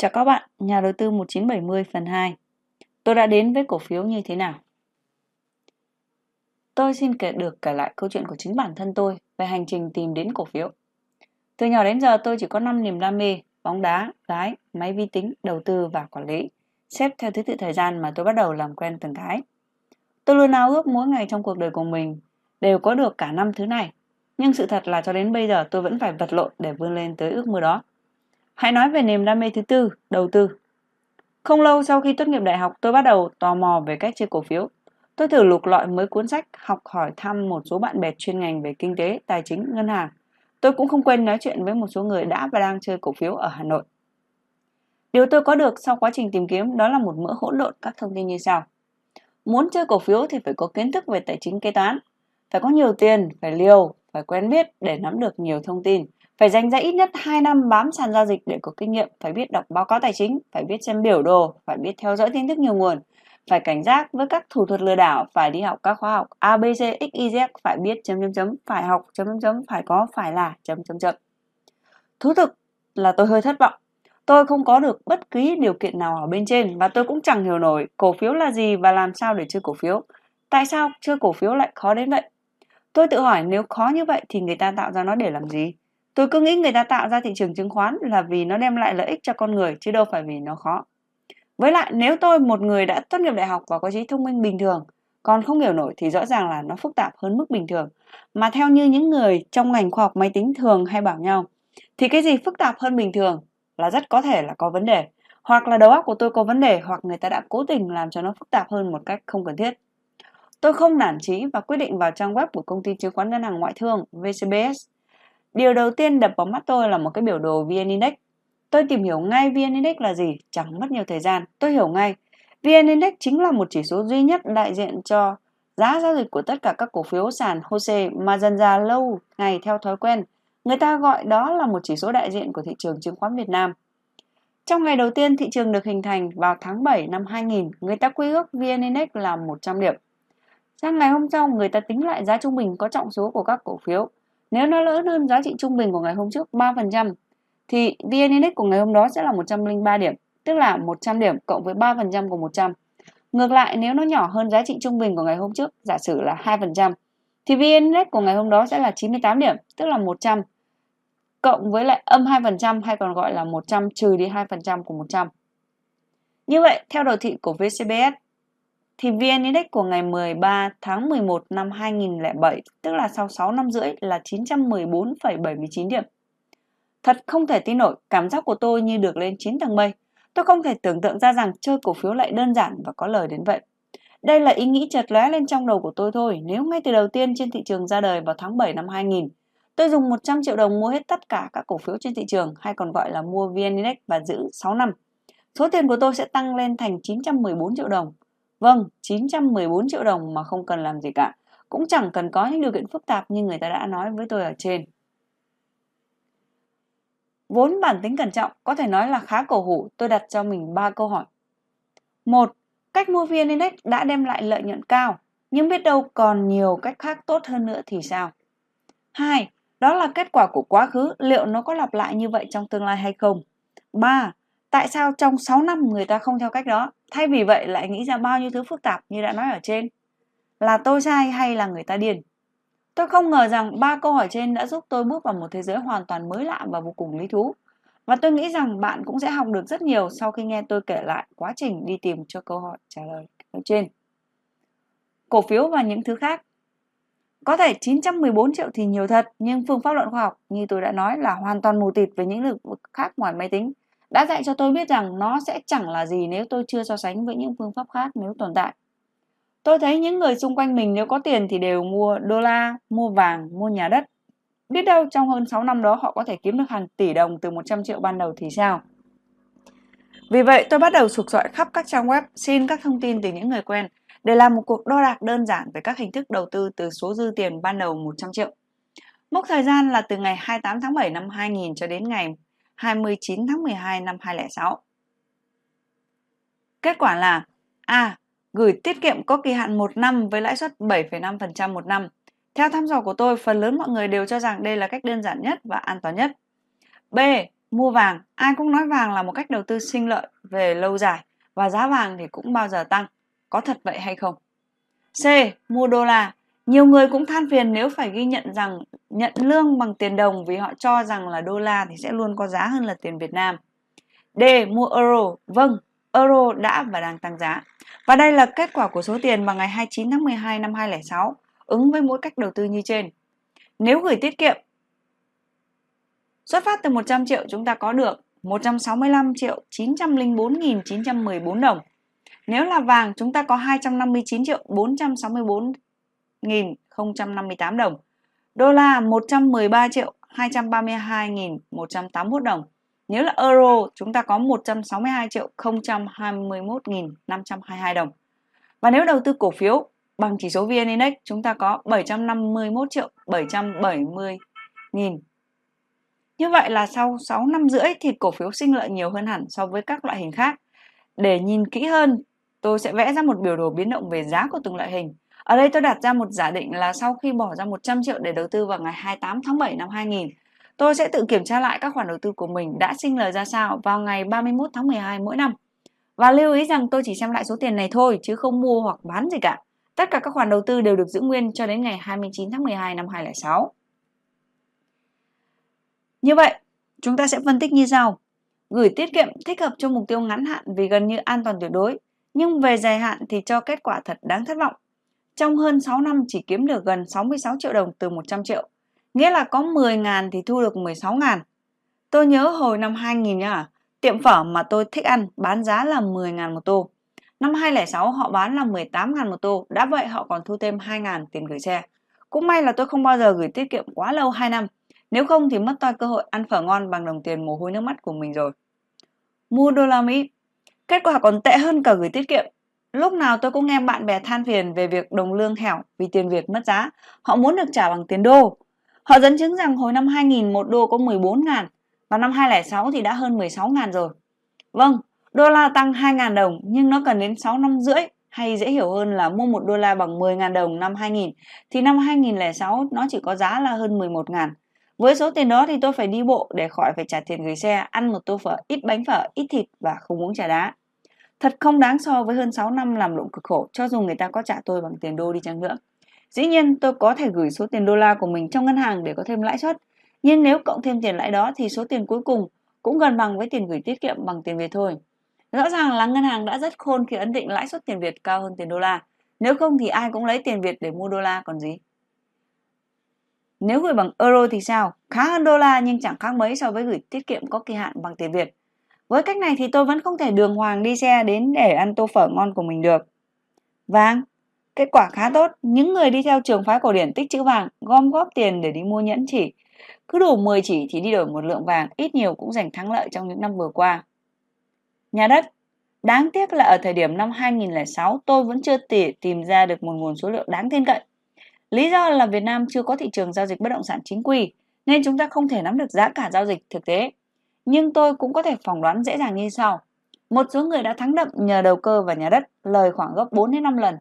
Chào các bạn, nhà đầu tư 1970 phần 2. Tôi đã đến với cổ phiếu như thế nào? Tôi xin kể được kể lại câu chuyện của chính bản thân tôi về hành trình tìm đến cổ phiếu. Từ nhỏ đến giờ tôi chỉ có 5 niềm đam mê, bóng đá, gái, máy vi tính, đầu tư và quản lý, xếp theo thứ tự thời gian mà tôi bắt đầu làm quen từng cái. Tôi luôn ao ước mỗi ngày trong cuộc đời của mình đều có được cả năm thứ này, nhưng sự thật là cho đến bây giờ tôi vẫn phải vật lộn để vươn lên tới ước mơ đó. Hãy nói về niềm đam mê thứ tư, đầu tư. Không lâu sau khi tốt nghiệp đại học, tôi bắt đầu tò mò về cách chơi cổ phiếu. Tôi thử lục lọi mấy cuốn sách, học hỏi thăm một số bạn bè chuyên ngành về kinh tế, tài chính, ngân hàng. Tôi cũng không quên nói chuyện với một số người đã và đang chơi cổ phiếu ở Hà Nội. Điều tôi có được sau quá trình tìm kiếm đó là một mỡ hỗn độn các thông tin như sau. Muốn chơi cổ phiếu thì phải có kiến thức về tài chính kế toán, phải có nhiều tiền, phải liều, phải quen biết để nắm được nhiều thông tin, phải dành ra ít nhất 2 năm bám sàn giao dịch để có kinh nghiệm, phải biết đọc báo cáo tài chính, phải biết xem biểu đồ, phải biết theo dõi tin tức nhiều nguồn, phải cảnh giác với các thủ thuật lừa đảo, phải đi học các khóa học ABC, XYZ, phải biết chấm chấm chấm, phải học chấm chấm chấm, phải có, phải là chấm chấm chấm. Thú thực là tôi hơi thất vọng. Tôi không có được bất cứ điều kiện nào ở bên trên và tôi cũng chẳng hiểu nổi cổ phiếu là gì và làm sao để chơi cổ phiếu. Tại sao chơi cổ phiếu lại khó đến vậy? Tôi tự hỏi nếu khó như vậy thì người ta tạo ra nó để làm gì? Tôi cứ nghĩ người ta tạo ra thị trường chứng khoán là vì nó đem lại lợi ích cho con người, chứ đâu phải vì nó khó. Với lại, nếu tôi một người đã tốt nghiệp đại học và có trí thông minh bình thường, còn không hiểu nổi thì rõ ràng là nó phức tạp hơn mức bình thường. Mà theo như những người trong ngành khoa học máy tính thường hay bảo nhau, thì cái gì phức tạp hơn bình thường là rất có thể là có vấn đề. Hoặc là đầu óc của tôi có vấn đề, hoặc người ta đã cố tình làm cho nó phức tạp hơn một cách không cần thiết. Tôi không nản chí và quyết định vào trang web của công ty chứng khoán ngân hàng ngoại thương VCBS Điều đầu tiên đập vào mắt tôi là một cái biểu đồ VN Index. Tôi tìm hiểu ngay VN Index là gì, chẳng mất nhiều thời gian. Tôi hiểu ngay, VN Index chính là một chỉ số duy nhất đại diện cho giá giao dịch của tất cả các cổ phiếu sàn HOSE mà dần ra lâu ngày theo thói quen. Người ta gọi đó là một chỉ số đại diện của thị trường chứng khoán Việt Nam. Trong ngày đầu tiên thị trường được hình thành vào tháng 7 năm 2000, người ta quy ước VN Index là 100 điểm. Sang ngày hôm sau, người ta tính lại giá trung bình có trọng số của các cổ phiếu. Nếu nó lớn hơn giá trị trung bình của ngày hôm trước 3% thì VN Index của ngày hôm đó sẽ là 103 điểm, tức là 100 điểm cộng với 3% của 100. Ngược lại nếu nó nhỏ hơn giá trị trung bình của ngày hôm trước, giả sử là 2%, thì VN Index của ngày hôm đó sẽ là 98 điểm, tức là 100 cộng với lại âm 2% hay còn gọi là 100 trừ đi 2% của 100. Như vậy, theo đồ thị của VCBS thì VN Index của ngày 13 tháng 11 năm 2007, tức là sau 6 năm rưỡi là 914,79 điểm. Thật không thể tin nổi, cảm giác của tôi như được lên 9 tầng mây. Tôi không thể tưởng tượng ra rằng chơi cổ phiếu lại đơn giản và có lời đến vậy. Đây là ý nghĩ chợt lóe lên trong đầu của tôi thôi. Nếu ngay từ đầu tiên trên thị trường ra đời vào tháng 7 năm 2000, tôi dùng 100 triệu đồng mua hết tất cả các cổ phiếu trên thị trường hay còn gọi là mua VN Index và giữ 6 năm. Số tiền của tôi sẽ tăng lên thành 914 triệu đồng. Vâng, 914 triệu đồng mà không cần làm gì cả. Cũng chẳng cần có những điều kiện phức tạp như người ta đã nói với tôi ở trên. Vốn bản tính cẩn trọng có thể nói là khá cổ hủ, tôi đặt cho mình 3 câu hỏi. Một, cách mua VN Index đã đem lại lợi nhuận cao, nhưng biết đâu còn nhiều cách khác tốt hơn nữa thì sao? Hai, đó là kết quả của quá khứ, liệu nó có lặp lại như vậy trong tương lai hay không? 3. Tại sao trong 6 năm người ta không theo cách đó? Thay vì vậy lại nghĩ ra bao nhiêu thứ phức tạp như đã nói ở trên. Là tôi sai hay là người ta điên? Tôi không ngờ rằng ba câu hỏi trên đã giúp tôi bước vào một thế giới hoàn toàn mới lạ và vô cùng lý thú. Và tôi nghĩ rằng bạn cũng sẽ học được rất nhiều sau khi nghe tôi kể lại quá trình đi tìm cho câu hỏi trả lời ở trên. Cổ phiếu và những thứ khác có thể 914 triệu thì nhiều thật, nhưng phương pháp luận khoa học như tôi đã nói là hoàn toàn mù tịt về những lĩnh vực khác ngoài máy tính đã dạy cho tôi biết rằng nó sẽ chẳng là gì nếu tôi chưa so sánh với những phương pháp khác nếu tồn tại. Tôi thấy những người xung quanh mình nếu có tiền thì đều mua đô la, mua vàng, mua nhà đất. Biết đâu trong hơn 6 năm đó họ có thể kiếm được hàng tỷ đồng từ 100 triệu ban đầu thì sao? Vì vậy tôi bắt đầu sục sọi khắp các trang web xin các thông tin từ những người quen để làm một cuộc đo đạc đơn giản về các hình thức đầu tư từ số dư tiền ban đầu 100 triệu. Mốc thời gian là từ ngày 28 tháng 7 năm 2000 cho đến ngày 29 tháng 12 năm 2006. Kết quả là A. Gửi tiết kiệm có kỳ hạn 1 năm với lãi suất 7,5% một năm. Theo thăm dò của tôi, phần lớn mọi người đều cho rằng đây là cách đơn giản nhất và an toàn nhất. B. mua vàng, ai cũng nói vàng là một cách đầu tư sinh lợi về lâu dài và giá vàng thì cũng bao giờ tăng. Có thật vậy hay không? C. Mua đô la. Nhiều người cũng than phiền nếu phải ghi nhận rằng nhận lương bằng tiền đồng vì họ cho rằng là đô la thì sẽ luôn có giá hơn là tiền Việt Nam. D. Mua euro. Vâng, euro đã và đang tăng giá. Và đây là kết quả của số tiền vào ngày 29 tháng 12 năm 2006, ứng với mỗi cách đầu tư như trên. Nếu gửi tiết kiệm, xuất phát từ 100 triệu chúng ta có được 165 triệu 904.914 đồng. Nếu là vàng, chúng ta có 259 triệu 1.058 đồng. Đô la 113 triệu 232.181 đồng. Nếu là euro, chúng ta có 162 triệu 021.522 đồng. Và nếu đầu tư cổ phiếu bằng chỉ số VN Index, chúng ta có 751 triệu 770 nghìn. Như vậy là sau 6 năm rưỡi thì cổ phiếu sinh lợi nhiều hơn hẳn so với các loại hình khác. Để nhìn kỹ hơn, tôi sẽ vẽ ra một biểu đồ biến động về giá của từng loại hình. Ở đây tôi đặt ra một giả định là sau khi bỏ ra 100 triệu để đầu tư vào ngày 28 tháng 7 năm 2000, tôi sẽ tự kiểm tra lại các khoản đầu tư của mình đã sinh lời ra sao vào ngày 31 tháng 12 mỗi năm. Và lưu ý rằng tôi chỉ xem lại số tiền này thôi chứ không mua hoặc bán gì cả. Tất cả các khoản đầu tư đều được giữ nguyên cho đến ngày 29 tháng 12 năm 2006. Như vậy, chúng ta sẽ phân tích như sau. Gửi tiết kiệm thích hợp cho mục tiêu ngắn hạn vì gần như an toàn tuyệt đối, nhưng về dài hạn thì cho kết quả thật đáng thất vọng. Trong hơn 6 năm chỉ kiếm được gần 66 triệu đồng từ 100 triệu, nghĩa là có 10 ngàn thì thu được 16 ngàn. Tôi nhớ hồi năm 2000 nhá, tiệm phở mà tôi thích ăn bán giá là 10 ngàn một tô. Năm 2006 họ bán là 18 ngàn một tô, đã vậy họ còn thu thêm 2 ngàn tiền gửi xe. Cũng may là tôi không bao giờ gửi tiết kiệm quá lâu 2 năm, nếu không thì mất toi cơ hội ăn phở ngon bằng đồng tiền mồ hôi nước mắt của mình rồi. Mua đô la Mỹ. Kết quả còn tệ hơn cả gửi tiết kiệm. Lúc nào tôi cũng nghe bạn bè than phiền về việc đồng lương hẻo vì tiền Việt mất giá. Họ muốn được trả bằng tiền đô. Họ dẫn chứng rằng hồi năm 2000 một đô có 14 ngàn và năm 2006 thì đã hơn 16 ngàn rồi. Vâng, đô la tăng 2 ngàn đồng nhưng nó cần đến 6 năm rưỡi hay dễ hiểu hơn là mua một đô la bằng 10 ngàn đồng năm 2000 thì năm 2006 nó chỉ có giá là hơn 11 ngàn. Với số tiền đó thì tôi phải đi bộ để khỏi phải trả tiền gửi xe, ăn một tô phở, ít bánh phở, ít thịt và không uống trà đá. Thật không đáng so với hơn 6 năm làm lụng cực khổ, cho dù người ta có trả tôi bằng tiền đô đi chăng nữa. Dĩ nhiên, tôi có thể gửi số tiền đô la của mình trong ngân hàng để có thêm lãi suất. Nhưng nếu cộng thêm tiền lãi đó thì số tiền cuối cùng cũng gần bằng với tiền gửi tiết kiệm bằng tiền Việt thôi. Rõ ràng là ngân hàng đã rất khôn khi ấn định lãi suất tiền Việt cao hơn tiền đô la. Nếu không thì ai cũng lấy tiền Việt để mua đô la còn gì. Nếu gửi bằng euro thì sao? Khá hơn đô la nhưng chẳng khác mấy so với gửi tiết kiệm có kỳ hạn bằng tiền Việt. Với cách này thì tôi vẫn không thể đường hoàng đi xe đến để ăn tô phở ngon của mình được. Vàng. Kết quả khá tốt. Những người đi theo trường phái cổ điển tích chữ vàng gom góp tiền để đi mua nhẫn chỉ. Cứ đủ 10 chỉ thì đi đổi một lượng vàng, ít nhiều cũng giành thắng lợi trong những năm vừa qua. Nhà đất. Đáng tiếc là ở thời điểm năm 2006 tôi vẫn chưa tỉ tìm ra được một nguồn số liệu đáng tin cậy Lý do là Việt Nam chưa có thị trường giao dịch bất động sản chính quy, nên chúng ta không thể nắm được giá cả giao dịch thực tế. Nhưng tôi cũng có thể phỏng đoán dễ dàng như sau. Một số người đã thắng đậm nhờ đầu cơ vào nhà đất, lời khoảng gấp 4 đến 5 lần.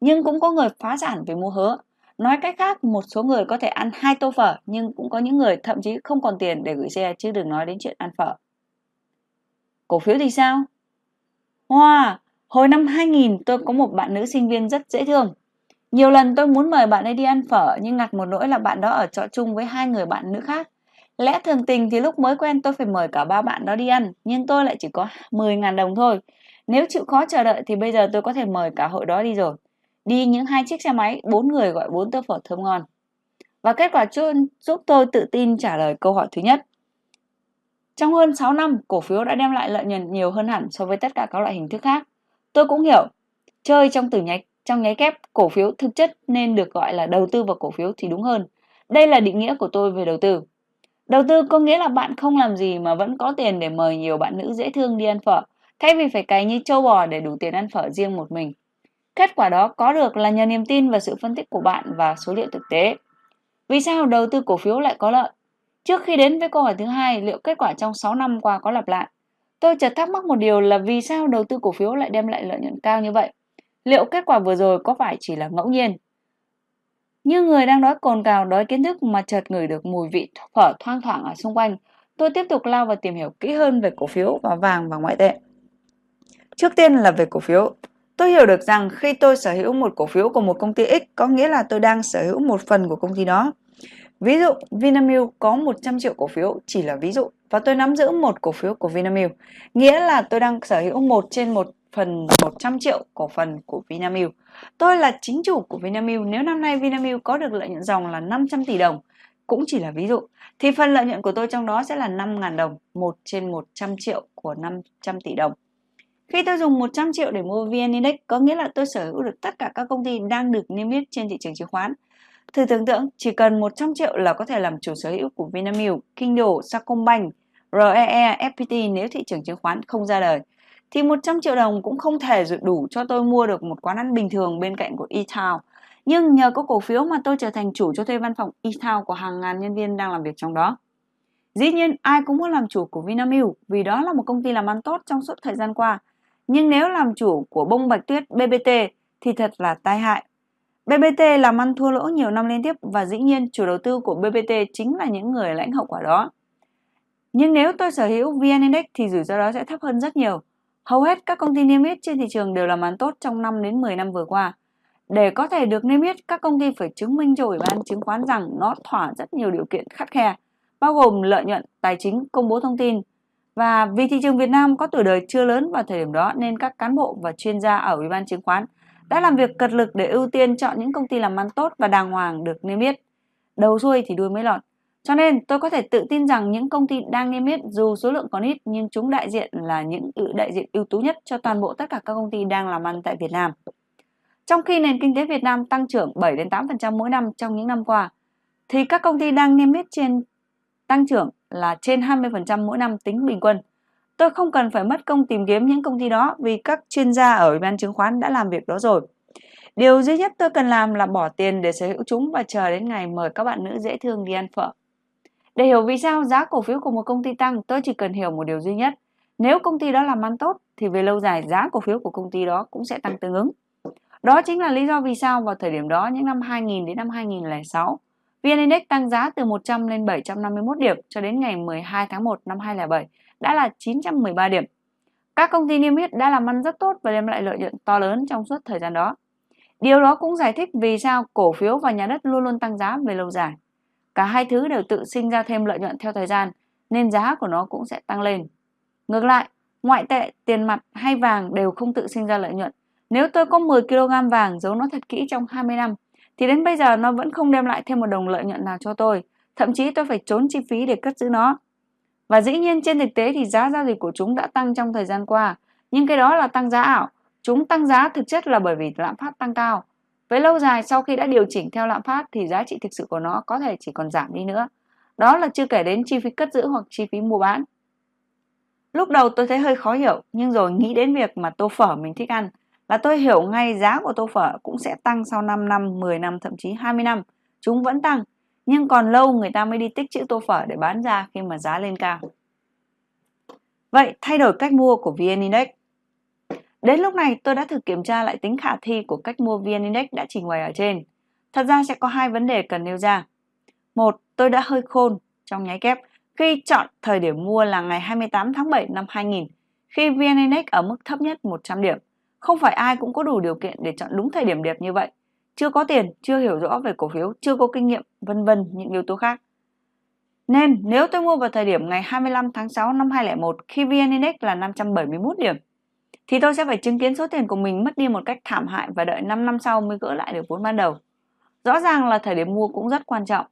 Nhưng cũng có người phá sản vì mua hứa. Nói cách khác, một số người có thể ăn hai tô phở, nhưng cũng có những người thậm chí không còn tiền để gửi xe chứ đừng nói đến chuyện ăn phở. Cổ phiếu thì sao? Wow, hồi năm 2000 tôi có một bạn nữ sinh viên rất dễ thương. Nhiều lần tôi muốn mời bạn ấy đi ăn phở nhưng ngặt một nỗi là bạn đó ở trọ chung với hai người bạn nữ khác. Lẽ thường tình thì lúc mới quen tôi phải mời cả ba bạn đó đi ăn, nhưng tôi lại chỉ có 10.000 đồng thôi. Nếu chịu khó chờ đợi thì bây giờ tôi có thể mời cả hội đó đi rồi. Đi những hai chiếc xe máy, bốn người gọi bốn tô phở thơm ngon. Và kết quả giúp tôi tự tin trả lời câu hỏi thứ nhất. Trong hơn 6 năm, cổ phiếu đã đem lại lợi nhuận nhiều hơn hẳn so với tất cả các loại hình thức khác. Tôi cũng hiểu, chơi trong từ nháy trong nháy kép cổ phiếu thực chất nên được gọi là đầu tư vào cổ phiếu thì đúng hơn. Đây là định nghĩa của tôi về đầu tư. Đầu tư có nghĩa là bạn không làm gì mà vẫn có tiền để mời nhiều bạn nữ dễ thương đi ăn phở, thay vì phải cày như châu bò để đủ tiền ăn phở riêng một mình. Kết quả đó có được là nhờ niềm tin và sự phân tích của bạn và số liệu thực tế. Vì sao đầu tư cổ phiếu lại có lợi? Trước khi đến với câu hỏi thứ hai, liệu kết quả trong 6 năm qua có lặp lại? Tôi chợt thắc mắc một điều là vì sao đầu tư cổ phiếu lại đem lại lợi nhuận cao như vậy? Liệu kết quả vừa rồi có phải chỉ là ngẫu nhiên? Như người đang đói cồn cào đói kiến thức mà chợt ngửi được mùi vị phở thoang thoảng ở xung quanh, tôi tiếp tục lao vào tìm hiểu kỹ hơn về cổ phiếu và vàng và ngoại tệ. Trước tiên là về cổ phiếu. Tôi hiểu được rằng khi tôi sở hữu một cổ phiếu của một công ty X có nghĩa là tôi đang sở hữu một phần của công ty đó. Ví dụ, Vinamilk có 100 triệu cổ phiếu, chỉ là ví dụ, và tôi nắm giữ một cổ phiếu của Vinamilk. Nghĩa là tôi đang sở hữu một trên một phần 100 triệu cổ phần của Vinamilk. Tôi là chính chủ của Vinamilk. Nếu năm nay Vinamilk có được lợi nhuận dòng là 500 tỷ đồng, cũng chỉ là ví dụ, thì phần lợi nhuận của tôi trong đó sẽ là 5.000 đồng, 1 trên 100 triệu của 500 tỷ đồng. Khi tôi dùng 100 triệu để mua VN Index, có nghĩa là tôi sở hữu được tất cả các công ty đang được niêm yết trên thị trường chứng khoán. Thử tưởng tượng, chỉ cần 100 triệu là có thể làm chủ sở hữu của Vinamilk, Kindle, Sacombank, REE, FPT nếu thị trường chứng khoán không ra đời. Thì 100 triệu đồng cũng không thể đủ cho tôi mua được một quán ăn bình thường bên cạnh của eTown. Nhưng nhờ có cổ phiếu mà tôi trở thành chủ cho thuê văn phòng eTown của hàng ngàn nhân viên đang làm việc trong đó. Dĩ nhiên, ai cũng muốn làm chủ của Vinamilk, vì đó là một công ty làm ăn tốt trong suốt thời gian qua. Nhưng nếu làm chủ của bông bạch tuyết BBT thì thật là tai hại. BBT làm ăn thua lỗ nhiều năm liên tiếp và dĩ nhiên chủ đầu tư của BBT chính là những người lãnh hậu quả đó. Nhưng nếu tôi sở hữu VN Index thì rủi ro đó sẽ thấp hơn rất nhiều. Hầu hết các công ty niêm yết trên thị trường đều làm ăn tốt trong 5 đến 10 năm vừa qua. Để có thể được niêm yết, các công ty phải chứng minh cho Ủy ban chứng khoán rằng nó thỏa rất nhiều điều kiện khắt khe, bao gồm lợi nhuận, tài chính, công bố thông tin. Và vì thị trường Việt Nam có tuổi đời chưa lớn vào thời điểm đó nên các cán bộ và chuyên gia ở Ủy ban chứng khoán đã làm việc cật lực để ưu tiên chọn những công ty làm ăn tốt và đàng hoàng được niêm yết. Đầu xuôi thì đuôi mới lọt. Cho nên tôi có thể tự tin rằng những công ty đang niêm yết dù số lượng còn ít nhưng chúng đại diện là những đại diện ưu tú nhất cho toàn bộ tất cả các công ty đang làm ăn tại Việt Nam. Trong khi nền kinh tế Việt Nam tăng trưởng 7 đến 8% mỗi năm trong những năm qua, thì các công ty đang niêm yết trên tăng trưởng là trên 20% mỗi năm tính bình quân. Tôi không cần phải mất công tìm kiếm những công ty đó vì các chuyên gia ở Ủy ban chứng khoán đã làm việc đó rồi. Điều duy nhất tôi cần làm là bỏ tiền để sở hữu chúng và chờ đến ngày mời các bạn nữ dễ thương đi ăn phở. Để hiểu vì sao giá cổ phiếu của một công ty tăng, tôi chỉ cần hiểu một điều duy nhất. Nếu công ty đó làm ăn tốt thì về lâu dài giá cổ phiếu của công ty đó cũng sẽ tăng tương ứng. Đó chính là lý do vì sao vào thời điểm đó những năm 2000 đến năm 2006, VN Index tăng giá từ 100 lên 751 điểm cho đến ngày 12 tháng 1 năm 2007 đã là 913 điểm. Các công ty niêm yết đã làm ăn rất tốt và đem lại lợi nhuận to lớn trong suốt thời gian đó. Điều đó cũng giải thích vì sao cổ phiếu và nhà đất luôn luôn tăng giá về lâu dài. Cả hai thứ đều tự sinh ra thêm lợi nhuận theo thời gian, nên giá của nó cũng sẽ tăng lên. Ngược lại, ngoại tệ, tiền mặt hay vàng đều không tự sinh ra lợi nhuận. Nếu tôi có 10 kg vàng giấu nó thật kỹ trong 20 năm, thì đến bây giờ nó vẫn không đem lại thêm một đồng lợi nhuận nào cho tôi. Thậm chí tôi phải trốn chi phí để cất giữ nó. Và dĩ nhiên trên thực tế thì giá giao dịch của chúng đã tăng trong thời gian qua, nhưng cái đó là tăng giá ảo. Chúng tăng giá thực chất là bởi vì lạm phát tăng cao. Với lâu dài sau khi đã điều chỉnh theo lạm phát thì giá trị thực sự của nó có thể chỉ còn giảm đi nữa. Đó là chưa kể đến chi phí cất giữ hoặc chi phí mua bán. Lúc đầu tôi thấy hơi khó hiểu, nhưng rồi nghĩ đến việc mà tô phở mình thích ăn là tôi hiểu ngay giá của tô phở cũng sẽ tăng sau 5 năm, 10 năm, thậm chí 20 năm. Chúng vẫn tăng, nhưng còn lâu người ta mới đi tích chữ tô phở để bán ra khi mà giá lên cao. Vậy thay đổi cách mua của VN Index Đến lúc này tôi đã thử kiểm tra lại tính khả thi của cách mua VN Index đã trình bày ở trên. Thật ra sẽ có hai vấn đề cần nêu ra. Một, tôi đã hơi khôn trong nháy kép khi chọn thời điểm mua là ngày 28 tháng 7 năm 2000 khi VN Index ở mức thấp nhất 100 điểm. Không phải ai cũng có đủ điều kiện để chọn đúng thời điểm đẹp như vậy. Chưa có tiền, chưa hiểu rõ về cổ phiếu, chưa có kinh nghiệm, vân vân những yếu tố khác. Nên nếu tôi mua vào thời điểm ngày 25 tháng 6 năm 2001 khi VN Index là 571 điểm thì tôi sẽ phải chứng kiến số tiền của mình mất đi một cách thảm hại và đợi 5 năm sau mới gỡ lại được vốn ban đầu. Rõ ràng là thời điểm mua cũng rất quan trọng.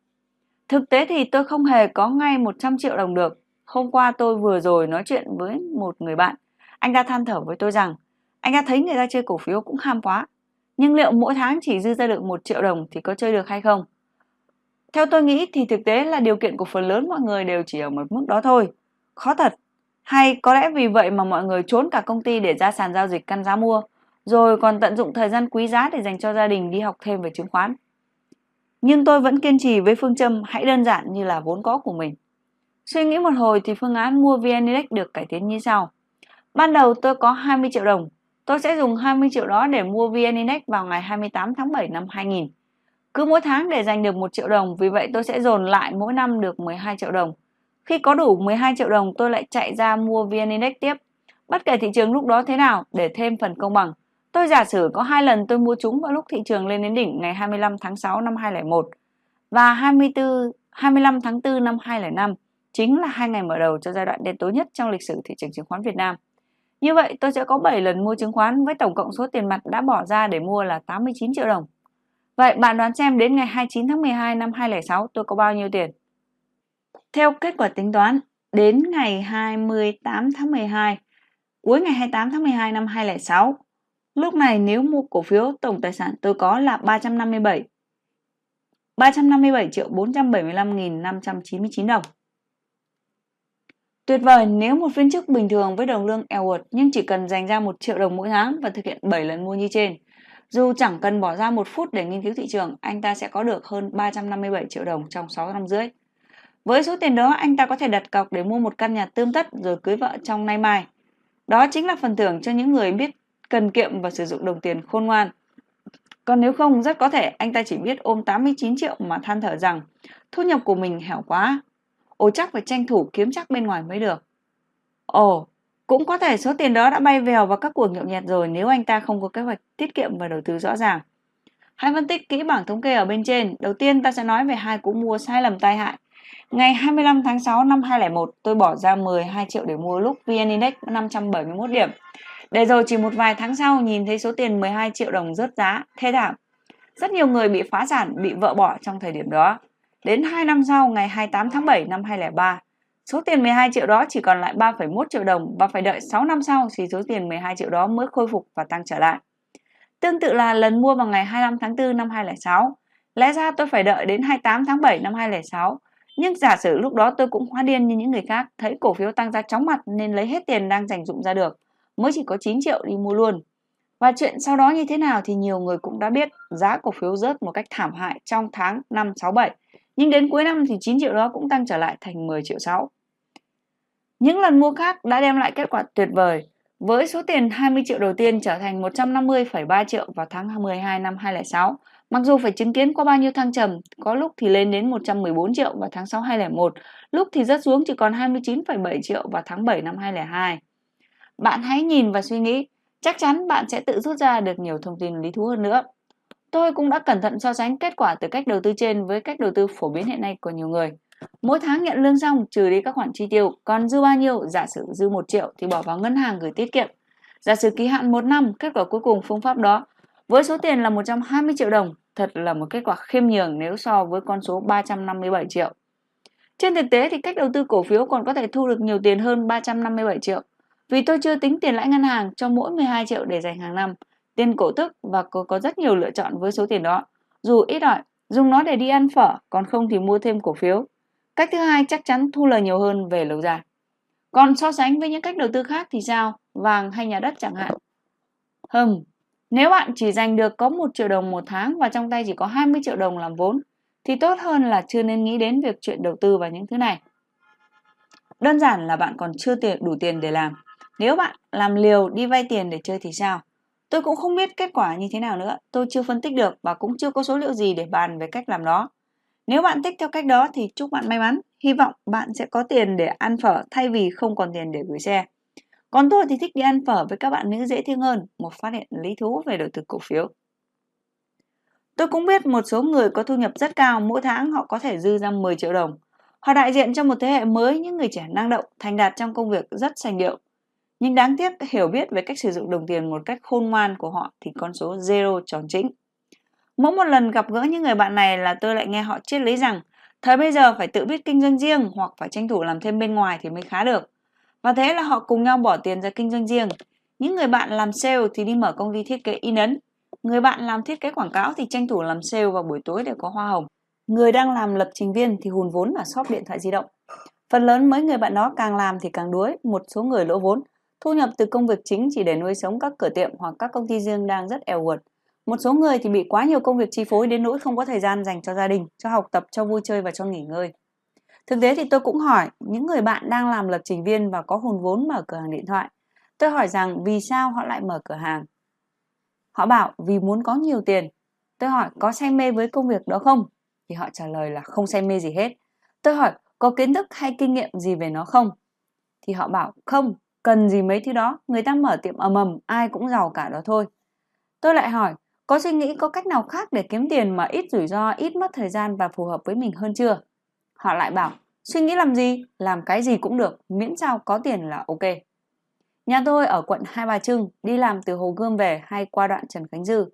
Thực tế thì tôi không hề có ngay 100 triệu đồng được. Hôm qua tôi vừa rồi nói chuyện với một người bạn. Anh ta than thở với tôi rằng, anh ta thấy người ta chơi cổ phiếu cũng ham quá. Nhưng liệu mỗi tháng chỉ dư ra được 1 triệu đồng thì có chơi được hay không? Theo tôi nghĩ thì thực tế là điều kiện của phần lớn mọi người đều chỉ ở một mức đó thôi. Khó thật. Hay có lẽ vì vậy mà mọi người trốn cả công ty để ra sàn giao dịch căn giá mua, rồi còn tận dụng thời gian quý giá để dành cho gia đình đi học thêm về chứng khoán. Nhưng tôi vẫn kiên trì với phương châm hãy đơn giản như là vốn có của mình. Suy nghĩ một hồi thì phương án mua VN Index được cải tiến như sau. Ban đầu tôi có 20 triệu đồng, tôi sẽ dùng 20 triệu đó để mua VN Index vào ngày 28 tháng 7 năm 2000. Cứ mỗi tháng để giành được 1 triệu đồng, vì vậy tôi sẽ dồn lại mỗi năm được 12 triệu đồng khi có đủ 12 triệu đồng tôi lại chạy ra mua VN Index tiếp. Bất kể thị trường lúc đó thế nào để thêm phần công bằng. Tôi giả sử có hai lần tôi mua chúng vào lúc thị trường lên đến đỉnh ngày 25 tháng 6 năm 2001 và 24 25 tháng 4 năm 2005 chính là hai ngày mở đầu cho giai đoạn đen tối nhất trong lịch sử thị trường chứng khoán Việt Nam. Như vậy, tôi sẽ có 7 lần mua chứng khoán với tổng cộng số tiền mặt đã bỏ ra để mua là 89 triệu đồng. Vậy bạn đoán xem đến ngày 29 tháng 12 năm 2006 tôi có bao nhiêu tiền? Theo kết quả tính toán, đến ngày 28 tháng 12, cuối ngày 28 tháng 12 năm 2006, lúc này nếu mua cổ phiếu tổng tài sản tôi có là 357 357 triệu 475.599 đồng. Tuyệt vời nếu một viên chức bình thường với đồng lương eo uột nhưng chỉ cần dành ra 1 triệu đồng mỗi tháng và thực hiện 7 lần mua như trên. Dù chẳng cần bỏ ra một phút để nghiên cứu thị trường, anh ta sẽ có được hơn 357 triệu đồng trong 6 năm rưỡi. Với số tiền đó, anh ta có thể đặt cọc để mua một căn nhà tươm tất rồi cưới vợ trong nay mai. Đó chính là phần thưởng cho những người biết cần kiệm và sử dụng đồng tiền khôn ngoan. Còn nếu không, rất có thể anh ta chỉ biết ôm 89 triệu mà than thở rằng thu nhập của mình hẻo quá. ồ chắc phải tranh thủ kiếm chắc bên ngoài mới được. Ồ, cũng có thể số tiền đó đã bay vèo vào các cuộc nhậu nhẹt rồi nếu anh ta không có kế hoạch tiết kiệm và đầu tư rõ ràng. Hãy phân tích kỹ bảng thống kê ở bên trên. Đầu tiên ta sẽ nói về hai cú mua sai lầm tai hại. Ngày 25 tháng 6 năm 2001, tôi bỏ ra 12 triệu để mua lúc VN Index 571 điểm. Để rồi chỉ một vài tháng sau nhìn thấy số tiền 12 triệu đồng rớt giá, thê thảm. Rất nhiều người bị phá sản, bị vợ bỏ trong thời điểm đó. Đến 2 năm sau, ngày 28 tháng 7 năm 2003, số tiền 12 triệu đó chỉ còn lại 3,1 triệu đồng và phải đợi 6 năm sau thì số tiền 12 triệu đó mới khôi phục và tăng trở lại. Tương tự là lần mua vào ngày 25 tháng 4 năm 2006. Lẽ ra tôi phải đợi đến 28 tháng 7 năm 2006. Nhưng giả sử lúc đó tôi cũng hóa điên như những người khác, thấy cổ phiếu tăng ra chóng mặt nên lấy hết tiền đang dành dụng ra được mới chỉ có 9 triệu đi mua luôn. Và chuyện sau đó như thế nào thì nhiều người cũng đã biết giá cổ phiếu rớt một cách thảm hại trong tháng 5, 6, 7. Nhưng đến cuối năm thì 9 triệu đó cũng tăng trở lại thành 10 triệu 6. Những lần mua khác đã đem lại kết quả tuyệt vời. Với số tiền 20 triệu đầu tiên trở thành 150,3 triệu vào tháng 12 năm 2006. Mặc dù phải chứng kiến qua bao nhiêu thăng trầm, có lúc thì lên đến 114 triệu vào tháng 6 2001, lúc thì rớt xuống chỉ còn 29,7 triệu vào tháng 7 năm 2002. Bạn hãy nhìn và suy nghĩ, chắc chắn bạn sẽ tự rút ra được nhiều thông tin lý thú hơn nữa. Tôi cũng đã cẩn thận so sánh kết quả từ cách đầu tư trên với cách đầu tư phổ biến hiện nay của nhiều người. Mỗi tháng nhận lương xong trừ đi các khoản chi tiêu, còn dư bao nhiêu, giả sử dư 1 triệu thì bỏ vào ngân hàng gửi tiết kiệm. Giả sử kỳ hạn 1 năm, kết quả cuối cùng phương pháp đó với số tiền là 120 triệu đồng, thật là một kết quả khiêm nhường nếu so với con số 357 triệu. Trên thực tế thì cách đầu tư cổ phiếu còn có thể thu được nhiều tiền hơn 357 triệu. Vì tôi chưa tính tiền lãi ngân hàng cho mỗi 12 triệu để dành hàng năm, tiền cổ tức và có, có rất nhiều lựa chọn với số tiền đó. Dù ít ỏi, dùng nó để đi ăn phở, còn không thì mua thêm cổ phiếu. Cách thứ hai chắc chắn thu lời nhiều hơn về lâu dài. Còn so sánh với những cách đầu tư khác thì sao? Vàng hay nhà đất chẳng hạn. Hừm, nếu bạn chỉ dành được có 1 triệu đồng một tháng và trong tay chỉ có 20 triệu đồng làm vốn, thì tốt hơn là chưa nên nghĩ đến việc chuyện đầu tư vào những thứ này. Đơn giản là bạn còn chưa tiền đủ tiền để làm. Nếu bạn làm liều đi vay tiền để chơi thì sao? Tôi cũng không biết kết quả như thế nào nữa, tôi chưa phân tích được và cũng chưa có số liệu gì để bàn về cách làm đó. Nếu bạn thích theo cách đó thì chúc bạn may mắn, hy vọng bạn sẽ có tiền để ăn phở thay vì không còn tiền để gửi xe. Còn tôi thì thích đi ăn phở với các bạn nữ dễ thương hơn, một phát hiện lý thú về đầu tư cổ phiếu. Tôi cũng biết một số người có thu nhập rất cao, mỗi tháng họ có thể dư ra 10 triệu đồng. Họ đại diện cho một thế hệ mới những người trẻ năng động, thành đạt trong công việc rất sành điệu. Nhưng đáng tiếc hiểu biết về cách sử dụng đồng tiền một cách khôn ngoan của họ thì con số zero tròn chính. Mỗi một lần gặp gỡ những người bạn này là tôi lại nghe họ triết lý rằng thời bây giờ phải tự biết kinh doanh riêng hoặc phải tranh thủ làm thêm bên ngoài thì mới khá được. Và thế là họ cùng nhau bỏ tiền ra kinh doanh riêng. Những người bạn làm sale thì đi mở công ty thiết kế in ấn. Người bạn làm thiết kế quảng cáo thì tranh thủ làm sale vào buổi tối để có hoa hồng. Người đang làm lập trình viên thì hùn vốn ở shop điện thoại di động. Phần lớn mấy người bạn đó càng làm thì càng đuối, một số người lỗ vốn, Thu nhập từ công việc chính chỉ để nuôi sống các cửa tiệm hoặc các công ty riêng đang rất eo uột. Một số người thì bị quá nhiều công việc chi phối đến nỗi không có thời gian dành cho gia đình, cho học tập, cho vui chơi và cho nghỉ ngơi. Thực tế thì tôi cũng hỏi những người bạn đang làm lập trình viên và có hồn vốn mở cửa hàng điện thoại. Tôi hỏi rằng vì sao họ lại mở cửa hàng? Họ bảo vì muốn có nhiều tiền. Tôi hỏi có say mê với công việc đó không? Thì họ trả lời là không say mê gì hết. Tôi hỏi có kiến thức hay kinh nghiệm gì về nó không? Thì họ bảo không, cần gì mấy thứ đó, người ta mở tiệm ầm ầm, ai cũng giàu cả đó thôi. Tôi lại hỏi, có suy nghĩ có cách nào khác để kiếm tiền mà ít rủi ro, ít mất thời gian và phù hợp với mình hơn chưa? Họ lại bảo, suy nghĩ làm gì? Làm cái gì cũng được, miễn sao có tiền là ok. Nhà tôi ở quận Hai Bà Trưng, đi làm từ Hồ Gươm về hay qua đoạn Trần Khánh Dư.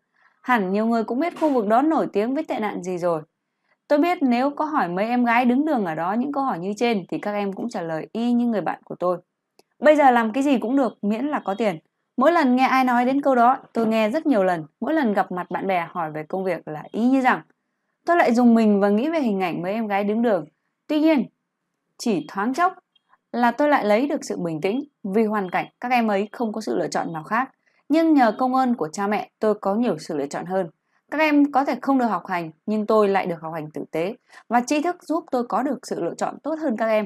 Hẳn nhiều người cũng biết khu vực đó nổi tiếng với tệ nạn gì rồi. Tôi biết nếu có hỏi mấy em gái đứng đường ở đó những câu hỏi như trên thì các em cũng trả lời y như người bạn của tôi. Bây giờ làm cái gì cũng được miễn là có tiền. Mỗi lần nghe ai nói đến câu đó, tôi nghe rất nhiều lần. Mỗi lần gặp mặt bạn bè hỏi về công việc là ý như rằng tôi lại dùng mình và nghĩ về hình ảnh mấy em gái đứng đường. Tuy nhiên, chỉ thoáng chốc là tôi lại lấy được sự bình tĩnh vì hoàn cảnh các em ấy không có sự lựa chọn nào khác. Nhưng nhờ công ơn của cha mẹ tôi có nhiều sự lựa chọn hơn. Các em có thể không được học hành nhưng tôi lại được học hành tử tế và tri thức giúp tôi có được sự lựa chọn tốt hơn các em.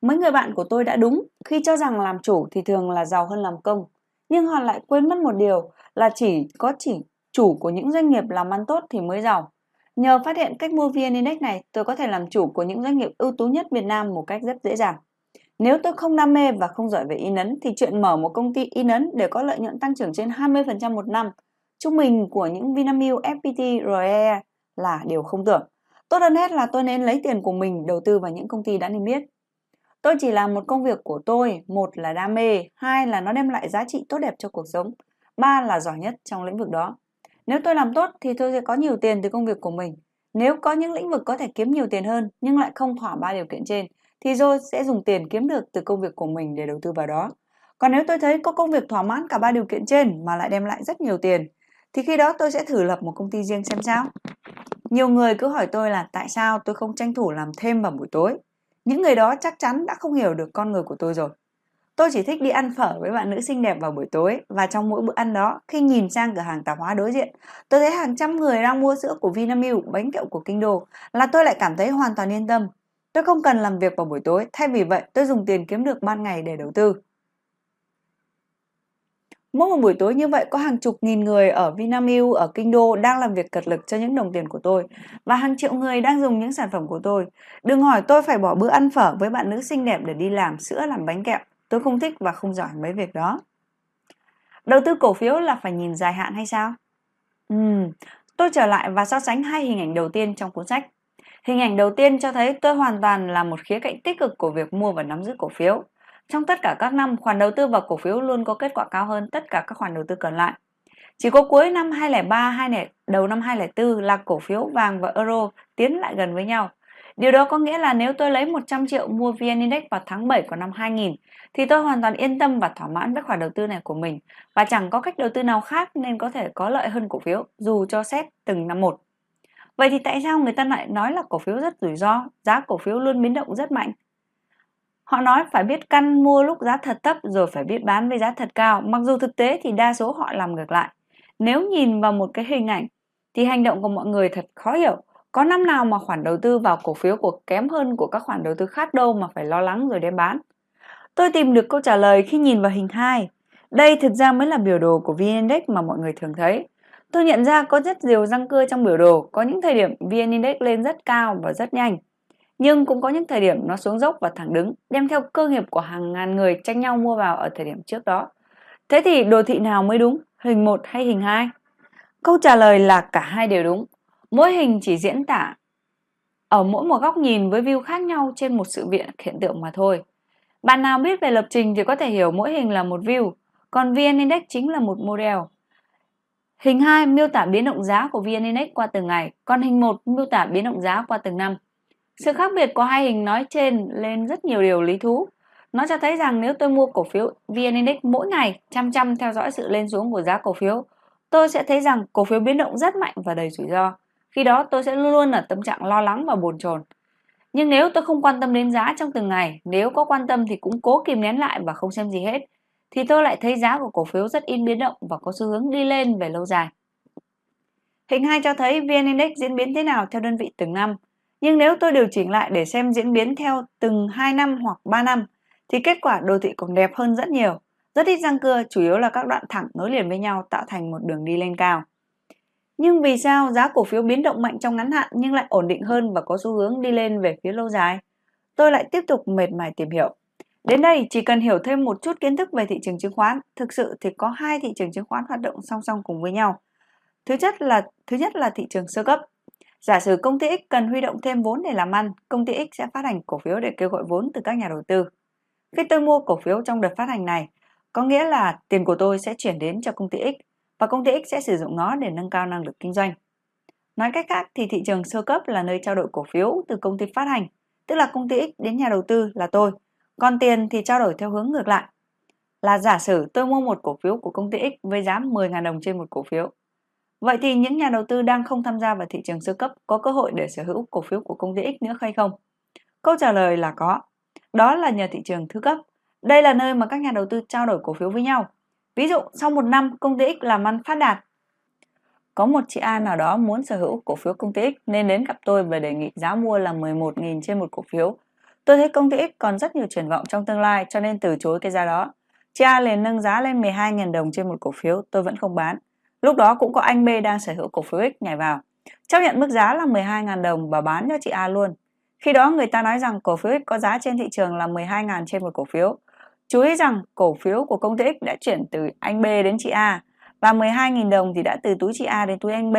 Mấy người bạn của tôi đã đúng khi cho rằng làm chủ thì thường là giàu hơn làm công. Nhưng họ lại quên mất một điều là chỉ có chỉ chủ của những doanh nghiệp làm ăn tốt thì mới giàu. Nhờ phát hiện cách mua VN Index này, tôi có thể làm chủ của những doanh nghiệp ưu tú nhất Việt Nam một cách rất dễ dàng. Nếu tôi không đam mê và không giỏi về in ấn thì chuyện mở một công ty in ấn để có lợi nhuận tăng trưởng trên 20% một năm trung bình của những Vinamilk, FPT, ROE là điều không tưởng. Tốt hơn hết là tôi nên lấy tiền của mình đầu tư vào những công ty đã niêm yết. Tôi chỉ làm một công việc của tôi, một là đam mê, hai là nó đem lại giá trị tốt đẹp cho cuộc sống, ba là giỏi nhất trong lĩnh vực đó. Nếu tôi làm tốt thì tôi sẽ có nhiều tiền từ công việc của mình. Nếu có những lĩnh vực có thể kiếm nhiều tiền hơn nhưng lại không thỏa ba điều kiện trên, thì tôi sẽ dùng tiền kiếm được từ công việc của mình để đầu tư vào đó. Còn nếu tôi thấy có công việc thỏa mãn cả ba điều kiện trên mà lại đem lại rất nhiều tiền, thì khi đó tôi sẽ thử lập một công ty riêng xem sao. Nhiều người cứ hỏi tôi là tại sao tôi không tranh thủ làm thêm vào buổi tối. Những người đó chắc chắn đã không hiểu được con người của tôi rồi. Tôi chỉ thích đi ăn phở với bạn nữ xinh đẹp vào buổi tối và trong mỗi bữa ăn đó, khi nhìn sang cửa hàng tạp hóa đối diện, tôi thấy hàng trăm người đang mua sữa của Vinamilk, bánh kẹo của Kinh Đô, là tôi lại cảm thấy hoàn toàn yên tâm. Tôi không cần làm việc vào buổi tối, thay vì vậy tôi dùng tiền kiếm được ban ngày để đầu tư. Mỗi một buổi tối như vậy có hàng chục nghìn người ở Vinamilk, ở Kinh Đô đang làm việc cật lực cho những đồng tiền của tôi và hàng triệu người đang dùng những sản phẩm của tôi. Đừng hỏi tôi phải bỏ bữa ăn phở với bạn nữ xinh đẹp để đi làm sữa làm bánh kẹo. Tôi không thích và không giỏi mấy việc đó. Đầu tư cổ phiếu là phải nhìn dài hạn hay sao? Uhm, tôi trở lại và so sánh hai hình ảnh đầu tiên trong cuốn sách. Hình ảnh đầu tiên cho thấy tôi hoàn toàn là một khía cạnh tích cực của việc mua và nắm giữ cổ phiếu. Trong tất cả các năm, khoản đầu tư vào cổ phiếu luôn có kết quả cao hơn tất cả các khoản đầu tư còn lại. Chỉ có cuối năm 2003 hay đầu năm 2004 là cổ phiếu vàng và euro tiến lại gần với nhau. Điều đó có nghĩa là nếu tôi lấy 100 triệu mua VN Index vào tháng 7 của năm 2000 thì tôi hoàn toàn yên tâm và thỏa mãn với khoản đầu tư này của mình và chẳng có cách đầu tư nào khác nên có thể có lợi hơn cổ phiếu dù cho xét từng năm một. Vậy thì tại sao người ta lại nói là cổ phiếu rất rủi ro, giá cổ phiếu luôn biến động rất mạnh? Họ nói phải biết căn mua lúc giá thật thấp rồi phải biết bán với giá thật cao, mặc dù thực tế thì đa số họ làm ngược lại. Nếu nhìn vào một cái hình ảnh thì hành động của mọi người thật khó hiểu. Có năm nào mà khoản đầu tư vào cổ phiếu của kém hơn của các khoản đầu tư khác đâu mà phải lo lắng rồi đem bán. Tôi tìm được câu trả lời khi nhìn vào hình 2. Đây thực ra mới là biểu đồ của VN Index mà mọi người thường thấy. Tôi nhận ra có rất nhiều răng cưa trong biểu đồ, có những thời điểm VN Index lên rất cao và rất nhanh. Nhưng cũng có những thời điểm nó xuống dốc và thẳng đứng, đem theo cơ nghiệp của hàng ngàn người tranh nhau mua vào ở thời điểm trước đó. Thế thì đồ thị nào mới đúng, hình 1 hay hình 2? Câu trả lời là cả hai đều đúng. Mỗi hình chỉ diễn tả ở mỗi một góc nhìn với view khác nhau trên một sự việc hiện tượng mà thôi. Bạn nào biết về lập trình thì có thể hiểu mỗi hình là một view, còn VN Index chính là một model. Hình 2 miêu tả biến động giá của VN Index qua từng ngày, còn hình 1 miêu tả biến động giá qua từng năm. Sự khác biệt của hai hình nói trên lên rất nhiều điều lý thú. Nó cho thấy rằng nếu tôi mua cổ phiếu VN Index mỗi ngày chăm chăm theo dõi sự lên xuống của giá cổ phiếu, tôi sẽ thấy rằng cổ phiếu biến động rất mạnh và đầy rủi ro. Khi đó tôi sẽ luôn luôn ở tâm trạng lo lắng và bồn chồn. Nhưng nếu tôi không quan tâm đến giá trong từng ngày, nếu có quan tâm thì cũng cố kìm nén lại và không xem gì hết, thì tôi lại thấy giá của cổ phiếu rất in biến động và có xu hướng đi lên về lâu dài. Hình 2 cho thấy VN Index diễn biến thế nào theo đơn vị từng năm. Nhưng nếu tôi điều chỉnh lại để xem diễn biến theo từng 2 năm hoặc 3 năm, thì kết quả đồ thị còn đẹp hơn rất nhiều. Rất ít răng cưa, chủ yếu là các đoạn thẳng nối liền với nhau tạo thành một đường đi lên cao. Nhưng vì sao giá cổ phiếu biến động mạnh trong ngắn hạn nhưng lại ổn định hơn và có xu hướng đi lên về phía lâu dài? Tôi lại tiếp tục mệt mỏi tìm hiểu. Đến đây chỉ cần hiểu thêm một chút kiến thức về thị trường chứng khoán, thực sự thì có hai thị trường chứng khoán hoạt động song song cùng với nhau. Thứ nhất là thứ nhất là thị trường sơ cấp. Giả sử công ty X cần huy động thêm vốn để làm ăn, công ty X sẽ phát hành cổ phiếu để kêu gọi vốn từ các nhà đầu tư. Khi tôi mua cổ phiếu trong đợt phát hành này, có nghĩa là tiền của tôi sẽ chuyển đến cho công ty X và công ty X sẽ sử dụng nó để nâng cao năng lực kinh doanh. Nói cách khác thì thị trường sơ cấp là nơi trao đổi cổ phiếu từ công ty phát hành, tức là công ty X đến nhà đầu tư là tôi, còn tiền thì trao đổi theo hướng ngược lại. Là giả sử tôi mua một cổ phiếu của công ty X với giá 10.000 đồng trên một cổ phiếu. Vậy thì những nhà đầu tư đang không tham gia vào thị trường sơ cấp có cơ hội để sở hữu cổ phiếu của công ty X nữa hay không? Câu trả lời là có. Đó là nhờ thị trường thứ cấp. Đây là nơi mà các nhà đầu tư trao đổi cổ phiếu với nhau. Ví dụ, sau một năm, công ty X làm ăn phát đạt. Có một chị A nào đó muốn sở hữu cổ phiếu công ty X nên đến gặp tôi và đề nghị giá mua là 11.000 trên một cổ phiếu. Tôi thấy công ty X còn rất nhiều triển vọng trong tương lai cho nên từ chối cái giá đó. Chị A liền nâng giá lên 12.000 đồng trên một cổ phiếu, tôi vẫn không bán. Lúc đó cũng có anh B đang sở hữu cổ phiếu X nhảy vào. Chấp nhận mức giá là 12.000 đồng và bán cho chị A luôn. Khi đó người ta nói rằng cổ phiếu X có giá trên thị trường là 12.000 trên một cổ phiếu. Chú ý rằng cổ phiếu của công ty X đã chuyển từ anh B đến chị A và 12.000 đồng thì đã từ túi chị A đến túi anh B.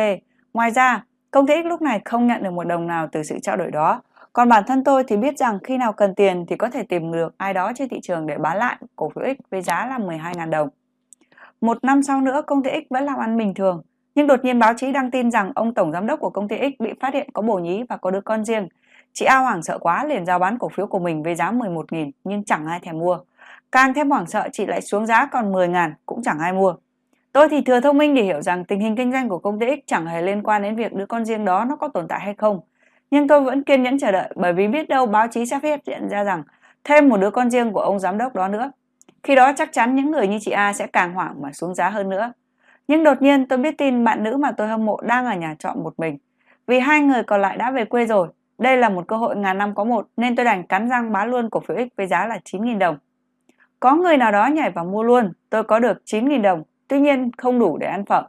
Ngoài ra, công ty X lúc này không nhận được một đồng nào từ sự trao đổi đó. Còn bản thân tôi thì biết rằng khi nào cần tiền thì có thể tìm được ai đó trên thị trường để bán lại cổ phiếu X với giá là 12.000 đồng. Một năm sau nữa công ty X vẫn làm ăn bình thường, nhưng đột nhiên báo chí đăng tin rằng ông tổng giám đốc của công ty X bị phát hiện có bổ nhí và có đứa con riêng. Chị A hoảng sợ quá liền giao bán cổ phiếu của mình với giá 11.000 nhưng chẳng ai thèm mua. Càng thêm hoảng sợ, chị lại xuống giá còn 10 ngàn, cũng chẳng ai mua. Tôi thì thừa thông minh để hiểu rằng tình hình kinh doanh của công ty X chẳng hề liên quan đến việc đứa con riêng đó nó có tồn tại hay không. Nhưng tôi vẫn kiên nhẫn chờ đợi, bởi vì biết đâu báo chí sẽ phát hiện ra rằng thêm một đứa con riêng của ông giám đốc đó nữa. Khi đó chắc chắn những người như chị A sẽ càng hoảng mà xuống giá hơn nữa. Nhưng đột nhiên tôi biết tin bạn nữ mà tôi hâm mộ đang ở nhà trọ một mình. Vì hai người còn lại đã về quê rồi. Đây là một cơ hội ngàn năm có một, nên tôi đành cắn răng bán luôn cổ phiếu X với giá là 9.000 đồng. Có người nào đó nhảy vào mua luôn, tôi có được 9.000 đồng, tuy nhiên không đủ để ăn phở,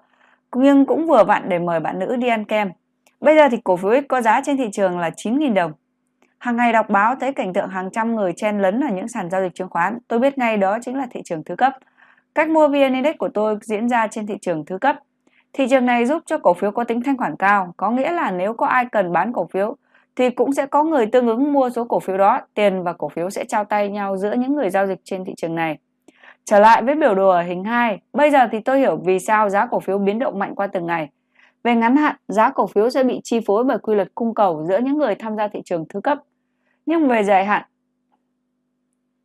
nhưng cũng vừa vặn để mời bạn nữ đi ăn kem. Bây giờ thì cổ phiếu X có giá trên thị trường là 9.000 đồng. Hàng ngày đọc báo thấy cảnh tượng hàng trăm người chen lấn ở những sàn giao dịch chứng khoán, tôi biết ngay đó chính là thị trường thứ cấp. Cách mua VN Index của tôi diễn ra trên thị trường thứ cấp. Thị trường này giúp cho cổ phiếu có tính thanh khoản cao, có nghĩa là nếu có ai cần bán cổ phiếu thì cũng sẽ có người tương ứng mua số cổ phiếu đó, tiền và cổ phiếu sẽ trao tay nhau giữa những người giao dịch trên thị trường này. Trở lại với biểu đồ ở hình 2, bây giờ thì tôi hiểu vì sao giá cổ phiếu biến động mạnh qua từng ngày. Về ngắn hạn, giá cổ phiếu sẽ bị chi phối bởi quy luật cung cầu giữa những người tham gia thị trường thứ cấp. Nhưng về dài hạn,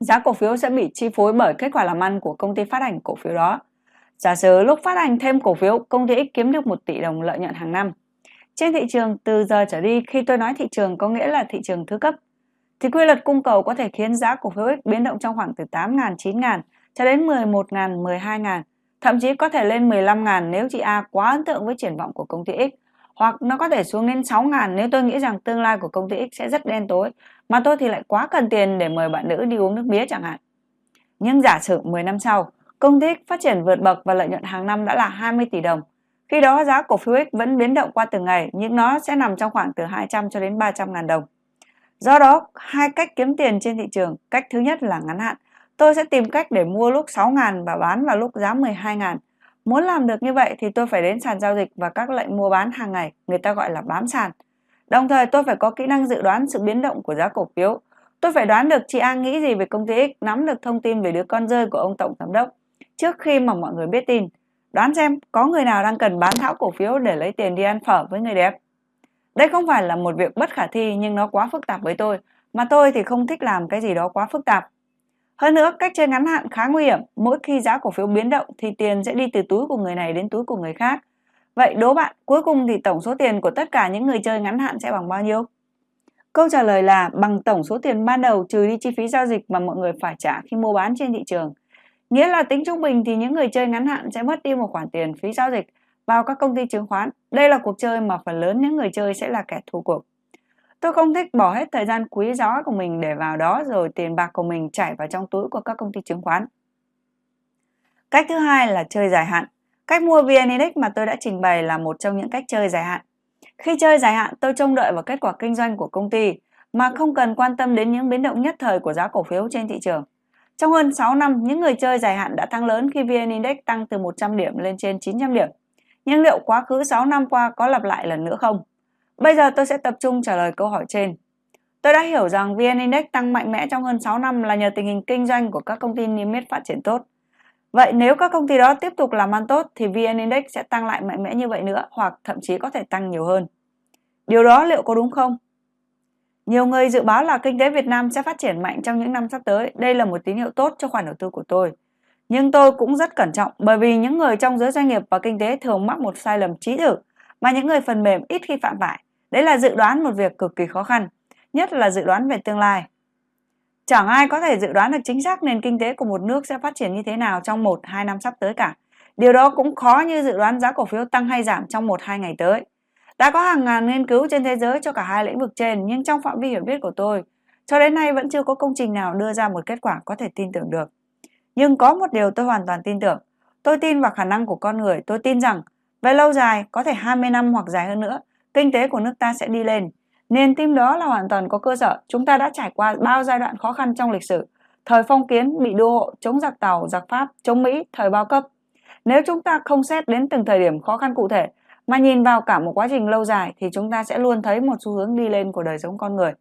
giá cổ phiếu sẽ bị chi phối bởi kết quả làm ăn của công ty phát hành cổ phiếu đó. Giả sử lúc phát hành thêm cổ phiếu, công ty X kiếm được 1 tỷ đồng lợi nhuận hàng năm. Trên thị trường từ giờ trở đi, khi tôi nói thị trường có nghĩa là thị trường thứ cấp, thì quy luật cung cầu có thể khiến giá cổ phiếu X biến động trong khoảng từ 8.000, 9.000 cho đến 11.000, 12.000, thậm chí có thể lên 15.000 nếu chị A quá ấn tượng với triển vọng của công ty X hoặc nó có thể xuống đến 6.000 nếu tôi nghĩ rằng tương lai của công ty X sẽ rất đen tối mà tôi thì lại quá cần tiền để mời bạn nữ đi uống nước mía chẳng hạn. Nhưng giả sử 10 năm sau, công ty X phát triển vượt bậc và lợi nhuận hàng năm đã là 20 tỷ đồng. Khi đó giá cổ phiếu X vẫn biến động qua từng ngày nhưng nó sẽ nằm trong khoảng từ 200 cho đến 300 ngàn đồng. Do đó, hai cách kiếm tiền trên thị trường, cách thứ nhất là ngắn hạn. Tôi sẽ tìm cách để mua lúc 6 ngàn và bán vào lúc giá 12 ngàn Muốn làm được như vậy thì tôi phải đến sàn giao dịch và các lệnh mua bán hàng ngày, người ta gọi là bám sàn. Đồng thời tôi phải có kỹ năng dự đoán sự biến động của giá cổ phiếu. Tôi phải đoán được chị An nghĩ gì về công ty X, nắm được thông tin về đứa con rơi của ông tổng giám đốc trước khi mà mọi người biết tin. Đoán xem có người nào đang cần bán tháo cổ phiếu để lấy tiền đi ăn phở với người đẹp. Đây không phải là một việc bất khả thi nhưng nó quá phức tạp với tôi, mà tôi thì không thích làm cái gì đó quá phức tạp. Hơn nữa, cách chơi ngắn hạn khá nguy hiểm. Mỗi khi giá cổ phiếu biến động thì tiền sẽ đi từ túi của người này đến túi của người khác. Vậy đố bạn, cuối cùng thì tổng số tiền của tất cả những người chơi ngắn hạn sẽ bằng bao nhiêu? Câu trả lời là bằng tổng số tiền ban đầu trừ đi chi phí giao dịch mà mọi người phải trả khi mua bán trên thị trường. Nghĩa là tính trung bình thì những người chơi ngắn hạn sẽ mất đi một khoản tiền phí giao dịch vào các công ty chứng khoán. Đây là cuộc chơi mà phần lớn những người chơi sẽ là kẻ thua cuộc. Tôi không thích bỏ hết thời gian quý giá của mình để vào đó rồi tiền bạc của mình chảy vào trong túi của các công ty chứng khoán. Cách thứ hai là chơi dài hạn. Cách mua VN Index mà tôi đã trình bày là một trong những cách chơi dài hạn. Khi chơi dài hạn, tôi trông đợi vào kết quả kinh doanh của công ty mà không cần quan tâm đến những biến động nhất thời của giá cổ phiếu trên thị trường. Trong hơn 6 năm, những người chơi dài hạn đã tăng lớn khi VN Index tăng từ 100 điểm lên trên 900 điểm. Nhưng liệu quá khứ 6 năm qua có lặp lại lần nữa không? Bây giờ tôi sẽ tập trung trả lời câu hỏi trên. Tôi đã hiểu rằng VN Index tăng mạnh mẽ trong hơn 6 năm là nhờ tình hình kinh doanh của các công ty niêm yết phát triển tốt. Vậy nếu các công ty đó tiếp tục làm ăn tốt thì VN Index sẽ tăng lại mạnh mẽ như vậy nữa hoặc thậm chí có thể tăng nhiều hơn. Điều đó liệu có đúng không? Nhiều người dự báo là kinh tế Việt Nam sẽ phát triển mạnh trong những năm sắp tới. Đây là một tín hiệu tốt cho khoản đầu tư của tôi. Nhưng tôi cũng rất cẩn trọng bởi vì những người trong giới doanh nghiệp và kinh tế thường mắc một sai lầm trí tử mà những người phần mềm ít khi phạm phải. Đấy là dự đoán một việc cực kỳ khó khăn, nhất là dự đoán về tương lai. Chẳng ai có thể dự đoán được chính xác nền kinh tế của một nước sẽ phát triển như thế nào trong 1-2 năm sắp tới cả. Điều đó cũng khó như dự đoán giá cổ phiếu tăng hay giảm trong 1-2 ngày tới. Đã có hàng ngàn nghiên cứu trên thế giới cho cả hai lĩnh vực trên, nhưng trong phạm vi hiểu biết của tôi, cho đến nay vẫn chưa có công trình nào đưa ra một kết quả có thể tin tưởng được. Nhưng có một điều tôi hoàn toàn tin tưởng. Tôi tin vào khả năng của con người. Tôi tin rằng về lâu dài, có thể 20 năm hoặc dài hơn nữa, kinh tế của nước ta sẽ đi lên. Niềm tin đó là hoàn toàn có cơ sở. Chúng ta đã trải qua bao giai đoạn khó khăn trong lịch sử. Thời phong kiến, bị đô hộ, chống giặc Tàu, giặc Pháp, chống Mỹ, thời bao cấp. Nếu chúng ta không xét đến từng thời điểm khó khăn cụ thể, mà nhìn vào cả một quá trình lâu dài thì chúng ta sẽ luôn thấy một xu hướng đi lên của đời sống con người.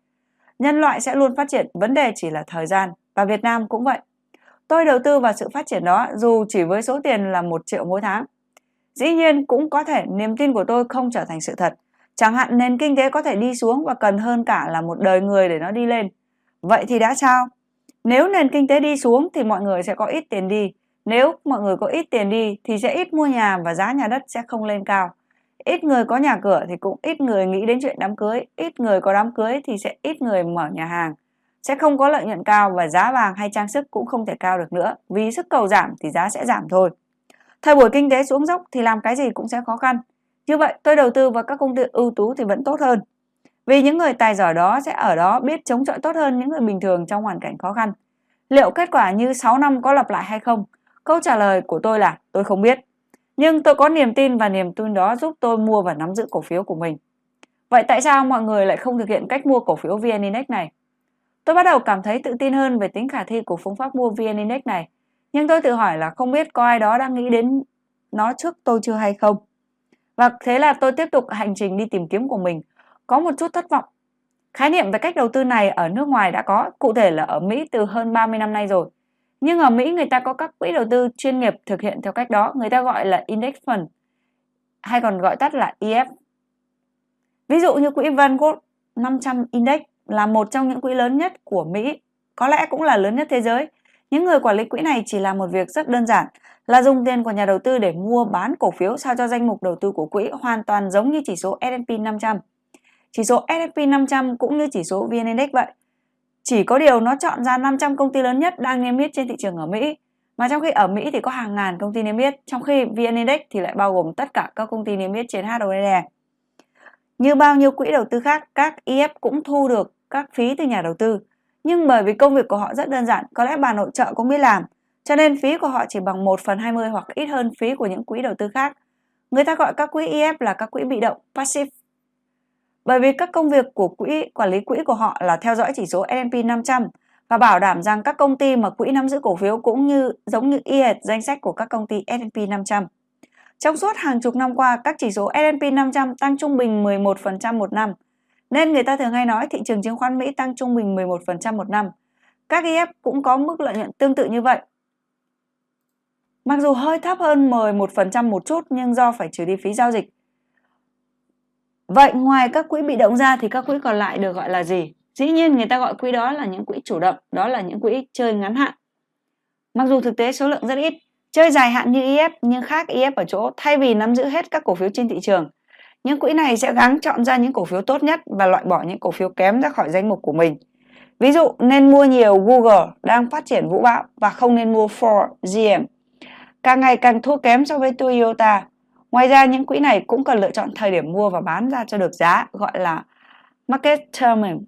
Nhân loại sẽ luôn phát triển, vấn đề chỉ là thời gian, và Việt Nam cũng vậy. Tôi đầu tư vào sự phát triển đó dù chỉ với số tiền là 1 triệu mỗi tháng. Dĩ nhiên cũng có thể niềm tin của tôi không trở thành sự thật. Chẳng hạn nền kinh tế có thể đi xuống và cần hơn cả là một đời người để nó đi lên. Vậy thì đã sao? Nếu nền kinh tế đi xuống thì mọi người sẽ có ít tiền đi. Nếu mọi người có ít tiền đi thì sẽ ít mua nhà và giá nhà đất sẽ không lên cao. Ít người có nhà cửa thì cũng ít người nghĩ đến chuyện đám cưới. Ít người có đám cưới thì sẽ ít người mở nhà hàng sẽ không có lợi nhuận cao và giá vàng hay trang sức cũng không thể cao được nữa. Vì sức cầu giảm thì giá sẽ giảm thôi. Thời buổi kinh tế xuống dốc thì làm cái gì cũng sẽ khó khăn. Như vậy, tôi đầu tư vào các công ty ưu tú thì vẫn tốt hơn. Vì những người tài giỏi đó sẽ ở đó biết chống chọi tốt hơn những người bình thường trong hoàn cảnh khó khăn. Liệu kết quả như 6 năm có lặp lại hay không? Câu trả lời của tôi là tôi không biết. Nhưng tôi có niềm tin và niềm tin đó giúp tôi mua và nắm giữ cổ phiếu của mình. Vậy tại sao mọi người lại không thực hiện cách mua cổ phiếu VN Index này? Tôi bắt đầu cảm thấy tự tin hơn về tính khả thi của phương pháp mua VN Index này. Nhưng tôi tự hỏi là không biết có ai đó đang nghĩ đến nó trước tôi chưa hay không. Và thế là tôi tiếp tục hành trình đi tìm kiếm của mình. Có một chút thất vọng. Khái niệm về cách đầu tư này ở nước ngoài đã có, cụ thể là ở Mỹ từ hơn 30 năm nay rồi. Nhưng ở Mỹ người ta có các quỹ đầu tư chuyên nghiệp thực hiện theo cách đó, người ta gọi là Index Fund, hay còn gọi tắt là EF. Ví dụ như quỹ Vanguard 500 Index là một trong những quỹ lớn nhất của Mỹ, có lẽ cũng là lớn nhất thế giới. Những người quản lý quỹ này chỉ làm một việc rất đơn giản là dùng tiền của nhà đầu tư để mua bán cổ phiếu sao cho danh mục đầu tư của quỹ hoàn toàn giống như chỉ số S&P 500. Chỉ số S&P 500 cũng như chỉ số VN Index vậy. Chỉ có điều nó chọn ra 500 công ty lớn nhất đang niêm yết trên thị trường ở Mỹ. Mà trong khi ở Mỹ thì có hàng ngàn công ty niêm yết, trong khi VN Index thì lại bao gồm tất cả các công ty niêm yết trên HOSE. Như bao nhiêu quỹ đầu tư khác, các IF cũng thu được các phí từ nhà đầu tư. Nhưng bởi vì công việc của họ rất đơn giản, có lẽ bà nội trợ cũng biết làm, cho nên phí của họ chỉ bằng 1 phần 20 hoặc ít hơn phí của những quỹ đầu tư khác. Người ta gọi các quỹ IF là các quỹ bị động, passive. Bởi vì các công việc của quỹ quản lý quỹ của họ là theo dõi chỉ số S&P 500 và bảo đảm rằng các công ty mà quỹ nắm giữ cổ phiếu cũng như giống như y hệt danh sách của các công ty S&P 500. Trong suốt hàng chục năm qua, các chỉ số S&P 500 tăng trung bình 11% một năm, nên người ta thường hay nói thị trường chứng khoán Mỹ tăng trung bình 11% một năm. Các ETF cũng có mức lợi nhuận tương tự như vậy. Mặc dù hơi thấp hơn 11% một chút nhưng do phải trừ đi phí giao dịch. Vậy ngoài các quỹ bị động ra thì các quỹ còn lại được gọi là gì? Dĩ nhiên người ta gọi quỹ đó là những quỹ chủ động, đó là những quỹ chơi ngắn hạn. Mặc dù thực tế số lượng rất ít, chơi dài hạn như ETF nhưng khác ETF ở chỗ thay vì nắm giữ hết các cổ phiếu trên thị trường những quỹ này sẽ gắng chọn ra những cổ phiếu tốt nhất và loại bỏ những cổ phiếu kém ra khỏi danh mục của mình. Ví dụ nên mua nhiều Google đang phát triển vũ bão và không nên mua Ford, GM. Càng ngày càng thua kém so với Toyota. Ngoài ra, những quỹ này cũng cần lựa chọn thời điểm mua và bán ra cho được giá, gọi là market timing.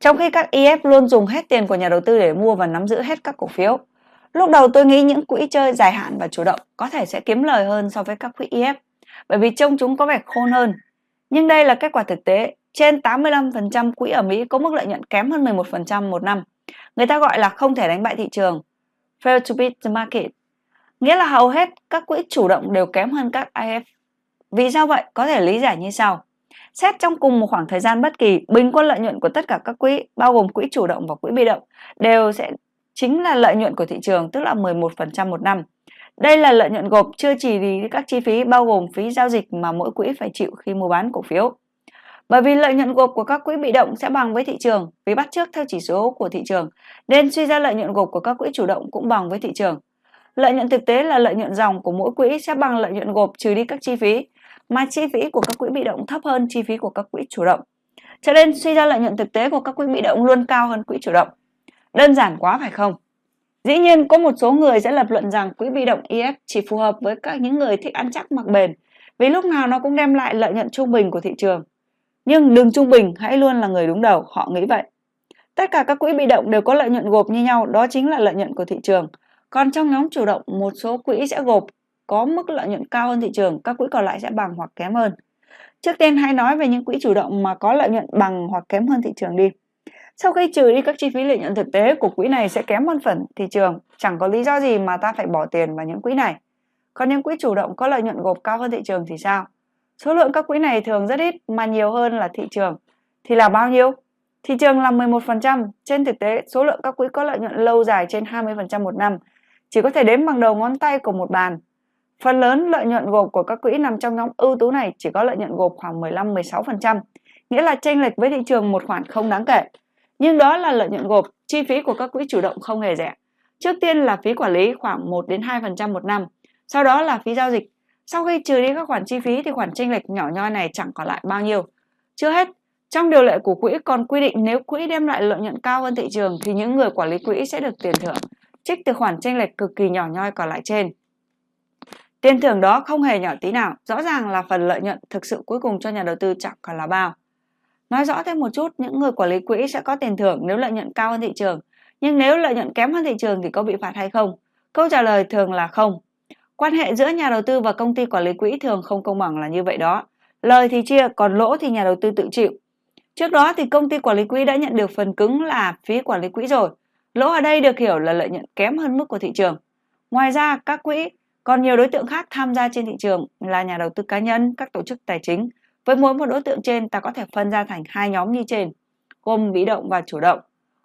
Trong khi các ETF luôn dùng hết tiền của nhà đầu tư để mua và nắm giữ hết các cổ phiếu. Lúc đầu tôi nghĩ những quỹ chơi dài hạn và chủ động có thể sẽ kiếm lời hơn so với các quỹ ETF bởi vì trông chúng có vẻ khôn hơn. Nhưng đây là kết quả thực tế. Trên 85% quỹ ở Mỹ có mức lợi nhuận kém hơn 11% một năm. Người ta gọi là không thể đánh bại thị trường. Fail to beat the market. Nghĩa là hầu hết các quỹ chủ động đều kém hơn các IF. Vì sao vậy? Có thể lý giải như sau. Xét trong cùng một khoảng thời gian bất kỳ, bình quân lợi nhuận của tất cả các quỹ, bao gồm quỹ chủ động và quỹ bị động, đều sẽ chính là lợi nhuận của thị trường, tức là 11% một năm. Đây là lợi nhuận gộp chưa chỉ đi các chi phí bao gồm phí giao dịch mà mỗi quỹ phải chịu khi mua bán cổ phiếu. Bởi vì lợi nhuận gộp của các quỹ bị động sẽ bằng với thị trường vì bắt trước theo chỉ số của thị trường, nên suy ra lợi nhuận gộp của các quỹ chủ động cũng bằng với thị trường. Lợi nhuận thực tế là lợi nhuận dòng của mỗi quỹ sẽ bằng lợi nhuận gộp trừ đi các chi phí, mà chi phí của các quỹ bị động thấp hơn chi phí của các quỹ chủ động. Cho nên suy ra lợi nhuận thực tế của các quỹ bị động luôn cao hơn quỹ chủ động. Đơn giản quá phải không? Dĩ nhiên có một số người sẽ lập luận rằng quỹ bị động EF chỉ phù hợp với các những người thích ăn chắc mặc bền vì lúc nào nó cũng đem lại lợi nhuận trung bình của thị trường. Nhưng đừng trung bình, hãy luôn là người đúng đầu, họ nghĩ vậy. Tất cả các quỹ bị động đều có lợi nhuận gộp như nhau, đó chính là lợi nhuận của thị trường. Còn trong nhóm chủ động, một số quỹ sẽ gộp có mức lợi nhuận cao hơn thị trường, các quỹ còn lại sẽ bằng hoặc kém hơn. Trước tiên hãy nói về những quỹ chủ động mà có lợi nhuận bằng hoặc kém hơn thị trường đi. Sau khi trừ đi các chi phí lợi nhuận thực tế của quỹ này sẽ kém hơn phần thị trường, chẳng có lý do gì mà ta phải bỏ tiền vào những quỹ này. Còn những quỹ chủ động có lợi nhuận gộp cao hơn thị trường thì sao? Số lượng các quỹ này thường rất ít mà nhiều hơn là thị trường. Thì là bao nhiêu? Thị trường là 11%, trên thực tế số lượng các quỹ có lợi nhuận lâu dài trên 20% một năm chỉ có thể đếm bằng đầu ngón tay của một bàn. Phần lớn lợi nhuận gộp của các quỹ nằm trong nhóm ưu tú này chỉ có lợi nhuận gộp khoảng 15-16%, nghĩa là chênh lệch với thị trường một khoản không đáng kể. Nhưng đó là lợi nhuận gộp, chi phí của các quỹ chủ động không hề rẻ. Trước tiên là phí quản lý khoảng 1 đến 2% một năm, sau đó là phí giao dịch. Sau khi trừ đi các khoản chi phí thì khoản chênh lệch nhỏ nhoi này chẳng còn lại bao nhiêu. Chưa hết, trong điều lệ của quỹ còn quy định nếu quỹ đem lại lợi nhuận cao hơn thị trường thì những người quản lý quỹ sẽ được tiền thưởng, trích từ khoản chênh lệch cực kỳ nhỏ nhoi còn lại trên. Tiền thưởng đó không hề nhỏ tí nào, rõ ràng là phần lợi nhuận thực sự cuối cùng cho nhà đầu tư chẳng còn là bao. Nói rõ thêm một chút, những người quản lý quỹ sẽ có tiền thưởng nếu lợi nhuận cao hơn thị trường. Nhưng nếu lợi nhuận kém hơn thị trường thì có bị phạt hay không? Câu trả lời thường là không. Quan hệ giữa nhà đầu tư và công ty quản lý quỹ thường không công bằng là như vậy đó. Lời thì chia, còn lỗ thì nhà đầu tư tự chịu. Trước đó thì công ty quản lý quỹ đã nhận được phần cứng là phí quản lý quỹ rồi. Lỗ ở đây được hiểu là lợi nhuận kém hơn mức của thị trường. Ngoài ra, các quỹ còn nhiều đối tượng khác tham gia trên thị trường là nhà đầu tư cá nhân, các tổ chức tài chính, với mỗi một đối tượng trên, ta có thể phân ra thành hai nhóm như trên, gồm bị động và chủ động.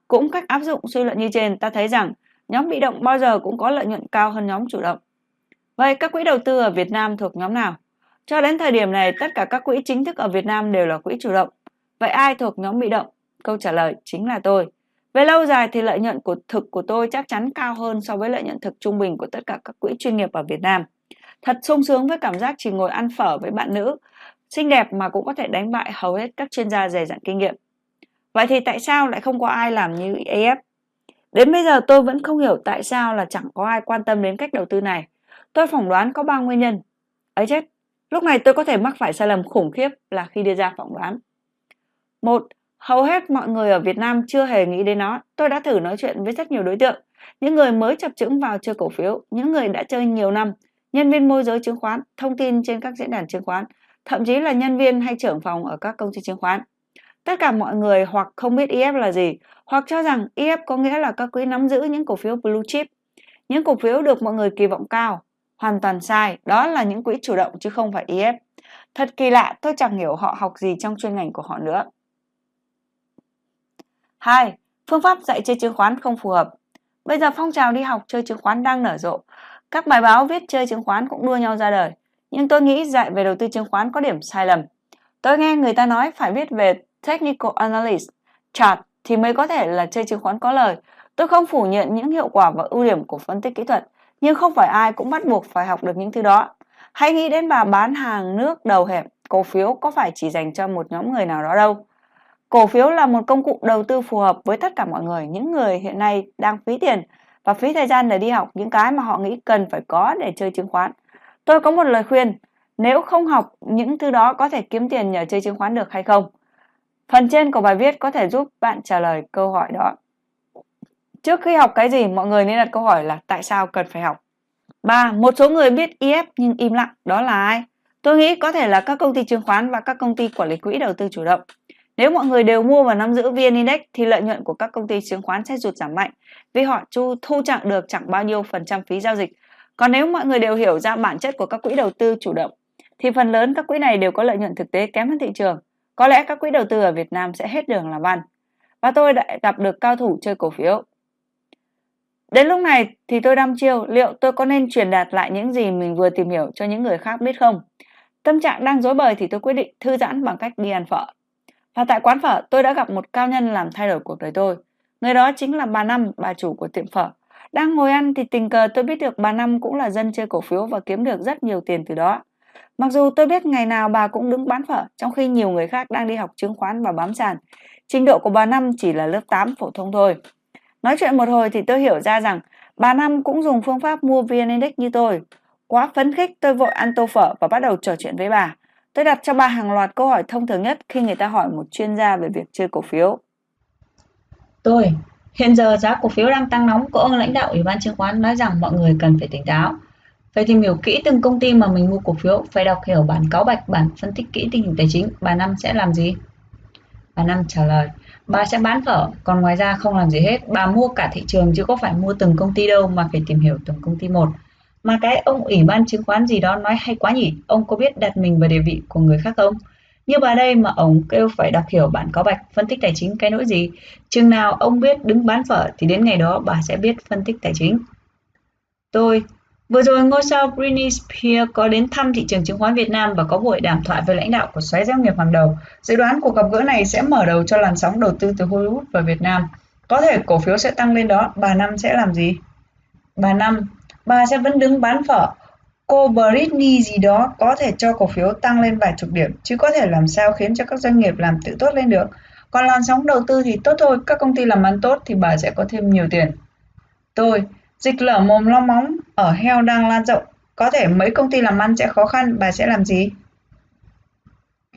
Cũng cách áp dụng suy luận như trên, ta thấy rằng nhóm bị động bao giờ cũng có lợi nhuận cao hơn nhóm chủ động. Vậy các quỹ đầu tư ở Việt Nam thuộc nhóm nào? Cho đến thời điểm này, tất cả các quỹ chính thức ở Việt Nam đều là quỹ chủ động. Vậy ai thuộc nhóm bị động? Câu trả lời chính là tôi. Về lâu dài thì lợi nhuận của thực của tôi chắc chắn cao hơn so với lợi nhuận thực trung bình của tất cả các quỹ chuyên nghiệp ở Việt Nam. Thật sung sướng với cảm giác chỉ ngồi ăn phở với bạn nữ xinh đẹp mà cũng có thể đánh bại hầu hết các chuyên gia dày dặn kinh nghiệm. Vậy thì tại sao lại không có ai làm như AF? Đến bây giờ tôi vẫn không hiểu tại sao là chẳng có ai quan tâm đến cách đầu tư này. Tôi phỏng đoán có ba nguyên nhân. Ấy chết, lúc này tôi có thể mắc phải sai lầm khủng khiếp là khi đưa ra phỏng đoán. Một, hầu hết mọi người ở Việt Nam chưa hề nghĩ đến nó. Tôi đã thử nói chuyện với rất nhiều đối tượng, những người mới chập chững vào chơi cổ phiếu, những người đã chơi nhiều năm, nhân viên môi giới chứng khoán, thông tin trên các diễn đàn chứng khoán, thậm chí là nhân viên hay trưởng phòng ở các công ty chứng khoán. Tất cả mọi người hoặc không biết EF là gì, hoặc cho rằng EF có nghĩa là các quỹ nắm giữ những cổ phiếu blue chip, những cổ phiếu được mọi người kỳ vọng cao. Hoàn toàn sai, đó là những quỹ chủ động chứ không phải EF. Thật kỳ lạ, tôi chẳng hiểu họ học gì trong chuyên ngành của họ nữa. 2. Phương pháp dạy chơi chứng khoán không phù hợp. Bây giờ phong trào đi học chơi chứng khoán đang nở rộ. Các bài báo viết chơi chứng khoán cũng đua nhau ra đời nhưng tôi nghĩ dạy về đầu tư chứng khoán có điểm sai lầm. Tôi nghe người ta nói phải viết về technical analysis, chart thì mới có thể là chơi chứng khoán có lời. Tôi không phủ nhận những hiệu quả và ưu điểm của phân tích kỹ thuật, nhưng không phải ai cũng bắt buộc phải học được những thứ đó. Hãy nghĩ đến bà bán hàng nước đầu hẻm, cổ phiếu có phải chỉ dành cho một nhóm người nào đó đâu. Cổ phiếu là một công cụ đầu tư phù hợp với tất cả mọi người, những người hiện nay đang phí tiền và phí thời gian để đi học những cái mà họ nghĩ cần phải có để chơi chứng khoán. Tôi có một lời khuyên, nếu không học những thứ đó có thể kiếm tiền nhờ chơi chứng khoán được hay không? Phần trên của bài viết có thể giúp bạn trả lời câu hỏi đó. trước khi học cái gì mọi người nên đặt câu hỏi là tại sao cần phải học. 3. Một số người biết IF nhưng im lặng, đó là ai? Tôi nghĩ có thể là các công ty chứng khoán và các công ty quản lý quỹ đầu tư chủ động. Nếu mọi người đều mua và nắm giữ VN Index thì lợi nhuận của các công ty chứng khoán sẽ rụt giảm mạnh vì họ thu, thu chặng được chẳng bao nhiêu phần trăm phí giao dịch. Còn nếu mọi người đều hiểu ra bản chất của các quỹ đầu tư chủ động thì phần lớn các quỹ này đều có lợi nhuận thực tế kém hơn thị trường. Có lẽ các quỹ đầu tư ở Việt Nam sẽ hết đường làm ăn. Và tôi đã gặp được cao thủ chơi cổ phiếu. Đến lúc này thì tôi đăm chiêu liệu tôi có nên truyền đạt lại những gì mình vừa tìm hiểu cho những người khác biết không? Tâm trạng đang dối bời thì tôi quyết định thư giãn bằng cách đi ăn phở. Và tại quán phở tôi đã gặp một cao nhân làm thay đổi cuộc đời tôi. Người đó chính là bà Năm, bà chủ của tiệm phở. Đang ngồi ăn thì tình cờ tôi biết được bà Năm cũng là dân chơi cổ phiếu và kiếm được rất nhiều tiền từ đó. Mặc dù tôi biết ngày nào bà cũng đứng bán phở, trong khi nhiều người khác đang đi học chứng khoán và bám sàn. Trình độ của bà Năm chỉ là lớp 8 phổ thông thôi. Nói chuyện một hồi thì tôi hiểu ra rằng bà Năm cũng dùng phương pháp mua VN Index như tôi. Quá phấn khích tôi vội ăn tô phở và bắt đầu trò chuyện với bà. Tôi đặt cho bà hàng loạt câu hỏi thông thường nhất khi người ta hỏi một chuyên gia về việc chơi cổ phiếu. Tôi, hiện giờ giá cổ phiếu đang tăng nóng, có ông lãnh đạo Ủy ban chứng khoán nói rằng mọi người cần phải tỉnh táo. Phải tìm hiểu kỹ từng công ty mà mình mua cổ phiếu, phải đọc hiểu bản cáo bạch, bản phân tích kỹ tình hình tài chính. Bà Năm sẽ làm gì? Bà Năm trả lời, bà sẽ bán phở, còn ngoài ra không làm gì hết. Bà mua cả thị trường chứ có phải mua từng công ty đâu mà phải tìm hiểu từng công ty một. Mà cái ông ủy ban chứng khoán gì đó nói hay quá nhỉ, ông có biết đặt mình vào địa vị của người khác không? Như bà đây mà ông kêu phải đọc hiểu bản cáo bạch, phân tích tài chính cái nỗi gì. Chừng nào ông biết đứng bán phở thì đến ngày đó bà sẽ biết phân tích tài chính. Tôi, vừa rồi ngôi sao Britney Spears có đến thăm thị trường chứng khoán Việt Nam và có buổi đàm thoại với lãnh đạo của xoáy doanh nghiệp hàng đầu. Dự đoán cuộc gặp gỡ này sẽ mở đầu cho làn sóng đầu tư từ Hollywood vào Việt Nam. Có thể cổ phiếu sẽ tăng lên đó, bà Năm sẽ làm gì? Bà Năm, bà sẽ vẫn đứng bán phở. Cô Britney gì đó có thể cho cổ phiếu tăng lên vài chục điểm, chứ có thể làm sao khiến cho các doanh nghiệp làm tự tốt lên được. Còn làn sóng đầu tư thì tốt thôi, các công ty làm ăn tốt thì bà sẽ có thêm nhiều tiền. Tôi, dịch lở mồm long móng ở heo đang lan rộng. Có thể mấy công ty làm ăn sẽ khó khăn, bà sẽ làm gì?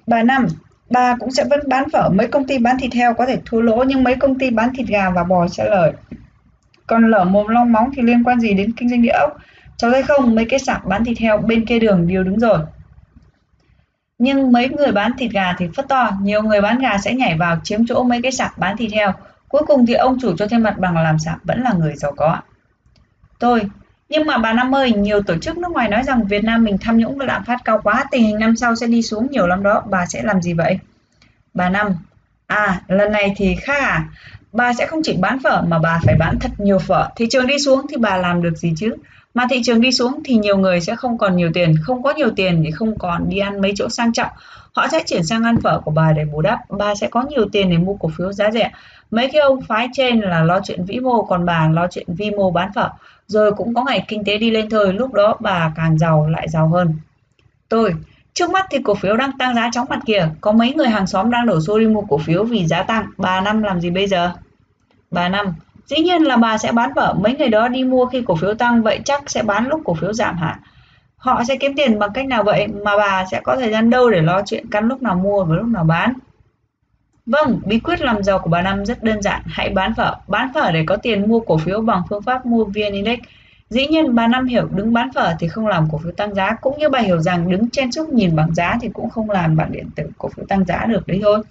Bà năm, bà cũng sẽ vẫn bán phở. Mấy công ty bán thịt heo có thể thua lỗ, nhưng mấy công ty bán thịt gà và bò sẽ lời còn lở mồm long móng thì liên quan gì đến kinh doanh địa ốc? Cháu thấy không? Mấy cái sạp bán thịt heo bên kia đường đều đứng rồi. Nhưng mấy người bán thịt gà thì phất to. Nhiều người bán gà sẽ nhảy vào chiếm chỗ mấy cái sạp bán thịt heo. Cuối cùng thì ông chủ cho thêm mặt bằng làm sạp vẫn là người giàu có. Tôi nhưng mà bà Năm ơi, nhiều tổ chức nước ngoài nói rằng Việt Nam mình tham nhũng và lạm phát cao quá, tình hình năm sau sẽ đi xuống nhiều lắm đó, bà sẽ làm gì vậy? Bà Năm, à, lần này thì khác à, bà sẽ không chỉ bán phở mà bà phải bán thật nhiều phở, thị trường đi xuống thì bà làm được gì chứ? mà thị trường đi xuống thì nhiều người sẽ không còn nhiều tiền. Không có nhiều tiền thì không còn đi ăn mấy chỗ sang trọng. Họ sẽ chuyển sang ăn phở của bà để bù đắp. Bà sẽ có nhiều tiền để mua cổ phiếu giá rẻ. Mấy cái ông phái trên là lo chuyện vĩ mô còn bà lo chuyện vi mô bán phở rồi cũng có ngày kinh tế đi lên thôi. Lúc đó bà càng giàu lại giàu hơn. Tôi trước mắt thì cổ phiếu đang tăng giá chóng mặt kìa có mấy người hàng xóm đang đổ xô đi mua cổ phiếu vì giá tăng bà năm làm gì bây giờ bà năm Dĩ nhiên là bà sẽ bán vợ mấy người đó đi mua khi cổ phiếu tăng vậy chắc sẽ bán lúc cổ phiếu giảm hả? Họ sẽ kiếm tiền bằng cách nào vậy mà bà sẽ có thời gian đâu để lo chuyện căn lúc nào mua và lúc nào bán? Vâng, bí quyết làm giàu của bà Năm rất đơn giản, hãy bán phở. Bán phở để có tiền mua cổ phiếu bằng phương pháp mua VN Index. Dĩ nhiên bà Năm hiểu đứng bán phở thì không làm cổ phiếu tăng giá, cũng như bà hiểu rằng đứng chen chúc nhìn bảng giá thì cũng không làm bản điện tử cổ phiếu tăng giá được đấy thôi.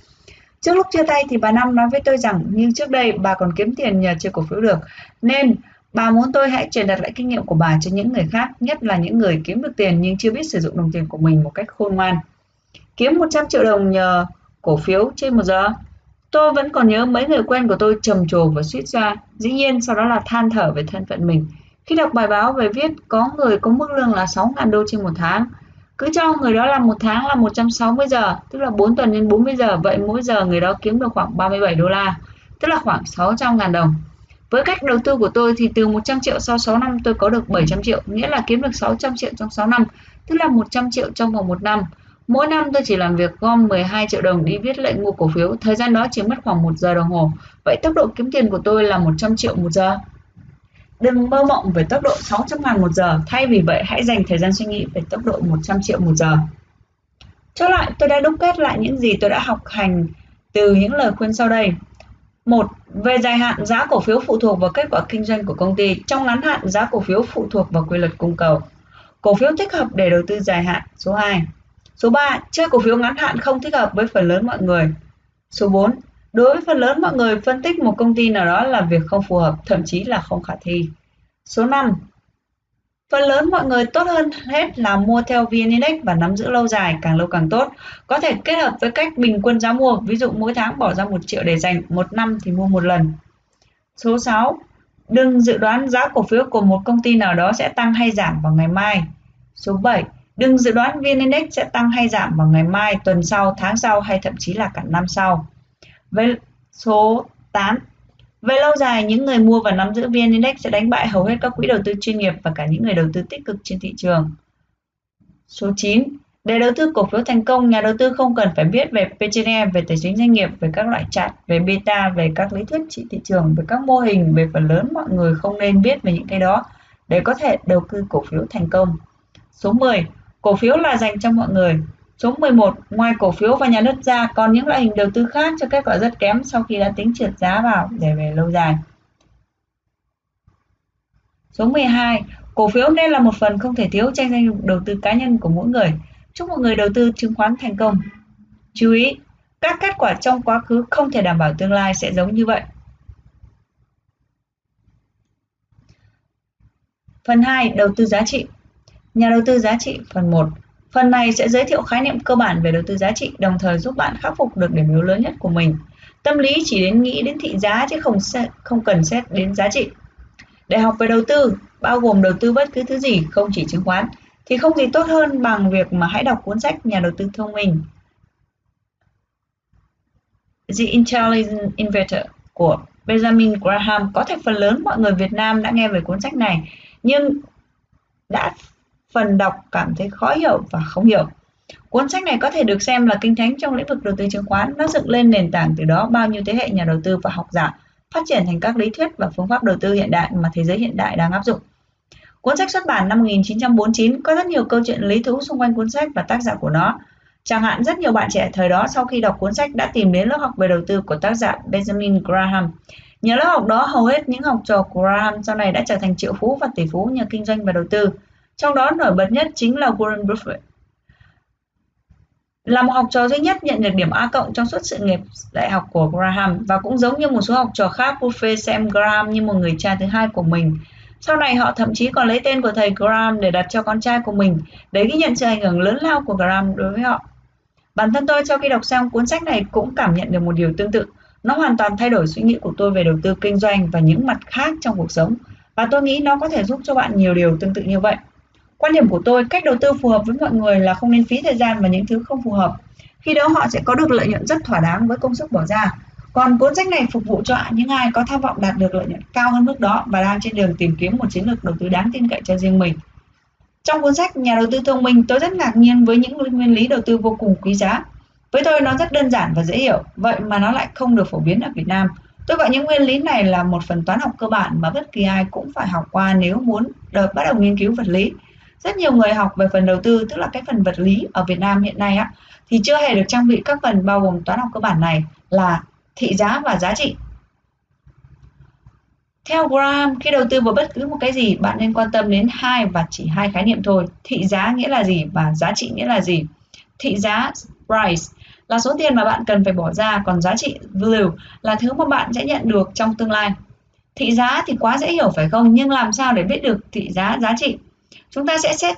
Trước lúc chia tay thì bà Năm nói với tôi rằng như trước đây bà còn kiếm tiền nhờ chơi cổ phiếu được. Nên bà muốn tôi hãy truyền đạt lại kinh nghiệm của bà cho những người khác, nhất là những người kiếm được tiền nhưng chưa biết sử dụng đồng tiền của mình một cách khôn ngoan. Kiếm 100 triệu đồng nhờ cổ phiếu trên một giờ. Tôi vẫn còn nhớ mấy người quen của tôi trầm trồ và suýt ra. Dĩ nhiên sau đó là than thở về thân phận mình. Khi đọc bài báo về viết có người có mức lương là 6.000 đô trên một tháng, cứ cho người đó làm một tháng là 160 giờ tức là 4 tuần nhân 40 giờ vậy mỗi giờ người đó kiếm được khoảng 37 đô la tức là khoảng 600 ngàn đồng. Với cách đầu tư của tôi thì từ 100 triệu sau 6 năm tôi có được 700 triệu nghĩa là kiếm được 600 triệu trong 6 năm tức là 100 triệu trong vòng 1 năm. Mỗi năm tôi chỉ làm việc gom 12 triệu đồng đi viết lệnh mua cổ phiếu thời gian đó chỉ mất khoảng 1 giờ đồng hồ. Vậy tốc độ kiếm tiền của tôi là 100 triệu một giờ. Đừng mơ mộng về tốc độ 600 ngàn một giờ, thay vì vậy hãy dành thời gian suy nghĩ về tốc độ 100 triệu một giờ. Cho lại, tôi đã đúc kết lại những gì tôi đã học hành từ những lời khuyên sau đây. một về dài hạn giá cổ phiếu phụ thuộc vào kết quả kinh doanh của công ty. Trong ngắn hạn giá cổ phiếu phụ thuộc vào quy luật cung cầu. Cổ phiếu thích hợp để đầu tư dài hạn. Số 2 số 3 chơi cổ phiếu ngắn hạn không thích hợp với phần lớn mọi người. Số 4 đối với phần lớn mọi người phân tích một công ty nào đó là việc không phù hợp thậm chí là không khả thi số 5 Phần lớn mọi người tốt hơn hết là mua theo VN Index và nắm giữ lâu dài, càng lâu càng tốt. Có thể kết hợp với cách bình quân giá mua, ví dụ mỗi tháng bỏ ra 1 triệu để dành, một năm thì mua một lần. Số 6. Đừng dự đoán giá cổ phiếu của một công ty nào đó sẽ tăng hay giảm vào ngày mai. Số 7. Đừng dự đoán VN Index sẽ tăng hay giảm vào ngày mai, tuần sau, tháng sau hay thậm chí là cả năm sau. Với số 8. Về lâu dài, những người mua và nắm giữ VN Index sẽ đánh bại hầu hết các quỹ đầu tư chuyên nghiệp và cả những người đầu tư tích cực trên thị trường. Số 9. Để đầu tư cổ phiếu thành công, nhà đầu tư không cần phải biết về P/E, về tài chính doanh nghiệp, về các loại chart, về beta, về các lý thuyết trị thị trường, về các mô hình, về phần lớn mọi người không nên biết về những cái đó để có thể đầu tư cổ phiếu thành công. Số 10. Cổ phiếu là dành cho mọi người. Số 11, ngoài cổ phiếu và nhà đất ra, còn những loại hình đầu tư khác cho kết quả rất kém sau khi đã tính trượt giá vào để về lâu dài. Số 12, cổ phiếu nên là một phần không thể thiếu trong danh mục đầu tư cá nhân của mỗi người. Chúc mọi người đầu tư chứng khoán thành công. Chú ý, các kết quả trong quá khứ không thể đảm bảo tương lai sẽ giống như vậy. Phần 2, đầu tư giá trị. Nhà đầu tư giá trị phần 1 Phần này sẽ giới thiệu khái niệm cơ bản về đầu tư giá trị, đồng thời giúp bạn khắc phục được điểm yếu lớn nhất của mình. Tâm lý chỉ đến nghĩ đến thị giá chứ không không cần xét đến giá trị. Để học về đầu tư, bao gồm đầu tư bất cứ thứ gì, không chỉ chứng khoán, thì không gì tốt hơn bằng việc mà hãy đọc cuốn sách Nhà đầu tư thông minh. The Intelligent Investor của Benjamin Graham có thể phần lớn mọi người Việt Nam đã nghe về cuốn sách này, nhưng đã phần đọc cảm thấy khó hiểu và không hiểu. Cuốn sách này có thể được xem là kinh thánh trong lĩnh vực đầu tư chứng khoán, nó dựng lên nền tảng từ đó bao nhiêu thế hệ nhà đầu tư và học giả phát triển thành các lý thuyết và phương pháp đầu tư hiện đại mà thế giới hiện đại đang áp dụng. Cuốn sách xuất bản năm 1949 có rất nhiều câu chuyện lý thú xung quanh cuốn sách và tác giả của nó. Chẳng hạn rất nhiều bạn trẻ thời đó sau khi đọc cuốn sách đã tìm đến lớp học về đầu tư của tác giả Benjamin Graham. Nhờ lớp học đó, hầu hết những học trò của Graham sau này đã trở thành triệu phú và tỷ phú nhờ kinh doanh và đầu tư. Trong đó nổi bật nhất chính là Warren Buffett. Là một học trò duy nhất nhận được điểm A cộng trong suốt sự nghiệp đại học của Graham và cũng giống như một số học trò khác, Buffett xem Graham như một người cha thứ hai của mình. Sau này họ thậm chí còn lấy tên của thầy Graham để đặt cho con trai của mình để ghi nhận sự ảnh hưởng lớn lao của Graham đối với họ. Bản thân tôi sau khi đọc xong cuốn sách này cũng cảm nhận được một điều tương tự. Nó hoàn toàn thay đổi suy nghĩ của tôi về đầu tư kinh doanh và những mặt khác trong cuộc sống. Và tôi nghĩ nó có thể giúp cho bạn nhiều điều tương tự như vậy. Quan điểm của tôi, cách đầu tư phù hợp với mọi người là không nên phí thời gian vào những thứ không phù hợp. Khi đó họ sẽ có được lợi nhuận rất thỏa đáng với công sức bỏ ra. Còn cuốn sách này phục vụ cho những ai có tham vọng đạt được lợi nhuận cao hơn mức đó và đang trên đường tìm kiếm một chiến lược đầu tư đáng tin cậy cho riêng mình. Trong cuốn sách Nhà đầu tư thông minh, tôi rất ngạc nhiên với những nguyên lý đầu tư vô cùng quý giá. Với tôi nó rất đơn giản và dễ hiểu, vậy mà nó lại không được phổ biến ở Việt Nam. Tôi gọi những nguyên lý này là một phần toán học cơ bản mà bất kỳ ai cũng phải học qua nếu muốn được bắt đầu nghiên cứu vật lý rất nhiều người học về phần đầu tư tức là cái phần vật lý ở Việt Nam hiện nay á thì chưa hề được trang bị các phần bao gồm toán học cơ bản này là thị giá và giá trị theo Graham, khi đầu tư vào bất cứ một cái gì, bạn nên quan tâm đến hai và chỉ hai khái niệm thôi. Thị giá nghĩa là gì và giá trị nghĩa là gì? Thị giá price là số tiền mà bạn cần phải bỏ ra, còn giá trị value là thứ mà bạn sẽ nhận được trong tương lai. Thị giá thì quá dễ hiểu phải không? Nhưng làm sao để biết được thị giá giá trị? Chúng ta sẽ xét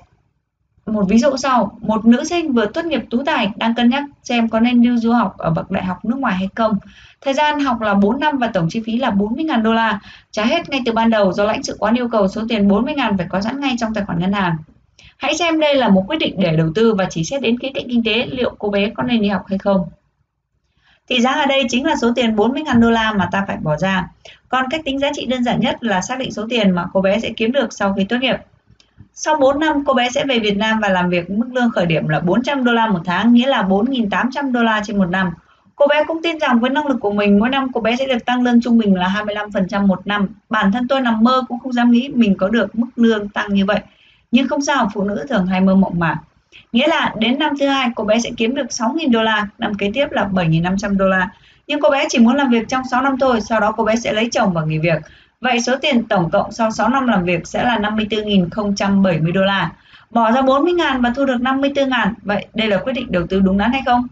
một ví dụ sau, một nữ sinh vừa tốt nghiệp tú tài đang cân nhắc xem có nên đi du học ở bậc đại học nước ngoài hay không. Thời gian học là 4 năm và tổng chi phí là 40.000 đô la, trả hết ngay từ ban đầu do lãnh sự quán yêu cầu số tiền 40.000 phải có sẵn ngay trong tài khoản ngân hàng. Hãy xem đây là một quyết định để đầu tư và chỉ xét đến khía cạnh kinh tế liệu cô bé có nên đi học hay không. thì giá ở đây chính là số tiền 40.000 đô la mà ta phải bỏ ra. Còn cách tính giá trị đơn giản nhất là xác định số tiền mà cô bé sẽ kiếm được sau khi tốt nghiệp. Sau 4 năm, cô bé sẽ về Việt Nam và làm việc mức lương khởi điểm là 400 đô la một tháng, nghĩa là 4.800 đô la trên một năm. Cô bé cũng tin rằng với năng lực của mình, mỗi năm cô bé sẽ được tăng lương trung bình là 25% một năm. Bản thân tôi nằm mơ cũng không dám nghĩ mình có được mức lương tăng như vậy. Nhưng không sao, phụ nữ thường hay mơ mộng mà. Nghĩa là đến năm thứ hai cô bé sẽ kiếm được 6.000 đô la, năm kế tiếp là 7.500 đô la. nhưng cô bé chỉ muốn làm việc trong 6 năm thôi, sau đó cô bé sẽ lấy chồng và nghỉ việc. Vậy số tiền tổng cộng sau 6 năm làm việc sẽ là 54.070 đô la. Bỏ ra 40.000 và thu được 54.000. Vậy đây là quyết định đầu tư đúng đắn hay không?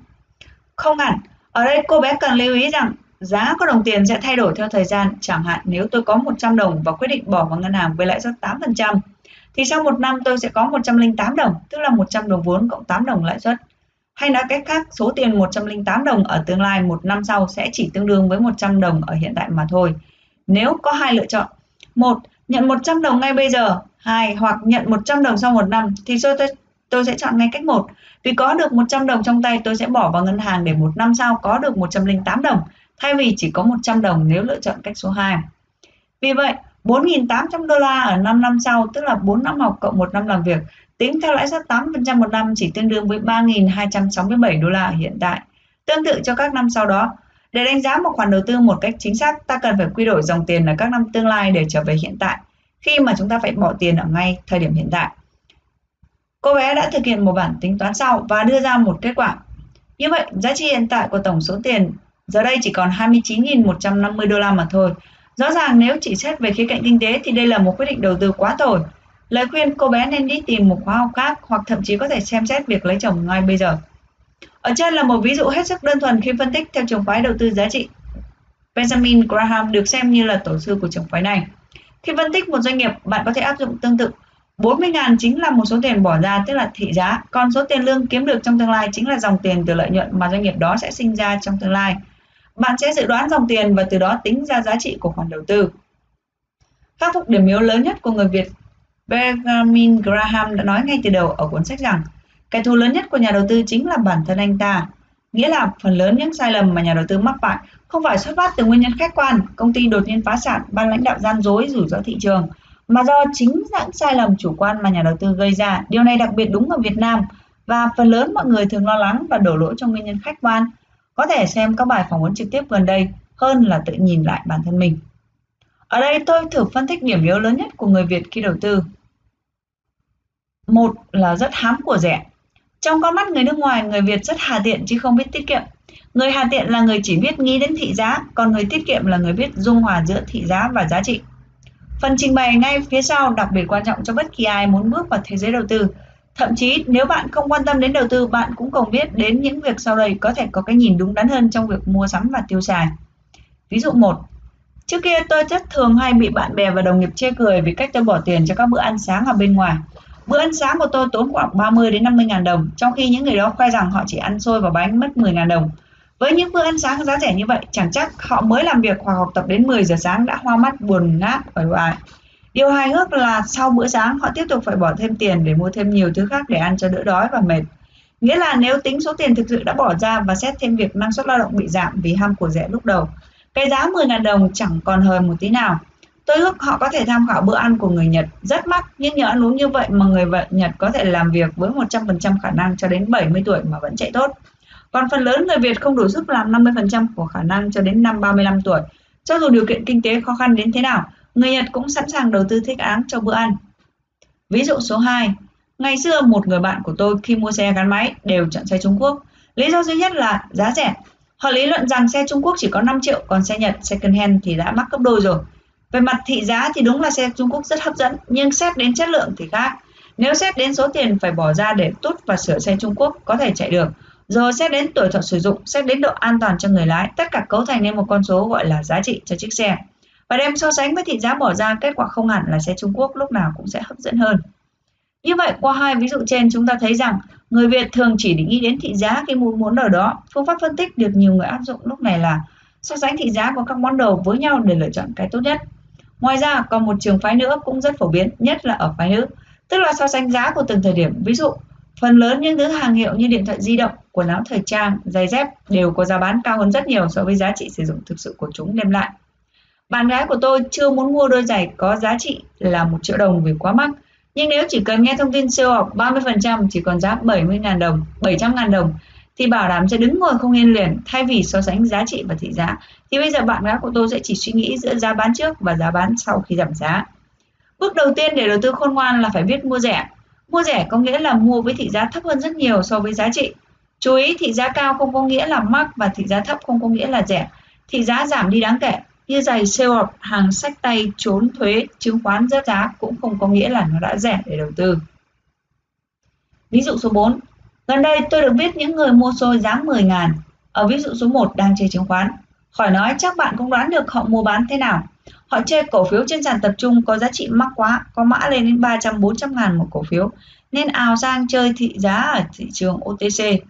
Không hẳn. Ở đây cô bé cần lưu ý rằng giá của đồng tiền sẽ thay đổi theo thời gian. Chẳng hạn nếu tôi có 100 đồng và quyết định bỏ vào ngân hàng với lãi suất 8%, thì sau một năm tôi sẽ có 108 đồng, tức là 100 đồng vốn cộng 8 đồng lãi suất. Hay nói cách khác, số tiền 108 đồng ở tương lai một năm sau sẽ chỉ tương đương với 100 đồng ở hiện tại mà thôi. Nếu có hai lựa chọn, một nhận 100 đồng ngay bây giờ, hai hoặc nhận 100 đồng sau một năm thì tôi tôi, tôi sẽ chọn ngay cách một. Vì có được 100 đồng trong tay tôi sẽ bỏ vào ngân hàng để một năm sau có được 108 đồng thay vì chỉ có 100 đồng nếu lựa chọn cách số 2. Vì vậy, 4.800 đô la ở 5 năm sau, tức là 4 năm học cộng 1 năm làm việc, tính theo lãi suất 8% một năm chỉ tương đương với 3.267 đô la hiện tại. Tương tự cho các năm sau đó, để đánh giá một khoản đầu tư một cách chính xác, ta cần phải quy đổi dòng tiền ở các năm tương lai để trở về hiện tại, khi mà chúng ta phải bỏ tiền ở ngay thời điểm hiện tại. Cô bé đã thực hiện một bản tính toán sau và đưa ra một kết quả. Như vậy, giá trị hiện tại của tổng số tiền giờ đây chỉ còn 29.150 đô la mà thôi. Rõ ràng nếu chỉ xét về khía cạnh kinh tế thì đây là một quyết định đầu tư quá tồi. Lời khuyên cô bé nên đi tìm một khóa học khác hoặc thậm chí có thể xem xét việc lấy chồng ngay bây giờ. Ở trên là một ví dụ hết sức đơn thuần khi phân tích theo trường phái đầu tư giá trị. Benjamin Graham được xem như là tổ sư của trường phái này. Khi phân tích một doanh nghiệp, bạn có thể áp dụng tương tự. 40.000 chính là một số tiền bỏ ra tức là thị giá, còn số tiền lương kiếm được trong tương lai chính là dòng tiền từ lợi nhuận mà doanh nghiệp đó sẽ sinh ra trong tương lai. Bạn sẽ dự đoán dòng tiền và từ đó tính ra giá trị của khoản đầu tư. Khắc phục điểm yếu lớn nhất của người Việt Benjamin Graham đã nói ngay từ đầu ở cuốn sách rằng Kẻ thù lớn nhất của nhà đầu tư chính là bản thân anh ta. Nghĩa là phần lớn những sai lầm mà nhà đầu tư mắc phải không phải xuất phát từ nguyên nhân khách quan, công ty đột nhiên phá sản, ban lãnh đạo gian dối, rủi ro thị trường, mà do chính những sai lầm chủ quan mà nhà đầu tư gây ra. Điều này đặc biệt đúng ở Việt Nam và phần lớn mọi người thường lo lắng và đổ lỗi cho nguyên nhân khách quan. Có thể xem các bài phỏng vấn trực tiếp gần đây hơn là tự nhìn lại bản thân mình. Ở đây tôi thử phân tích điểm yếu lớn nhất của người Việt khi đầu tư. Một là rất hám của rẻ. Trong con mắt người nước ngoài, người Việt rất hà tiện chứ không biết tiết kiệm. Người hà tiện là người chỉ biết nghĩ đến thị giá, còn người tiết kiệm là người biết dung hòa giữa thị giá và giá trị. Phần trình bày ngay phía sau đặc biệt quan trọng cho bất kỳ ai muốn bước vào thế giới đầu tư. Thậm chí nếu bạn không quan tâm đến đầu tư, bạn cũng cần biết đến những việc sau đây có thể có cái nhìn đúng đắn hơn trong việc mua sắm và tiêu xài. Ví dụ 1. Trước kia tôi rất thường hay bị bạn bè và đồng nghiệp chê cười vì cách tôi bỏ tiền cho các bữa ăn sáng ở bên ngoài. Bữa ăn sáng của tôi tốn khoảng 30 đến 50 ngàn đồng, trong khi những người đó khoe rằng họ chỉ ăn xôi và bánh mất 10 ngàn đồng. Với những bữa ăn sáng giá rẻ như vậy, chẳng chắc họ mới làm việc hoặc học tập đến 10 giờ sáng đã hoa mắt buồn ngáp bởi hoài. Điều hài hước là sau bữa sáng họ tiếp tục phải bỏ thêm tiền để mua thêm nhiều thứ khác để ăn cho đỡ đói và mệt. Nghĩa là nếu tính số tiền thực sự đã bỏ ra và xét thêm việc năng suất lao động bị giảm vì ham của rẻ lúc đầu, cái giá 10.000 đồng chẳng còn hời một tí nào. Tôi ước họ có thể tham khảo bữa ăn của người Nhật rất mắc nhưng nhờ ăn uống như vậy mà người vợ Nhật có thể làm việc với 100% khả năng cho đến 70 tuổi mà vẫn chạy tốt. Còn phần lớn người Việt không đủ sức làm 50% của khả năng cho đến năm 35 tuổi. Cho dù điều kiện kinh tế khó khăn đến thế nào, người Nhật cũng sẵn sàng đầu tư thích án cho bữa ăn. Ví dụ số 2. Ngày xưa một người bạn của tôi khi mua xe gắn máy đều chọn xe Trung Quốc. Lý do duy nhất là giá rẻ. Họ lý luận rằng xe Trung Quốc chỉ có 5 triệu, còn xe Nhật second hand thì đã mắc gấp đôi rồi. Về mặt thị giá thì đúng là xe Trung Quốc rất hấp dẫn, nhưng xét đến chất lượng thì khác. Nếu xét đến số tiền phải bỏ ra để tút và sửa xe Trung Quốc có thể chạy được, rồi xét đến tuổi thọ sử dụng, xét đến độ an toàn cho người lái, tất cả cấu thành nên một con số gọi là giá trị cho chiếc xe. Và đem so sánh với thị giá bỏ ra, kết quả không hẳn là xe Trung Quốc lúc nào cũng sẽ hấp dẫn hơn. Như vậy, qua hai ví dụ trên chúng ta thấy rằng người Việt thường chỉ định nghĩ đến thị giá khi mua món đồ đó. Phương pháp phân tích được nhiều người áp dụng lúc này là so sánh thị giá của các món đồ với nhau để lựa chọn cái tốt nhất. Ngoài ra, còn một trường phái nữa cũng rất phổ biến, nhất là ở phái nữ, tức là so sánh giá của từng thời điểm. Ví dụ, phần lớn những thứ hàng hiệu như điện thoại di động, quần áo thời trang, giày dép đều có giá bán cao hơn rất nhiều so với giá trị sử dụng thực sự của chúng đem lại. Bạn gái của tôi chưa muốn mua đôi giày có giá trị là một triệu đồng vì quá mắc. Nhưng nếu chỉ cần nghe thông tin siêu học 30% chỉ còn giá 70.000 đồng, 700.000 đồng thì bảo đảm sẽ đứng ngồi không yên liền thay vì so sánh giá trị và thị giá thì bây giờ bạn gái của tôi sẽ chỉ suy nghĩ giữa giá bán trước và giá bán sau khi giảm giá. Bước đầu tiên để đầu tư khôn ngoan là phải biết mua rẻ. Mua rẻ có nghĩa là mua với thị giá thấp hơn rất nhiều so với giá trị. Chú ý thị giá cao không có nghĩa là mắc và thị giá thấp không có nghĩa là rẻ. Thị giá giảm đi đáng kể như giày sale off, hàng sách tay trốn thuế, chứng khoán rớt giá cũng không có nghĩa là nó đã rẻ để đầu tư. Ví dụ số 4. Gần đây tôi được biết những người mua xôi giá 10 ngàn. Ở ví dụ số 1 đang chơi chứng khoán. Khỏi nói chắc bạn cũng đoán được họ mua bán thế nào. Họ chơi cổ phiếu trên sàn tập trung có giá trị mắc quá, có mã lên đến 300-400 ngàn một cổ phiếu, nên ào sang chơi thị giá ở thị trường OTC.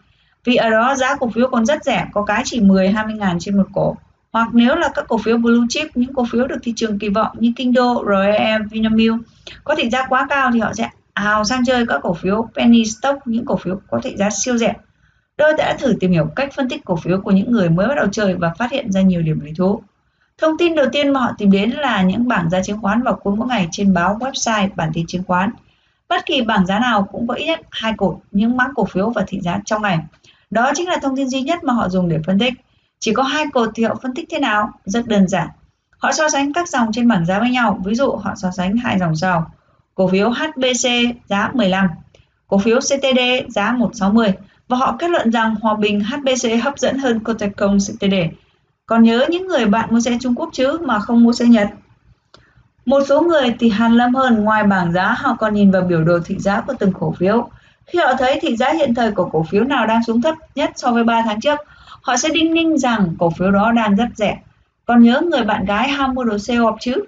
Vì ở đó giá cổ phiếu còn rất rẻ, có cái chỉ 10-20 ngàn trên một cổ. Hoặc nếu là các cổ phiếu blue chip, những cổ phiếu được thị trường kỳ vọng như Kinh Đô, REM, Vinamilk có thị giá quá cao thì họ sẽ ào sang chơi các cổ phiếu penny stock, những cổ phiếu có thị giá siêu rẻ. Tôi đã thử tìm hiểu cách phân tích cổ phiếu của những người mới bắt đầu chơi và phát hiện ra nhiều điểm lý thú. Thông tin đầu tiên mà họ tìm đến là những bảng giá chứng khoán vào cuối mỗi ngày trên báo website bản tin chứng khoán. Bất kỳ bảng giá nào cũng có ít nhất hai cột những mã cổ phiếu và thị giá trong ngày. Đó chính là thông tin duy nhất mà họ dùng để phân tích. Chỉ có hai cột thì họ phân tích thế nào? Rất đơn giản. Họ so sánh các dòng trên bảng giá với nhau. Ví dụ họ so sánh hai dòng sau. Cổ phiếu HBC giá 15, cổ phiếu CTD giá 160 và họ kết luận rằng Hòa Bình HBC hấp dẫn hơn Cotecom CTD. Còn nhớ những người bạn mua xe Trung Quốc chứ mà không mua xe Nhật. Một số người thì hàn lâm hơn ngoài bảng giá họ còn nhìn vào biểu đồ thị giá của từng cổ phiếu. Khi họ thấy thị giá hiện thời của cổ phiếu nào đang xuống thấp nhất so với 3 tháng trước, họ sẽ đinh ninh rằng cổ phiếu đó đang rất rẻ. Còn nhớ người bạn gái ham mua đồ xe họp chứ?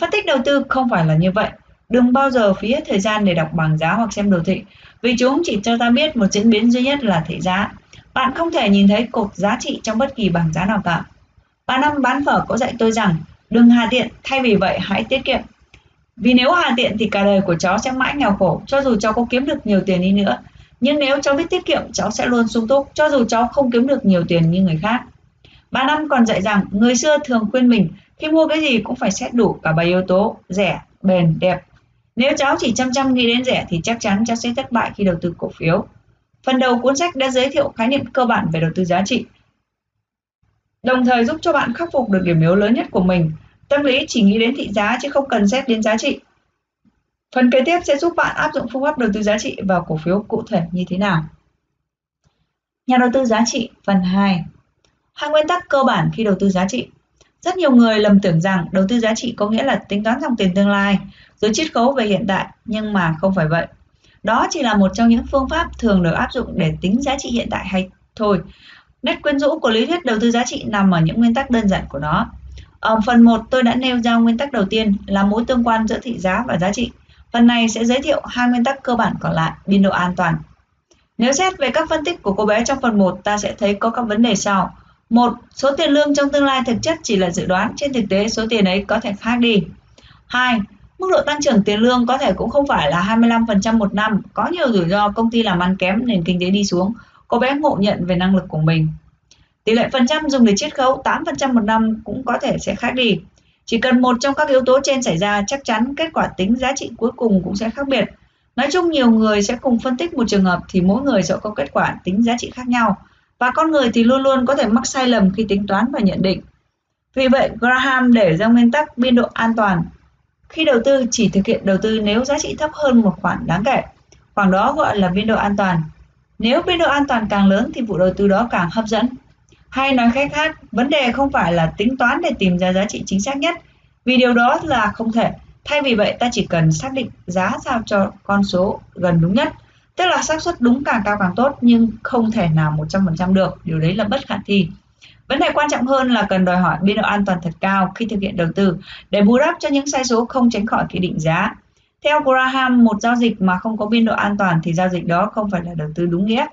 Phân tích đầu tư không phải là như vậy. Đừng bao giờ phí hết thời gian để đọc bảng giá hoặc xem đồ thị, vì chúng chỉ cho ta biết một diễn biến duy nhất là thị giá. Bạn không thể nhìn thấy cột giá trị trong bất kỳ bảng giá nào cả. Bà Năm bán phở có dạy tôi rằng đừng hà tiện, thay vì vậy hãy tiết kiệm. Vì nếu hà tiện thì cả đời của cháu sẽ mãi nghèo khổ, cho dù cháu có kiếm được nhiều tiền đi nữa. Nhưng nếu cháu biết tiết kiệm, cháu sẽ luôn sung túc, cho dù cháu không kiếm được nhiều tiền như người khác. Bà Năm còn dạy rằng người xưa thường khuyên mình khi mua cái gì cũng phải xét đủ cả ba yếu tố rẻ, bền, đẹp. Nếu cháu chỉ chăm chăm nghĩ đến rẻ thì chắc chắn cháu sẽ thất bại khi đầu tư cổ phiếu. Phần đầu cuốn sách đã giới thiệu khái niệm cơ bản về đầu tư giá trị, đồng thời giúp cho bạn khắc phục được điểm yếu lớn nhất của mình. Tâm lý chỉ nghĩ đến thị giá chứ không cần xét đến giá trị. Phần kế tiếp sẽ giúp bạn áp dụng phương pháp đầu tư giá trị vào cổ phiếu cụ thể như thế nào. Nhà đầu tư giá trị phần 2 Hai nguyên tắc cơ bản khi đầu tư giá trị rất nhiều người lầm tưởng rằng đầu tư giá trị có nghĩa là tính toán dòng tiền tương lai, rồi chiết khấu về hiện tại, nhưng mà không phải vậy. Đó chỉ là một trong những phương pháp thường được áp dụng để tính giá trị hiện tại hay thôi. Nét quyến rũ của lý thuyết đầu tư giá trị nằm ở những nguyên tắc đơn giản của nó. Ở phần 1 tôi đã nêu ra nguyên tắc đầu tiên là mối tương quan giữa thị giá và giá trị. Phần này sẽ giới thiệu hai nguyên tắc cơ bản còn lại, biên độ an toàn. Nếu xét về các phân tích của cô bé trong phần 1, ta sẽ thấy có các vấn đề sau. Một, số tiền lương trong tương lai thực chất chỉ là dự đoán, trên thực tế số tiền ấy có thể khác đi. hai Mức độ tăng trưởng tiền lương có thể cũng không phải là 25% một năm, có nhiều rủi ro công ty làm ăn kém nền kinh tế đi xuống, cô bé ngộ nhận về năng lực của mình. Tỷ lệ phần trăm dùng để chiết khấu 8% một năm cũng có thể sẽ khác đi. Chỉ cần một trong các yếu tố trên xảy ra, chắc chắn kết quả tính giá trị cuối cùng cũng sẽ khác biệt. Nói chung nhiều người sẽ cùng phân tích một trường hợp thì mỗi người sẽ có kết quả tính giá trị khác nhau. Và con người thì luôn luôn có thể mắc sai lầm khi tính toán và nhận định. Vì vậy, Graham để ra nguyên tắc biên độ an toàn. Khi đầu tư chỉ thực hiện đầu tư nếu giá trị thấp hơn một khoản đáng kể. Khoảng đó gọi là biên độ an toàn. Nếu biên độ an toàn càng lớn thì vụ đầu tư đó càng hấp dẫn. Hay nói cách khác, vấn đề không phải là tính toán để tìm ra giá trị chính xác nhất, vì điều đó là không thể. Thay vì vậy, ta chỉ cần xác định giá sao cho con số gần đúng nhất. Tức là xác suất đúng càng cao càng tốt nhưng không thể nào 100% được, điều đấy là bất khả thi. Vấn đề quan trọng hơn là cần đòi hỏi biên độ an toàn thật cao khi thực hiện đầu tư để bù đắp cho những sai số không tránh khỏi khi định giá. Theo Graham, một giao dịch mà không có biên độ an toàn thì giao dịch đó không phải là đầu tư đúng nghĩa.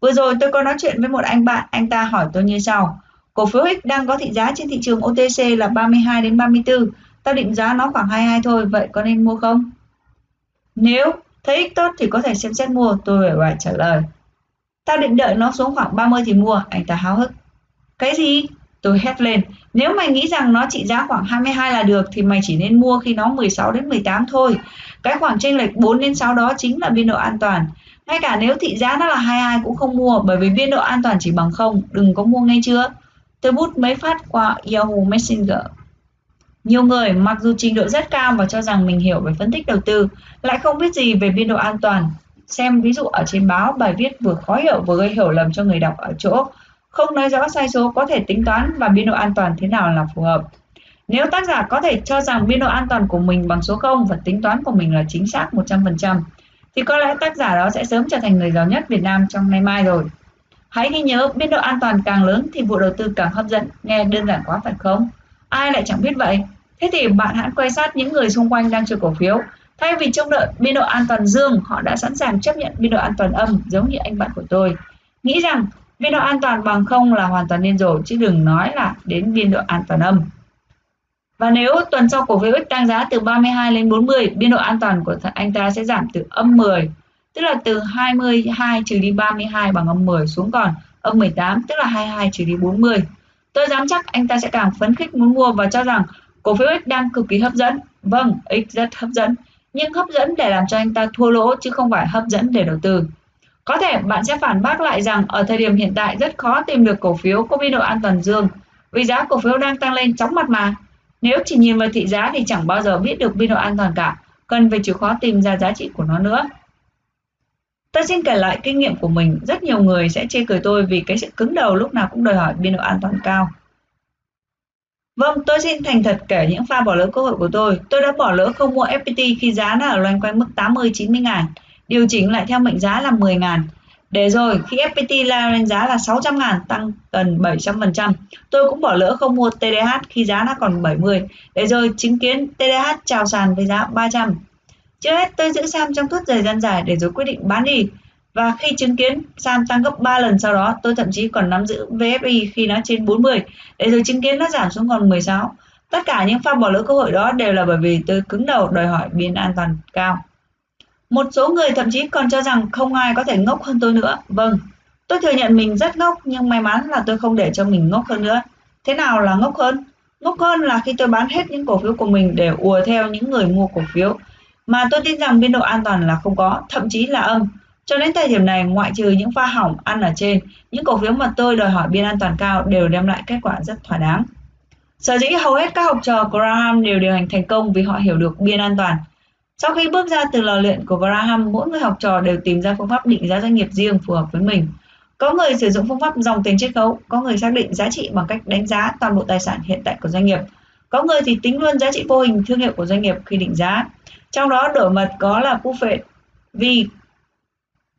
Vừa rồi tôi có nói chuyện với một anh bạn, anh ta hỏi tôi như sau. Cổ phiếu X đang có thị giá trên thị trường OTC là 32 đến 34, tao định giá nó khoảng 22 thôi, vậy có nên mua không? Nếu thấy tốt thì có thể xem xét mua, tôi vẻ phải trả lời. Tao định đợi nó xuống khoảng 30 thì mua, anh ta háo hức. Cái gì? Tôi hét lên, nếu mày nghĩ rằng nó trị giá khoảng 22 là được thì mày chỉ nên mua khi nó 16 đến 18 thôi. Cái khoảng chênh lệch 4 đến 6 đó chính là biên độ an toàn. Ngay cả nếu thị giá nó là 22 cũng không mua bởi vì biên độ an toàn chỉ bằng không, đừng có mua ngay chưa. Tôi bút mấy phát qua Yahoo Messenger. Nhiều người mặc dù trình độ rất cao và cho rằng mình hiểu về phân tích đầu tư lại không biết gì về biên độ an toàn. xem ví dụ ở trên báo bài viết vừa khó hiểu vừa gây hiểu lầm cho người đọc ở chỗ không nói rõ sai số có thể tính toán và biên độ an toàn thế nào là phù hợp. Nếu tác giả có thể cho rằng biên độ an toàn của mình bằng số 0 và tính toán của mình là chính xác 100%, thì có lẽ tác giả đó sẽ sớm trở thành người giàu nhất Việt Nam trong nay mai rồi. Hãy ghi nhớ biên độ an toàn càng lớn thì vụ đầu tư càng hấp dẫn, nghe đơn giản quá phải không? Ai lại chẳng biết vậy? Thế thì bạn hãy quay sát những người xung quanh đang chơi cổ phiếu. Thay vì trông đợi biên độ an toàn dương, họ đã sẵn sàng chấp nhận biên độ an toàn âm giống như anh bạn của tôi. Nghĩ rằng biên độ an toàn bằng không là hoàn toàn nên rồi chứ đừng nói là đến biên độ an toàn âm. Và nếu tuần sau cổ phiếu X tăng giá từ 32 lên 40, biên độ an toàn của anh ta sẽ giảm từ âm 10, tức là từ 22 trừ đi 32 bằng âm 10 xuống còn âm 18, tức là 22 trừ đi 40. Tôi dám chắc anh ta sẽ càng phấn khích muốn mua và cho rằng cổ phiếu X đang cực kỳ hấp dẫn. Vâng, X rất hấp dẫn, nhưng hấp dẫn để làm cho anh ta thua lỗ chứ không phải hấp dẫn để đầu tư. Có thể bạn sẽ phản bác lại rằng ở thời điểm hiện tại rất khó tìm được cổ phiếu có biên độ an toàn dương vì giá cổ phiếu đang tăng lên chóng mặt mà. Nếu chỉ nhìn vào thị giá thì chẳng bao giờ biết được biên độ an toàn cả, cần phải chịu khó tìm ra giá trị của nó nữa. Tôi xin kể lại kinh nghiệm của mình, rất nhiều người sẽ chê cười tôi vì cái sự cứng đầu lúc nào cũng đòi hỏi biên độ an toàn cao. Vâng, tôi xin thành thật kể những pha bỏ lỡ cơ hội của tôi. Tôi đã bỏ lỡ không mua FPT khi giá nó ở loanh quanh mức 80-90 ngàn điều chỉnh lại theo mệnh giá là 10 ngàn. Để rồi khi FPT lao lên giá là 600 ngàn tăng gần 700%, tôi cũng bỏ lỡ không mua TDH khi giá nó còn 70, để rồi chứng kiến TDH chào sàn với giá 300. Trước hết tôi giữ Sam trong suốt thời gian dài để rồi quyết định bán đi. Và khi chứng kiến Sam tăng gấp 3 lần sau đó, tôi thậm chí còn nắm giữ VFI khi nó trên 40, để rồi chứng kiến nó giảm xuống còn 16. Tất cả những pha bỏ lỡ cơ hội đó đều là bởi vì tôi cứng đầu đòi hỏi biên an toàn cao. Một số người thậm chí còn cho rằng không ai có thể ngốc hơn tôi nữa. Vâng, tôi thừa nhận mình rất ngốc nhưng may mắn là tôi không để cho mình ngốc hơn nữa. Thế nào là ngốc hơn? Ngốc hơn là khi tôi bán hết những cổ phiếu của mình để ùa theo những người mua cổ phiếu mà tôi tin rằng biên độ an toàn là không có, thậm chí là âm. Cho đến thời điểm này, ngoại trừ những pha hỏng ăn ở trên, những cổ phiếu mà tôi đòi hỏi biên an toàn cao đều đem lại kết quả rất thỏa đáng. Sở dĩ hầu hết các học trò của Graham đều điều hành thành công vì họ hiểu được biên an toàn sau khi bước ra từ lò luyện của Graham, mỗi người học trò đều tìm ra phương pháp định giá doanh nghiệp riêng phù hợp với mình. Có người sử dụng phương pháp dòng tiền chiết khấu, có người xác định giá trị bằng cách đánh giá toàn bộ tài sản hiện tại của doanh nghiệp. Có người thì tính luôn giá trị vô hình thương hiệu của doanh nghiệp khi định giá. Trong đó đổi mật có là Buffett vì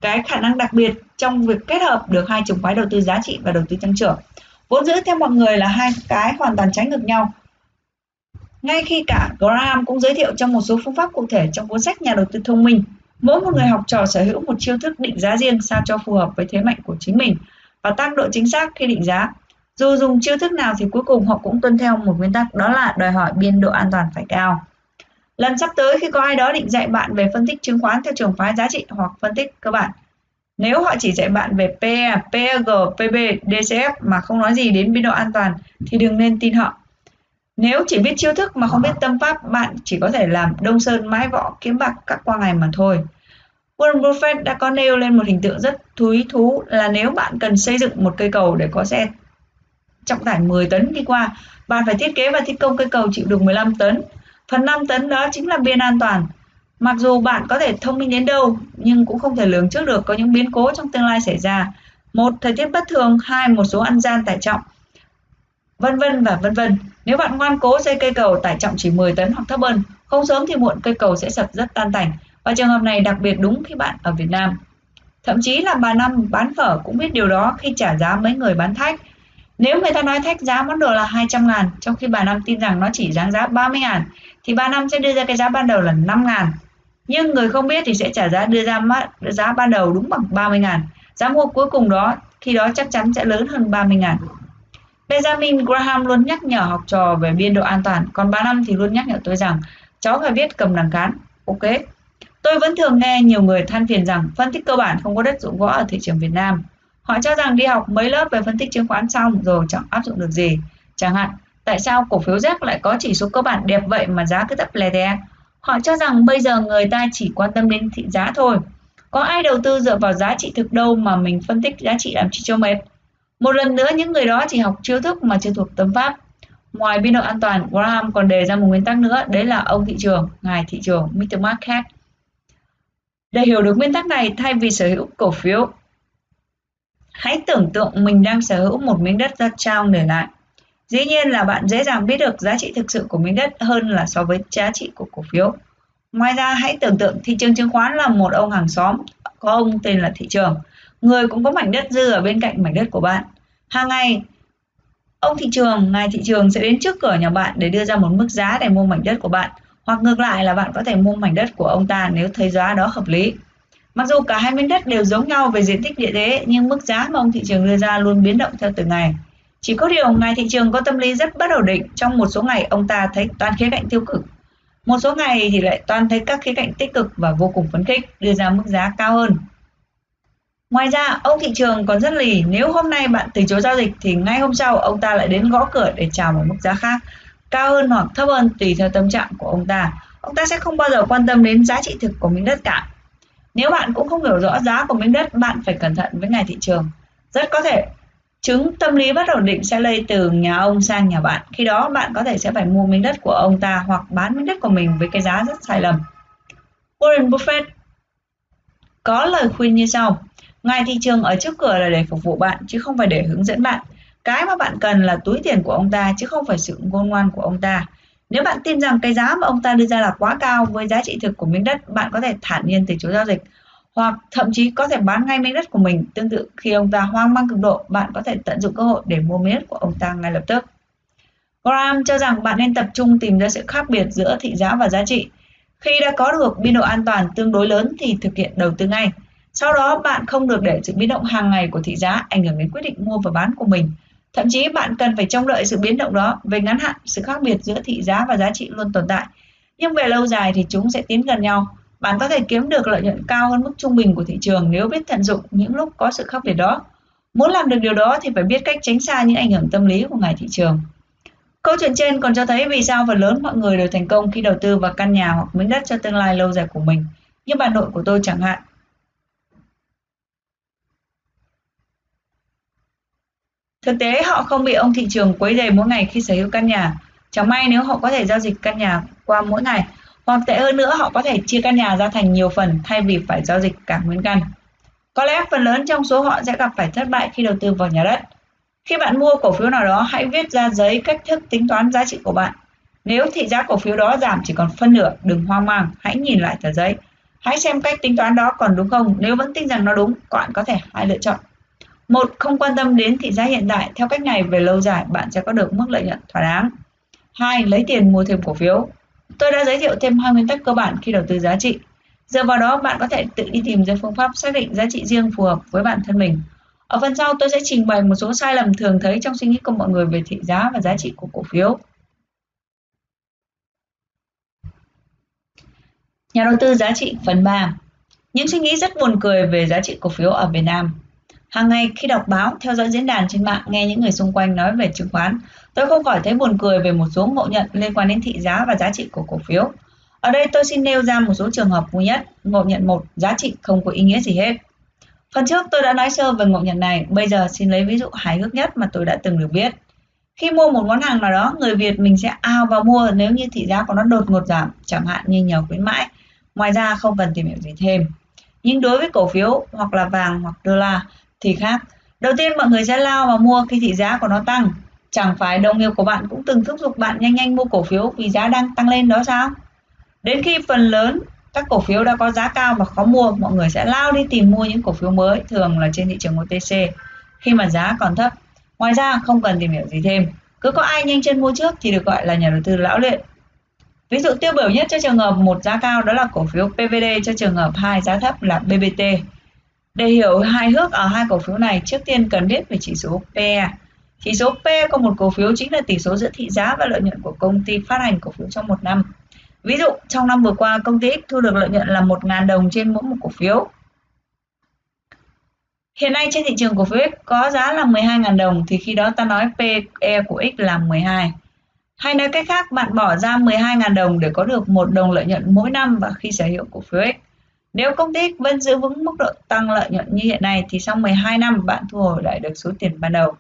cái khả năng đặc biệt trong việc kết hợp được hai trường phái đầu tư giá trị và đầu tư tăng trưởng. Vốn giữ theo mọi người là hai cái hoàn toàn trái ngược nhau ngay khi cả Graham cũng giới thiệu trong một số phương pháp cụ thể trong cuốn sách Nhà đầu tư thông minh, mỗi một người học trò sở hữu một chiêu thức định giá riêng sao cho phù hợp với thế mạnh của chính mình và tăng độ chính xác khi định giá. Dù dùng chiêu thức nào thì cuối cùng họ cũng tuân theo một nguyên tắc đó là đòi hỏi biên độ an toàn phải cao. Lần sắp tới khi có ai đó định dạy bạn về phân tích chứng khoán theo trường phái giá trị hoặc phân tích cơ bản, nếu họ chỉ dạy bạn về PE, PEG, PB, DCF mà không nói gì đến biên độ an toàn thì đừng nên tin họ. Nếu chỉ biết chiêu thức mà không biết tâm pháp, bạn chỉ có thể làm đông sơn mãi võ kiếm bạc các qua ngày mà thôi. Warren Buffett đã có nêu lên một hình tượng rất thú ý thú là nếu bạn cần xây dựng một cây cầu để có xe trọng tải 10 tấn đi qua, bạn phải thiết kế và thi công cây cầu chịu được 15 tấn. Phần 5 tấn đó chính là biên an toàn. Mặc dù bạn có thể thông minh đến đâu, nhưng cũng không thể lường trước được có những biến cố trong tương lai xảy ra. Một, thời tiết bất thường, hai, một số ăn gian tải trọng, vân vân và vân vân. Nếu bạn ngoan cố xây cây cầu tải trọng chỉ 10 tấn hoặc thấp hơn, không sớm thì muộn cây cầu sẽ sập rất tan tành. Và trường hợp này đặc biệt đúng khi bạn ở Việt Nam. Thậm chí là bà Năm bán phở cũng biết điều đó khi trả giá mấy người bán thách. Nếu người ta nói thách giá món đồ là 200 ngàn, trong khi bà Năm tin rằng nó chỉ đáng giá 30 ngàn, thì 3 Năm sẽ đưa ra cái giá ban đầu là 5 ngàn. Nhưng người không biết thì sẽ trả giá đưa ra giá ban đầu đúng bằng 30 ngàn. Giá mua cuối cùng đó khi đó chắc chắn sẽ lớn hơn 30 ngàn. Benjamin Graham luôn nhắc nhở học trò về biên độ an toàn, còn 3 Năm thì luôn nhắc nhở tôi rằng cháu phải biết cầm đằng cán. Ok. Tôi vẫn thường nghe nhiều người than phiền rằng phân tích cơ bản không có đất dụng võ ở thị trường Việt Nam. Họ cho rằng đi học mấy lớp về phân tích chứng khoán xong rồi chẳng áp dụng được gì. Chẳng hạn, tại sao cổ phiếu rác lại có chỉ số cơ bản đẹp vậy mà giá cứ thấp lè đè? Họ cho rằng bây giờ người ta chỉ quan tâm đến thị giá thôi. Có ai đầu tư dựa vào giá trị thực đâu mà mình phân tích giá trị làm chi cho mệt? Một lần nữa những người đó chỉ học chiêu thức mà chưa thuộc tâm pháp. Ngoài biên độ an toàn, Graham còn đề ra một nguyên tắc nữa, đấy là ông thị trường, ngài thị trường, Mr. Market. Để hiểu được nguyên tắc này thay vì sở hữu cổ phiếu, hãy tưởng tượng mình đang sở hữu một miếng đất do trao để lại. Dĩ nhiên là bạn dễ dàng biết được giá trị thực sự của miếng đất hơn là so với giá trị của cổ phiếu. Ngoài ra hãy tưởng tượng thị trường chứng khoán là một ông hàng xóm, có ông tên là thị trường. Người cũng có mảnh đất dư ở bên cạnh mảnh đất của bạn. Hàng ngày, ông thị trường, ngài thị trường sẽ đến trước cửa nhà bạn để đưa ra một mức giá để mua mảnh đất của bạn. Hoặc ngược lại là bạn có thể mua mảnh đất của ông ta nếu thấy giá đó hợp lý. Mặc dù cả hai miếng đất đều giống nhau về diện tích địa thế, nhưng mức giá mà ông thị trường đưa ra luôn biến động theo từng ngày. Chỉ có điều ngài thị trường có tâm lý rất bất ổn định, trong một số ngày ông ta thấy toàn khía cạnh tiêu cực. Một số ngày thì lại toàn thấy các khía cạnh tích cực và vô cùng phấn khích, đưa ra mức giá cao hơn. Ngoài ra, ông thị trường còn rất lì, nếu hôm nay bạn từ chối giao dịch thì ngay hôm sau ông ta lại đến gõ cửa để chào một mức giá khác, cao hơn hoặc thấp hơn tùy theo tâm trạng của ông ta. Ông ta sẽ không bao giờ quan tâm đến giá trị thực của miếng đất cả. Nếu bạn cũng không hiểu rõ giá của miếng đất, bạn phải cẩn thận với ngài thị trường. Rất có thể chứng tâm lý bất ổn định sẽ lây từ nhà ông sang nhà bạn. Khi đó bạn có thể sẽ phải mua miếng đất của ông ta hoặc bán miếng đất của mình với cái giá rất sai lầm. Warren Buffett có lời khuyên như sau. Ngài thị trường ở trước cửa là để phục vụ bạn chứ không phải để hướng dẫn bạn. Cái mà bạn cần là túi tiền của ông ta chứ không phải sự ngôn ngoan của ông ta. Nếu bạn tin rằng cái giá mà ông ta đưa ra là quá cao với giá trị thực của miếng đất, bạn có thể thản nhiên từ chối giao dịch hoặc thậm chí có thể bán ngay miếng đất của mình. Tương tự khi ông ta hoang mang cực độ, bạn có thể tận dụng cơ hội để mua miếng đất của ông ta ngay lập tức. Graham cho rằng bạn nên tập trung tìm ra sự khác biệt giữa thị giá và giá trị. Khi đã có được biên độ an toàn tương đối lớn thì thực hiện đầu tư ngay. Sau đó bạn không được để sự biến động hàng ngày của thị giá ảnh hưởng đến quyết định mua và bán của mình. Thậm chí bạn cần phải trông đợi sự biến động đó. Về ngắn hạn, sự khác biệt giữa thị giá và giá trị luôn tồn tại. Nhưng về lâu dài thì chúng sẽ tiến gần nhau. Bạn có thể kiếm được lợi nhuận cao hơn mức trung bình của thị trường nếu biết tận dụng những lúc có sự khác biệt đó. Muốn làm được điều đó thì phải biết cách tránh xa những ảnh hưởng tâm lý của ngài thị trường. Câu chuyện trên còn cho thấy vì sao phần lớn mọi người đều thành công khi đầu tư vào căn nhà hoặc miếng đất cho tương lai lâu dài của mình. Như bà nội của tôi chẳng hạn, Thực tế họ không bị ông thị trường quấy rầy mỗi ngày khi sở hữu căn nhà. Chẳng may nếu họ có thể giao dịch căn nhà qua mỗi ngày, hoặc tệ hơn nữa họ có thể chia căn nhà ra thành nhiều phần thay vì phải giao dịch cả nguyên căn. Có lẽ phần lớn trong số họ sẽ gặp phải thất bại khi đầu tư vào nhà đất. Khi bạn mua cổ phiếu nào đó, hãy viết ra giấy cách thức tính toán giá trị của bạn. Nếu thị giá cổ phiếu đó giảm chỉ còn phân nửa, đừng hoang mang, hãy nhìn lại tờ giấy. Hãy xem cách tính toán đó còn đúng không, nếu vẫn tin rằng nó đúng, bạn có thể hai lựa chọn. Một, không quan tâm đến thị giá hiện tại, theo cách này về lâu dài bạn sẽ có được mức lợi nhuận thỏa đáng. Hai, lấy tiền mua thêm cổ phiếu. Tôi đã giới thiệu thêm hai nguyên tắc cơ bản khi đầu tư giá trị. Dựa vào đó, bạn có thể tự đi tìm ra phương pháp xác định giá trị riêng phù hợp với bản thân mình. Ở phần sau, tôi sẽ trình bày một số sai lầm thường thấy trong suy nghĩ của mọi người về thị giá và giá trị của cổ phiếu. Nhà đầu tư giá trị phần 3 Những suy nghĩ rất buồn cười về giá trị cổ phiếu ở Việt Nam Hàng ngày khi đọc báo, theo dõi diễn đàn trên mạng, nghe những người xung quanh nói về chứng khoán, tôi không khỏi thấy buồn cười về một số ngộ nhận liên quan đến thị giá và giá trị của cổ phiếu. Ở đây tôi xin nêu ra một số trường hợp vui nhất. Ngộ nhận một, giá trị không có ý nghĩa gì hết. Phần trước tôi đã nói sơ về ngộ nhận này, bây giờ xin lấy ví dụ hài hước nhất mà tôi đã từng được biết. Khi mua một món hàng nào đó, người Việt mình sẽ ao vào mua nếu như thị giá của nó đột ngột giảm, chẳng hạn như nhờ khuyến mãi. Ngoài ra không cần tìm hiểu gì thêm. Nhưng đối với cổ phiếu hoặc là vàng hoặc đô la thì khác. Đầu tiên mọi người sẽ lao vào mua khi thị giá của nó tăng. Chẳng phải đồng nghiệp của bạn cũng từng thúc giục bạn nhanh nhanh mua cổ phiếu vì giá đang tăng lên đó sao? Đến khi phần lớn các cổ phiếu đã có giá cao và khó mua, mọi người sẽ lao đi tìm mua những cổ phiếu mới, thường là trên thị trường OTC, khi mà giá còn thấp. Ngoài ra không cần tìm hiểu gì thêm, cứ có ai nhanh chân mua trước thì được gọi là nhà đầu tư lão luyện. Ví dụ tiêu biểu nhất cho trường hợp một giá cao đó là cổ phiếu PVD, cho trường hợp hai giá thấp là BBT. Để hiểu hài hước ở hai cổ phiếu này, trước tiên cần biết về chỉ số PE. Chỉ số PE của một cổ phiếu chính là tỷ số giữa thị giá và lợi nhuận của công ty phát hành cổ phiếu trong một năm. Ví dụ, trong năm vừa qua, công ty X thu được lợi nhuận là 1.000 đồng trên mỗi một cổ phiếu. Hiện nay trên thị trường cổ phiếu X có giá là 12.000 đồng thì khi đó ta nói PE của X là 12. Hay nói cách khác, bạn bỏ ra 12.000 đồng để có được một đồng lợi nhuận mỗi năm và khi sở hữu cổ phiếu X. Nếu công ty vẫn giữ vững mức độ tăng lợi nhuận như hiện nay thì sau 12 năm bạn thu hồi lại được số tiền ban đầu.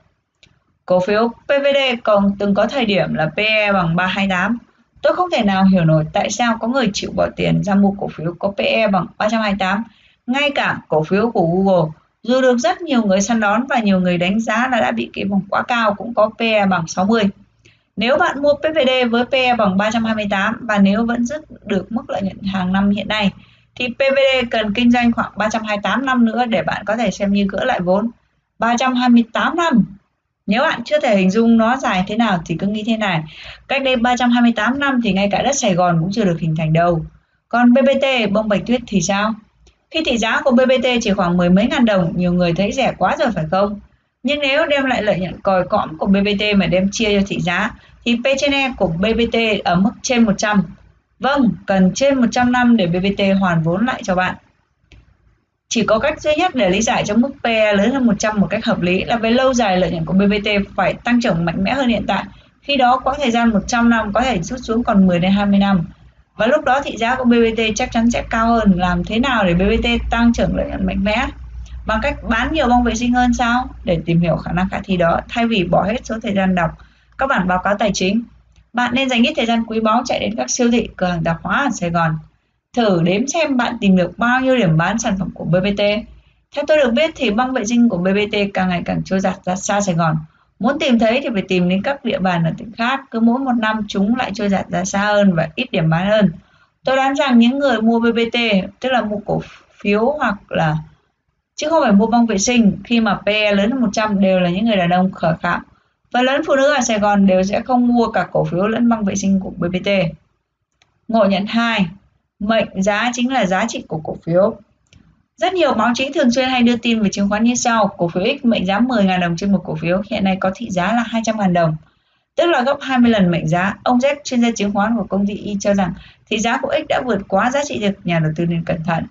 Cổ phiếu PVD còn từng có thời điểm là PE bằng 328. Tôi không thể nào hiểu nổi tại sao có người chịu bỏ tiền ra mua cổ phiếu có PE bằng 328, ngay cả cổ phiếu của Google. Dù được rất nhiều người săn đón và nhiều người đánh giá là đã bị kỳ vọng quá cao cũng có PE bằng 60. Nếu bạn mua PVD với PE bằng 328 và nếu vẫn giữ được mức lợi nhuận hàng năm hiện nay thì PVD cần kinh doanh khoảng 328 năm nữa để bạn có thể xem như gỡ lại vốn. 328 năm. Nếu bạn chưa thể hình dung nó dài thế nào thì cứ nghĩ thế này. Cách đây 328 năm thì ngay cả đất Sài Gòn cũng chưa được hình thành đâu. Còn BBT, bông bạch tuyết thì sao? Khi thị giá của BBT chỉ khoảng mười mấy ngàn đồng, nhiều người thấy rẻ quá rồi phải không? Nhưng nếu đem lại lợi nhuận còi cõm của BBT mà đem chia cho thị giá thì P trên E của BBT ở mức trên 100. Vâng, cần trên 100 năm để BBT hoàn vốn lại cho bạn. Chỉ có cách duy nhất để lý giải cho mức PE lớn hơn 100 một cách hợp lý là về lâu dài lợi nhuận của BBT phải tăng trưởng mạnh mẽ hơn hiện tại. Khi đó quãng thời gian 100 năm có thể rút xuống còn 10 đến 20 năm. Và lúc đó thị giá của BBT chắc chắn sẽ cao hơn. Làm thế nào để BBT tăng trưởng lợi nhuận mạnh mẽ? Bằng cách bán nhiều bông vệ sinh hơn sao? Để tìm hiểu khả năng khả thi đó, thay vì bỏ hết số thời gian đọc các bản báo cáo tài chính, bạn nên dành ít thời gian quý báu chạy đến các siêu thị, cửa hàng tạp hóa ở Sài Gòn. Thử đếm xem bạn tìm được bao nhiêu điểm bán sản phẩm của BBT. Theo tôi được biết thì băng vệ sinh của BBT càng ngày càng trôi giặt ra xa Sài Gòn. Muốn tìm thấy thì phải tìm đến các địa bàn ở tỉnh khác, cứ mỗi một năm chúng lại trôi giặt ra xa hơn và ít điểm bán hơn. Tôi đoán rằng những người mua BBT, tức là mua cổ phiếu hoặc là chứ không phải mua băng vệ sinh khi mà PE lớn hơn 100 đều là những người đàn ông khởi phạm Phần lớn phụ nữ ở Sài Gòn đều sẽ không mua cả cổ phiếu lẫn băng vệ sinh của BBT. Ngộ nhận 2. Mệnh giá chính là giá trị của cổ phiếu. Rất nhiều báo chí thường xuyên hay đưa tin về chứng khoán như sau. Cổ phiếu X mệnh giá 10.000 đồng trên một cổ phiếu hiện nay có thị giá là 200.000 đồng. Tức là gấp 20 lần mệnh giá. Ông Z, chuyên gia chứng khoán của công ty Y cho rằng thị giá của X đã vượt quá giá trị thực, nhà đầu tư nên cẩn thận.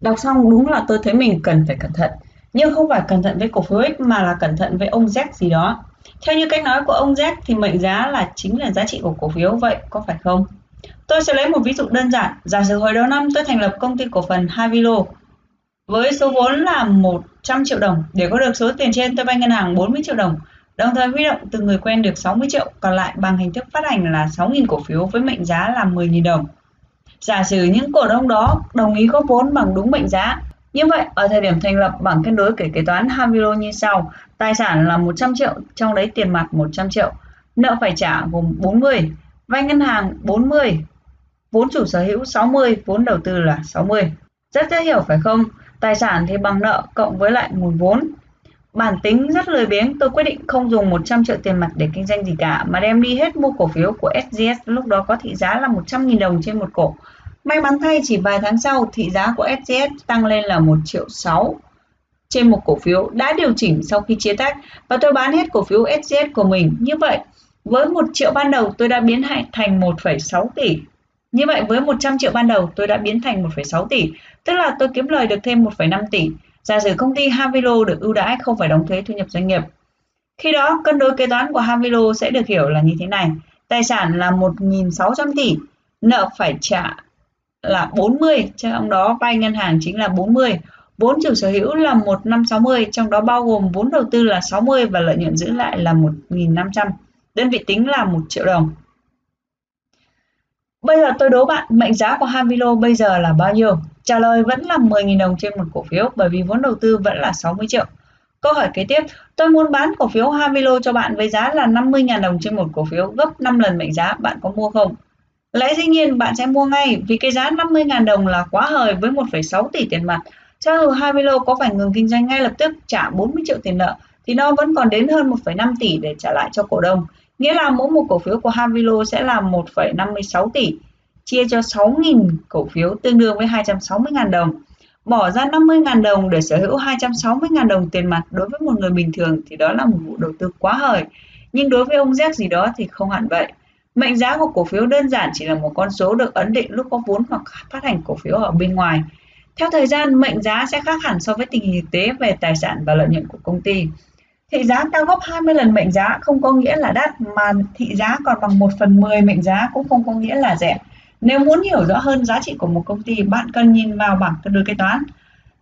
Đọc xong đúng là tôi thấy mình cần phải cẩn thận. Nhưng không phải cẩn thận với cổ phiếu X mà là cẩn thận với ông Z gì đó. Theo như cách nói của ông Z thì mệnh giá là chính là giá trị của cổ phiếu vậy có phải không? Tôi sẽ lấy một ví dụ đơn giản. Giả sử hồi đầu năm tôi thành lập công ty cổ phần Havilo với số vốn là 100 triệu đồng. Để có được số tiền trên tôi vay ngân hàng 40 triệu đồng. Đồng thời huy động từ người quen được 60 triệu, còn lại bằng hình thức phát hành là 6.000 cổ phiếu với mệnh giá là 10.000 đồng. Giả sử những cổ đông đó đồng ý góp vốn bằng đúng mệnh giá như vậy, ở thời điểm thành lập, bảng cân đối kể kế toán Havilo như sau. Tài sản là 100 triệu, trong đấy tiền mặt 100 triệu. Nợ phải trả gồm 40, vay ngân hàng 40, vốn chủ sở hữu 60, vốn đầu tư là 60. Rất dễ hiểu phải không? Tài sản thì bằng nợ cộng với lại nguồn vốn. Bản tính rất lười biếng, tôi quyết định không dùng 100 triệu tiền mặt để kinh doanh gì cả mà đem đi hết mua cổ phiếu của SGS lúc đó có thị giá là 100.000 đồng trên một cổ May mắn thay chỉ vài tháng sau, thị giá của SCS tăng lên là 1 triệu 6 trên một cổ phiếu đã điều chỉnh sau khi chia tách và tôi bán hết cổ phiếu SGS của mình. Như vậy, với 1 triệu ban đầu tôi đã biến hại thành 1,6 tỷ. Như vậy với 100 triệu ban đầu tôi đã biến thành 1,6 tỷ, tức là tôi kiếm lời được thêm 1,5 tỷ. Giả sử công ty Havilo được ưu đãi không phải đóng thuế thu nhập doanh nghiệp. Khi đó, cân đối kế toán của Havilo sẽ được hiểu là như thế này. Tài sản là 1.600 tỷ, nợ phải trả là 40, trong đó vay ngân hàng chính là 40. Vốn chủ sở hữu là 1560, trong đó bao gồm vốn đầu tư là 60 và lợi nhuận giữ lại là 1.500. Đơn vị tính là 1 triệu đồng. Bây giờ tôi đố bạn mệnh giá của Havilo bây giờ là bao nhiêu? Trả lời vẫn là 10.000 đồng trên một cổ phiếu bởi vì vốn đầu tư vẫn là 60 triệu. Câu hỏi kế tiếp, tôi muốn bán cổ phiếu Havilo cho bạn với giá là 50.000 đồng trên một cổ phiếu gấp 5 lần mệnh giá, bạn có mua không? Lẽ dĩ nhiên bạn sẽ mua ngay vì cái giá 50.000 đồng là quá hời với 1,6 tỷ tiền mặt. Cho dù Havilo có phải ngừng kinh doanh ngay lập tức trả 40 triệu tiền nợ thì nó vẫn còn đến hơn 1,5 tỷ để trả lại cho cổ đông. Nghĩa là mỗi một cổ phiếu của Havilo sẽ là 1,56 tỷ chia cho 6.000 cổ phiếu tương đương với 260.000 đồng. Bỏ ra 50.000 đồng để sở hữu 260.000 đồng tiền mặt đối với một người bình thường thì đó là một vụ đầu tư quá hời. Nhưng đối với ông Z gì đó thì không hẳn vậy. Mệnh giá của cổ phiếu đơn giản chỉ là một con số được ấn định lúc có vốn hoặc phát hành cổ phiếu ở bên ngoài. Theo thời gian, mệnh giá sẽ khác hẳn so với tình hình thực tế về tài sản và lợi nhuận của công ty. Thị giá cao gấp 20 lần mệnh giá không có nghĩa là đắt mà thị giá còn bằng 1 phần 10 mệnh giá cũng không có nghĩa là rẻ. Nếu muốn hiểu rõ hơn giá trị của một công ty, bạn cần nhìn vào bảng cân đối kế toán.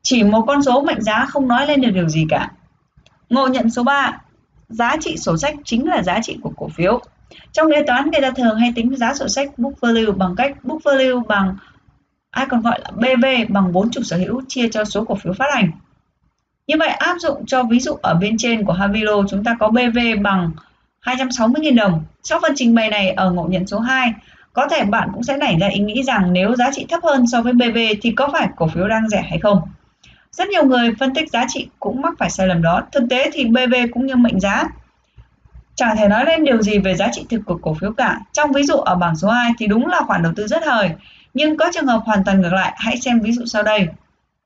Chỉ một con số mệnh giá không nói lên được điều gì cả. Ngộ nhận số 3. Giá trị sổ sách chính là giá trị của cổ phiếu. Trong kế toán người ta thường hay tính giá sổ sách book value bằng cách book value bằng ai còn gọi là BV bằng vốn chủ sở hữu chia cho số cổ phiếu phát hành. Như vậy áp dụng cho ví dụ ở bên trên của Havilo chúng ta có BV bằng 260.000 đồng. Sau phần trình bày này ở ngộ nhận số 2, có thể bạn cũng sẽ nảy ra ý nghĩ rằng nếu giá trị thấp hơn so với BV thì có phải cổ phiếu đang rẻ hay không? Rất nhiều người phân tích giá trị cũng mắc phải sai lầm đó. Thực tế thì BV cũng như mệnh giá chẳng thể nói lên điều gì về giá trị thực của cổ phiếu cả. Trong ví dụ ở bảng số 2 thì đúng là khoản đầu tư rất hời, nhưng có trường hợp hoàn toàn ngược lại, hãy xem ví dụ sau đây.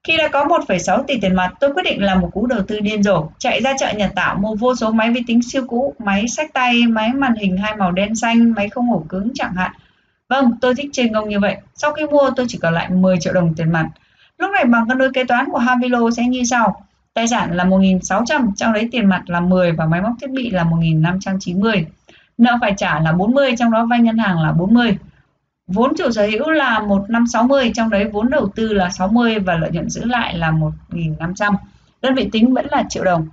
Khi đã có 1,6 tỷ tiền mặt, tôi quyết định làm một cú đầu tư điên rồ, chạy ra chợ Nhật Tạo mua vô số máy vi tính siêu cũ, máy sách tay, máy màn hình hai màu đen xanh, máy không ổ cứng chẳng hạn. Vâng, tôi thích chơi ngông như vậy. Sau khi mua tôi chỉ còn lại 10 triệu đồng tiền mặt. Lúc này bằng cân đối kế toán của Havilo sẽ như sau. Tài sản là 1.600, trong đấy tiền mặt là 10 và máy móc thiết bị là 1.590. Nợ phải trả là 40, trong đó vay ngân hàng là 40. Vốn chủ sở hữu là 1560, trong đấy vốn đầu tư là 60 và lợi nhuận giữ lại là 1.500. Đơn vị tính vẫn là triệu đồng.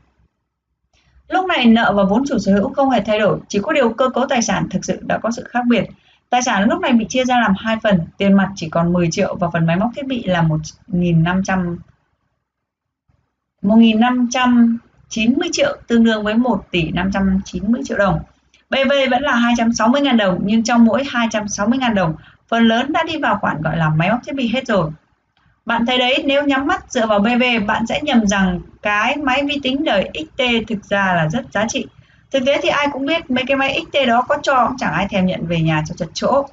Lúc này nợ và vốn chủ sở hữu không hề thay đổi, chỉ có điều cơ cấu tài sản thực sự đã có sự khác biệt. Tài sản lúc này bị chia ra làm hai phần, tiền mặt chỉ còn 10 triệu và phần máy móc thiết bị là 1.500 1.590 triệu tương đương với 1 tỷ 590 triệu đồng. BV vẫn là 260.000 đồng nhưng trong mỗi 260.000 đồng, phần lớn đã đi vào khoản gọi là máy móc thiết bị hết rồi. Bạn thấy đấy, nếu nhắm mắt dựa vào BV, bạn sẽ nhầm rằng cái máy vi tính đời XT thực ra là rất giá trị. Thực tế thì ai cũng biết mấy cái máy XT đó có cho cũng chẳng ai thèm nhận về nhà cho chật chỗ.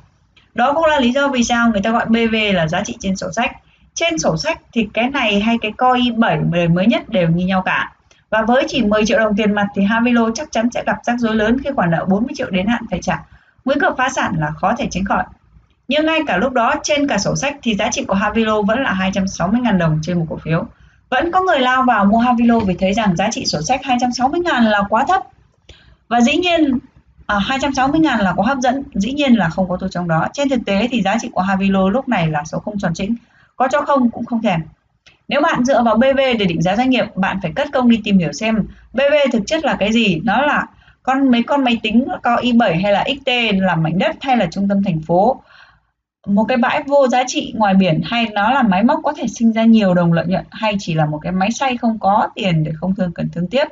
Đó cũng là lý do vì sao người ta gọi BV là giá trị trên sổ sách. Trên sổ sách thì cái này hay cái coi 7 đời mới nhất đều như nhau cả. Và với chỉ 10 triệu đồng tiền mặt thì Havilo chắc chắn sẽ gặp rắc rối lớn khi khoản nợ 40 triệu đến hạn phải trả. Nguy cơ phá sản là khó thể tránh khỏi. Nhưng ngay cả lúc đó trên cả sổ sách thì giá trị của Havilo vẫn là 260.000 đồng trên một cổ phiếu. Vẫn có người lao vào mua Havilo vì thấy rằng giá trị sổ sách 260.000 là quá thấp. Và dĩ nhiên à, 260.000 là có hấp dẫn, dĩ nhiên là không có tôi trong đó. Trên thực tế thì giá trị của Havilo lúc này là số không tròn chỉnh, có cho không cũng không thèm. Nếu bạn dựa vào BV để định giá doanh nghiệp, bạn phải cất công đi tìm hiểu xem BV thực chất là cái gì. Nó là con mấy con máy tính có i7 hay là XT là mảnh đất hay là trung tâm thành phố một cái bãi vô giá trị ngoài biển hay nó là máy móc có thể sinh ra nhiều đồng lợi nhuận hay chỉ là một cái máy xay không có tiền để không thương cần thương tiếp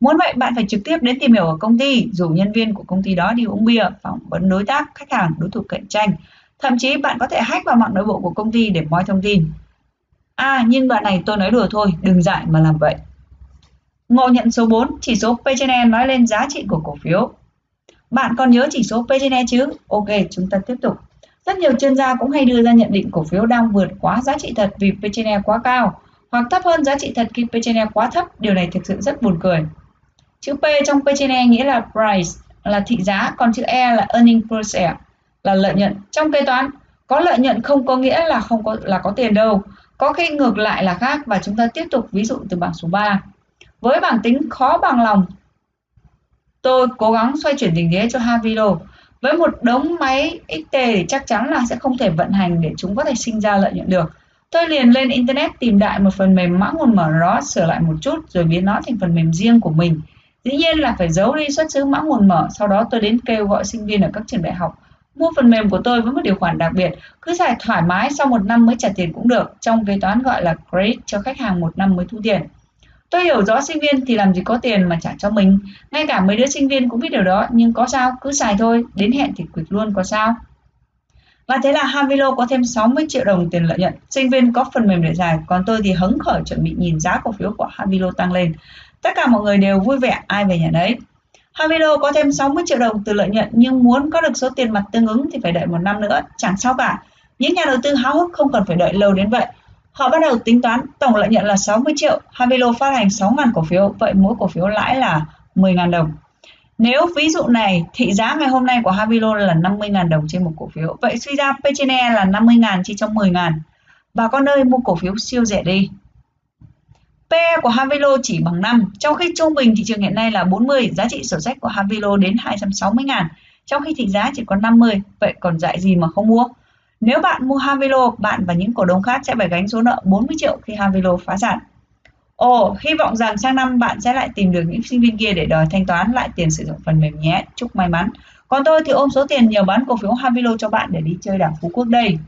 muốn vậy bạn phải trực tiếp đến tìm hiểu ở công ty rủ nhân viên của công ty đó đi uống bia phỏng vấn đối tác khách hàng đối thủ cạnh tranh thậm chí bạn có thể hack vào mạng nội bộ của công ty để moi thông tin À nhưng đoạn này tôi nói đùa thôi, đừng dại mà làm vậy. Ngộ nhận số 4, chỉ số P/E nói lên giá trị của cổ phiếu. Bạn còn nhớ chỉ số P/E chứ? Ok, chúng ta tiếp tục. Rất nhiều chuyên gia cũng hay đưa ra nhận định cổ phiếu đang vượt quá giá trị thật vì P/E quá cao hoặc thấp hơn giá trị thật khi P/E quá thấp. Điều này thực sự rất buồn cười. Chữ P trong P/E nghĩa là price là thị giá, còn chữ E là earning per share là lợi nhuận. Trong kế toán, có lợi nhuận không có nghĩa là không có là có tiền đâu có khi ngược lại là khác và chúng ta tiếp tục ví dụ từ bảng số 3. Với bảng tính khó bằng lòng, tôi cố gắng xoay chuyển tình thế cho Havilo. Với một đống máy XT thì chắc chắn là sẽ không thể vận hành để chúng có thể sinh ra lợi nhuận được. Tôi liền lên Internet tìm đại một phần mềm mã nguồn mở đó, sửa lại một chút rồi biến nó thành phần mềm riêng của mình. Dĩ nhiên là phải giấu đi xuất xứ mã nguồn mở, sau đó tôi đến kêu gọi sinh viên ở các trường đại học Mua phần mềm của tôi với một điều khoản đặc biệt, cứ giải thoải mái sau một năm mới trả tiền cũng được, trong kế toán gọi là credit cho khách hàng một năm mới thu tiền. Tôi hiểu rõ sinh viên thì làm gì có tiền mà trả cho mình, ngay cả mấy đứa sinh viên cũng biết điều đó, nhưng có sao, cứ xài thôi, đến hẹn thì quỵt luôn có sao. Và thế là Havilo có thêm 60 triệu đồng tiền lợi nhuận. Sinh viên có phần mềm để giải, còn tôi thì hứng khởi chuẩn bị nhìn giá cổ phiếu của Havilo tăng lên. Tất cả mọi người đều vui vẻ, ai về nhà đấy. Havilo có thêm 60 triệu đồng từ lợi nhuận nhưng muốn có được số tiền mặt tương ứng thì phải đợi một năm nữa, chẳng sao cả. Những nhà đầu tư háo hức không cần phải đợi lâu đến vậy. Họ bắt đầu tính toán tổng lợi nhuận là 60 triệu, Havilo phát hành 6.000 cổ phiếu, vậy mỗi cổ phiếu lãi là 10.000 đồng. Nếu ví dụ này, thị giá ngày hôm nay của Havilo là 50.000 đồng trên một cổ phiếu, vậy suy ra P/E là 50.000 chia cho 10.000. Bà con ơi, mua cổ phiếu siêu rẻ đi. PE của Havilo chỉ bằng 5, trong khi trung bình thị trường hiện nay là 40, giá trị sổ sách của Havilo đến 260 ngàn, trong khi thị giá chỉ còn 50, vậy còn dạy gì mà không mua? Nếu bạn mua Havilo, bạn và những cổ đông khác sẽ phải gánh số nợ 40 triệu khi Havilo phá sản. Ồ, hy vọng rằng sang năm bạn sẽ lại tìm được những sinh viên kia để đòi thanh toán lại tiền sử dụng phần mềm nhé. Chúc may mắn. Còn tôi thì ôm số tiền nhờ bán cổ phiếu Havilo cho bạn để đi chơi đảo Phú Quốc đây.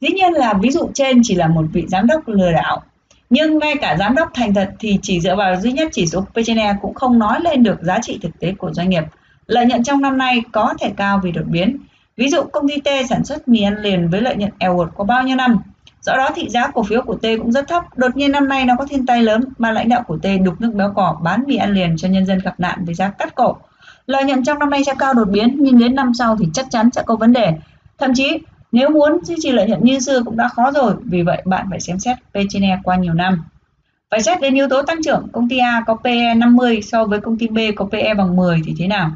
Dĩ nhiên là ví dụ trên chỉ là một vị giám đốc lừa đảo. Nhưng ngay cả giám đốc thành thật thì chỉ dựa vào duy nhất chỉ số P/E cũng không nói lên được giá trị thực tế của doanh nghiệp. Lợi nhuận trong năm nay có thể cao vì đột biến. Ví dụ công ty T sản xuất mì ăn liền với lợi nhuận eo uột có bao nhiêu năm. Do đó thị giá cổ phiếu của T cũng rất thấp. Đột nhiên năm nay nó có thiên tai lớn, ban lãnh đạo của T đục nước béo cỏ bán mì ăn liền cho nhân dân gặp nạn với giá cắt cổ. Lợi nhuận trong năm nay sẽ cao đột biến nhưng đến năm sau thì chắc chắn sẽ có vấn đề. Thậm chí nếu muốn duy trì lợi nhuận như xưa cũng đã khó rồi, vì vậy bạn phải xem xét P/E qua nhiều năm. Phải xét đến yếu tố tăng trưởng, công ty A có PE 50 so với công ty B có PE bằng 10 thì thế nào?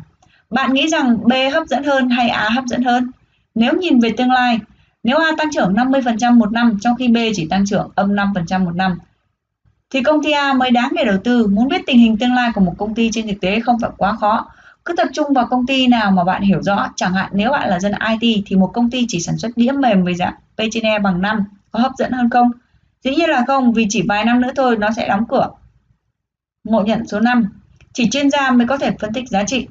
Bạn nghĩ rằng B hấp dẫn hơn hay A hấp dẫn hơn? Nếu nhìn về tương lai, nếu A tăng trưởng 50% một năm trong khi B chỉ tăng trưởng âm 5% một năm, thì công ty A mới đáng để đầu tư. Muốn biết tình hình tương lai của một công ty trên thực tế không phải quá khó. Cứ tập trung vào công ty nào mà bạn hiểu rõ. Chẳng hạn nếu bạn là dân IT thì một công ty chỉ sản xuất đĩa mềm với giá P/E bằng 5 có hấp dẫn hơn không? Dĩ nhiên là không vì chỉ vài năm nữa thôi nó sẽ đóng cửa. Ngộ nhận số 5. Chỉ chuyên gia mới có thể phân tích giá trị.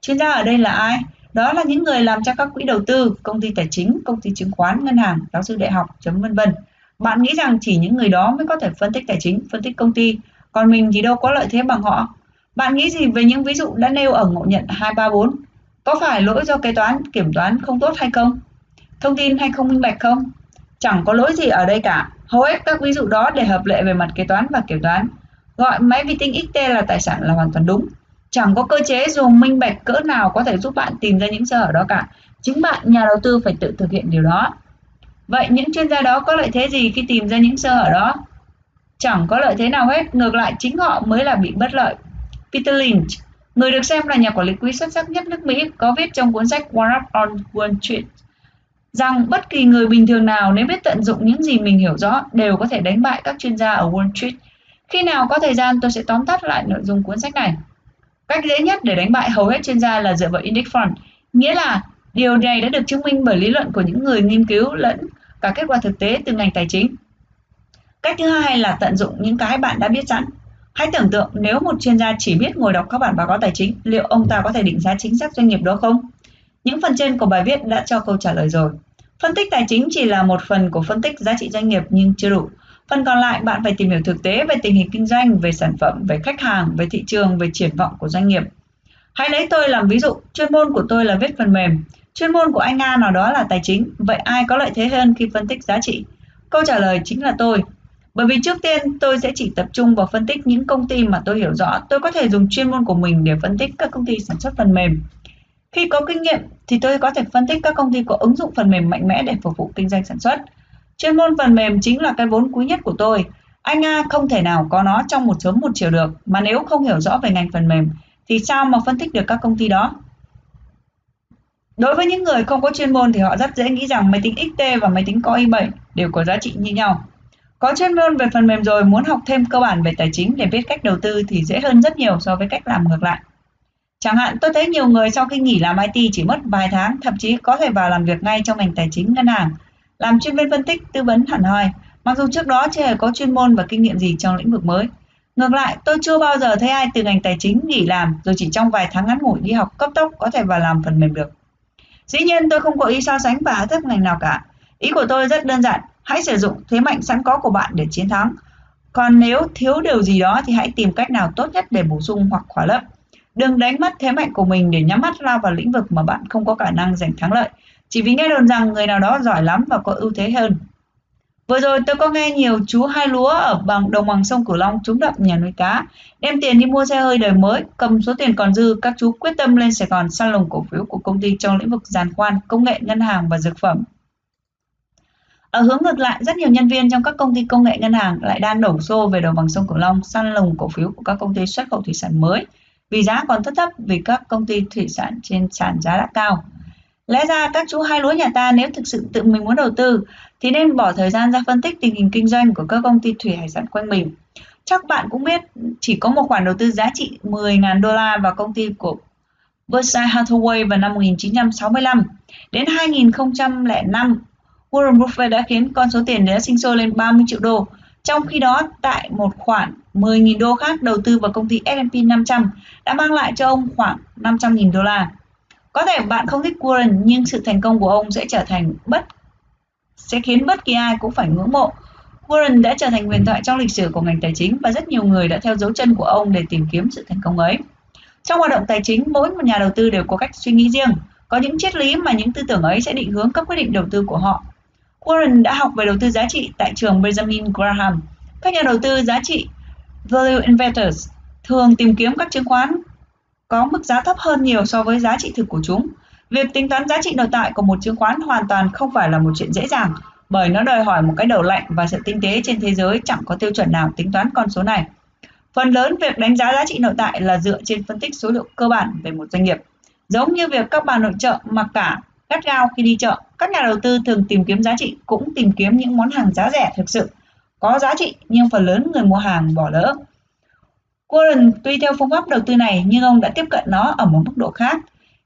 Chuyên gia ở đây là ai? Đó là những người làm cho các quỹ đầu tư, công ty tài chính, công ty chứng khoán, ngân hàng, giáo sư đại học, chấm vân vân. Bạn nghĩ rằng chỉ những người đó mới có thể phân tích tài chính, phân tích công ty, còn mình thì đâu có lợi thế bằng họ. Bạn nghĩ gì về những ví dụ đã nêu ở ngộ nhận 234? Có phải lỗi do kế toán, kiểm toán không tốt hay không? Thông tin hay không minh bạch không? Chẳng có lỗi gì ở đây cả. Hầu hết các ví dụ đó để hợp lệ về mặt kế toán và kiểm toán. Gọi máy vi tính XT là tài sản là hoàn toàn đúng. Chẳng có cơ chế dù minh bạch cỡ nào có thể giúp bạn tìm ra những sơ hở đó cả. Chính bạn, nhà đầu tư phải tự thực hiện điều đó. Vậy những chuyên gia đó có lợi thế gì khi tìm ra những sơ hở đó? Chẳng có lợi thế nào hết, ngược lại chính họ mới là bị bất lợi. Peter Lynch, người được xem là nhà quản lý quỹ xuất sắc nhất nước Mỹ, có viết trong cuốn sách One Up on Wall Street rằng bất kỳ người bình thường nào nếu biết tận dụng những gì mình hiểu rõ đều có thể đánh bại các chuyên gia ở Wall Street. Khi nào có thời gian tôi sẽ tóm tắt lại nội dung cuốn sách này. Cách dễ nhất để đánh bại hầu hết chuyên gia là dựa vào index fund, nghĩa là điều này đã được chứng minh bởi lý luận của những người nghiên cứu lẫn cả kết quả thực tế từ ngành tài chính. Cách thứ hai là tận dụng những cái bạn đã biết sẵn. Hãy tưởng tượng nếu một chuyên gia chỉ biết ngồi đọc các bản báo cáo tài chính, liệu ông ta có thể định giá chính xác doanh nghiệp đó không? Những phần trên của bài viết đã cho câu trả lời rồi. Phân tích tài chính chỉ là một phần của phân tích giá trị doanh nghiệp nhưng chưa đủ. Phần còn lại bạn phải tìm hiểu thực tế về tình hình kinh doanh, về sản phẩm, về khách hàng, về thị trường, về triển vọng của doanh nghiệp. Hãy lấy tôi làm ví dụ, chuyên môn của tôi là viết phần mềm, chuyên môn của anh A nào đó là tài chính, vậy ai có lợi thế hơn khi phân tích giá trị? Câu trả lời chính là tôi. Bởi vì trước tiên tôi sẽ chỉ tập trung vào phân tích những công ty mà tôi hiểu rõ, tôi có thể dùng chuyên môn của mình để phân tích các công ty sản xuất phần mềm. Khi có kinh nghiệm thì tôi có thể phân tích các công ty có ứng dụng phần mềm mạnh mẽ để phục vụ kinh doanh sản xuất. Chuyên môn phần mềm chính là cái vốn quý nhất của tôi. Anh A không thể nào có nó trong một sớm một chiều được, mà nếu không hiểu rõ về ngành phần mềm thì sao mà phân tích được các công ty đó? Đối với những người không có chuyên môn thì họ rất dễ nghĩ rằng máy tính XT và máy tính Core i7 đều có giá trị như nhau. Có chuyên môn về phần mềm rồi muốn học thêm cơ bản về tài chính để biết cách đầu tư thì dễ hơn rất nhiều so với cách làm ngược lại. Chẳng hạn tôi thấy nhiều người sau khi nghỉ làm IT chỉ mất vài tháng, thậm chí có thể vào làm việc ngay trong ngành tài chính ngân hàng, làm chuyên viên phân tích, tư vấn hẳn hoi, mặc dù trước đó chưa hề có chuyên môn và kinh nghiệm gì trong lĩnh vực mới. Ngược lại, tôi chưa bao giờ thấy ai từ ngành tài chính nghỉ làm rồi chỉ trong vài tháng ngắn ngủi đi học cấp tốc có thể vào làm phần mềm được. Dĩ nhiên tôi không có ý so sánh và thấp ngành nào cả. Ý của tôi rất đơn giản, hãy sử dụng thế mạnh sẵn có của bạn để chiến thắng. Còn nếu thiếu điều gì đó thì hãy tìm cách nào tốt nhất để bổ sung hoặc khỏa lấp. Đừng đánh mất thế mạnh của mình để nhắm mắt lao vào lĩnh vực mà bạn không có khả năng giành thắng lợi, chỉ vì nghe đồn rằng người nào đó giỏi lắm và có ưu thế hơn. Vừa rồi tôi có nghe nhiều chú hai lúa ở bằng đồng bằng sông Cửu Long trúng đậm nhà nuôi cá, đem tiền đi mua xe hơi đời mới, cầm số tiền còn dư, các chú quyết tâm lên Sài Gòn săn lùng cổ phiếu của công ty trong lĩnh vực giàn khoan, công nghệ ngân hàng và dược phẩm. Ở hướng ngược lại, rất nhiều nhân viên trong các công ty công nghệ ngân hàng lại đang đổ xô về đồng bằng sông Cửu Long săn lùng cổ phiếu của các công ty xuất khẩu thủy sản mới vì giá còn thấp thấp vì các công ty thủy sản trên sàn giá đã cao. Lẽ ra các chú hai lúa nhà ta nếu thực sự tự mình muốn đầu tư thì nên bỏ thời gian ra phân tích tình hình kinh doanh của các công ty thủy hải sản quanh mình. Chắc bạn cũng biết chỉ có một khoản đầu tư giá trị 10.000 đô la vào công ty của Berkshire Hathaway vào năm 1965. Đến 2005, Warren Buffett đã khiến con số tiền đã sinh sôi lên 30 triệu đô. Trong khi đó, tại một khoản 10.000 đô khác đầu tư vào công ty S&P 500 đã mang lại cho ông khoảng 500.000 đô la. Có thể bạn không thích Warren nhưng sự thành công của ông sẽ trở thành bất sẽ khiến bất kỳ ai cũng phải ngưỡng mộ. Warren đã trở thành huyền thoại trong lịch sử của ngành tài chính và rất nhiều người đã theo dấu chân của ông để tìm kiếm sự thành công ấy. Trong hoạt động tài chính, mỗi một nhà đầu tư đều có cách suy nghĩ riêng, có những triết lý mà những tư tưởng ấy sẽ định hướng các quyết định đầu tư của họ. Warren đã học về đầu tư giá trị tại trường Benjamin Graham. Các nhà đầu tư giá trị value investors thường tìm kiếm các chứng khoán có mức giá thấp hơn nhiều so với giá trị thực của chúng. Việc tính toán giá trị nội tại của một chứng khoán hoàn toàn không phải là một chuyện dễ dàng, bởi nó đòi hỏi một cái đầu lạnh và sự tinh tế trên thế giới chẳng có tiêu chuẩn nào tính toán con số này. Phần lớn việc đánh giá giá trị nội tại là dựa trên phân tích số liệu cơ bản về một doanh nghiệp. Giống như việc các bà nội trợ mặc cả gắt gao khi đi chợ, các nhà đầu tư thường tìm kiếm giá trị cũng tìm kiếm những món hàng giá rẻ thực sự có giá trị nhưng phần lớn người mua hàng bỏ lỡ. Warren tuy theo phương pháp đầu tư này nhưng ông đã tiếp cận nó ở một mức độ khác.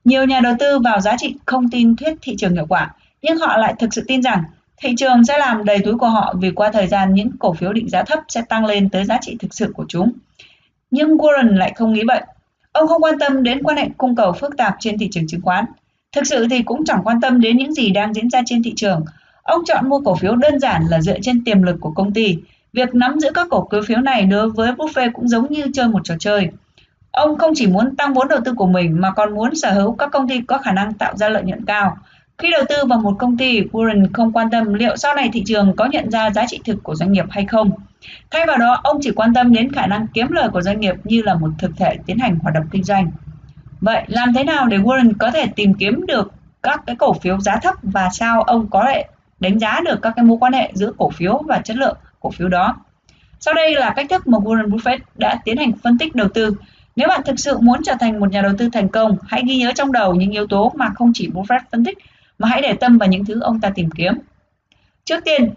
Nhiều nhà đầu tư vào giá trị không tin thuyết thị trường hiệu quả, nhưng họ lại thực sự tin rằng thị trường sẽ làm đầy túi của họ vì qua thời gian những cổ phiếu định giá thấp sẽ tăng lên tới giá trị thực sự của chúng. Nhưng Warren lại không nghĩ vậy. Ông không quan tâm đến quan hệ cung cầu phức tạp trên thị trường chứng khoán. Thực sự thì cũng chẳng quan tâm đến những gì đang diễn ra trên thị trường. Ông chọn mua cổ phiếu đơn giản là dựa trên tiềm lực của công ty. Việc nắm giữ các cổ phiếu này đối với Buffett cũng giống như chơi một trò chơi. Ông không chỉ muốn tăng vốn đầu tư của mình mà còn muốn sở hữu các công ty có khả năng tạo ra lợi nhuận cao. Khi đầu tư vào một công ty, Warren không quan tâm liệu sau này thị trường có nhận ra giá trị thực của doanh nghiệp hay không. Thay vào đó, ông chỉ quan tâm đến khả năng kiếm lời của doanh nghiệp như là một thực thể tiến hành hoạt động kinh doanh. Vậy làm thế nào để Warren có thể tìm kiếm được các cái cổ phiếu giá thấp và sao ông có thể đánh giá được các cái mối quan hệ giữa cổ phiếu và chất lượng cổ phiếu đó? Sau đây là cách thức mà Warren Buffett đã tiến hành phân tích đầu tư nếu bạn thực sự muốn trở thành một nhà đầu tư thành công, hãy ghi nhớ trong đầu những yếu tố mà không chỉ Buffett phân tích, mà hãy để tâm vào những thứ ông ta tìm kiếm. Trước tiên,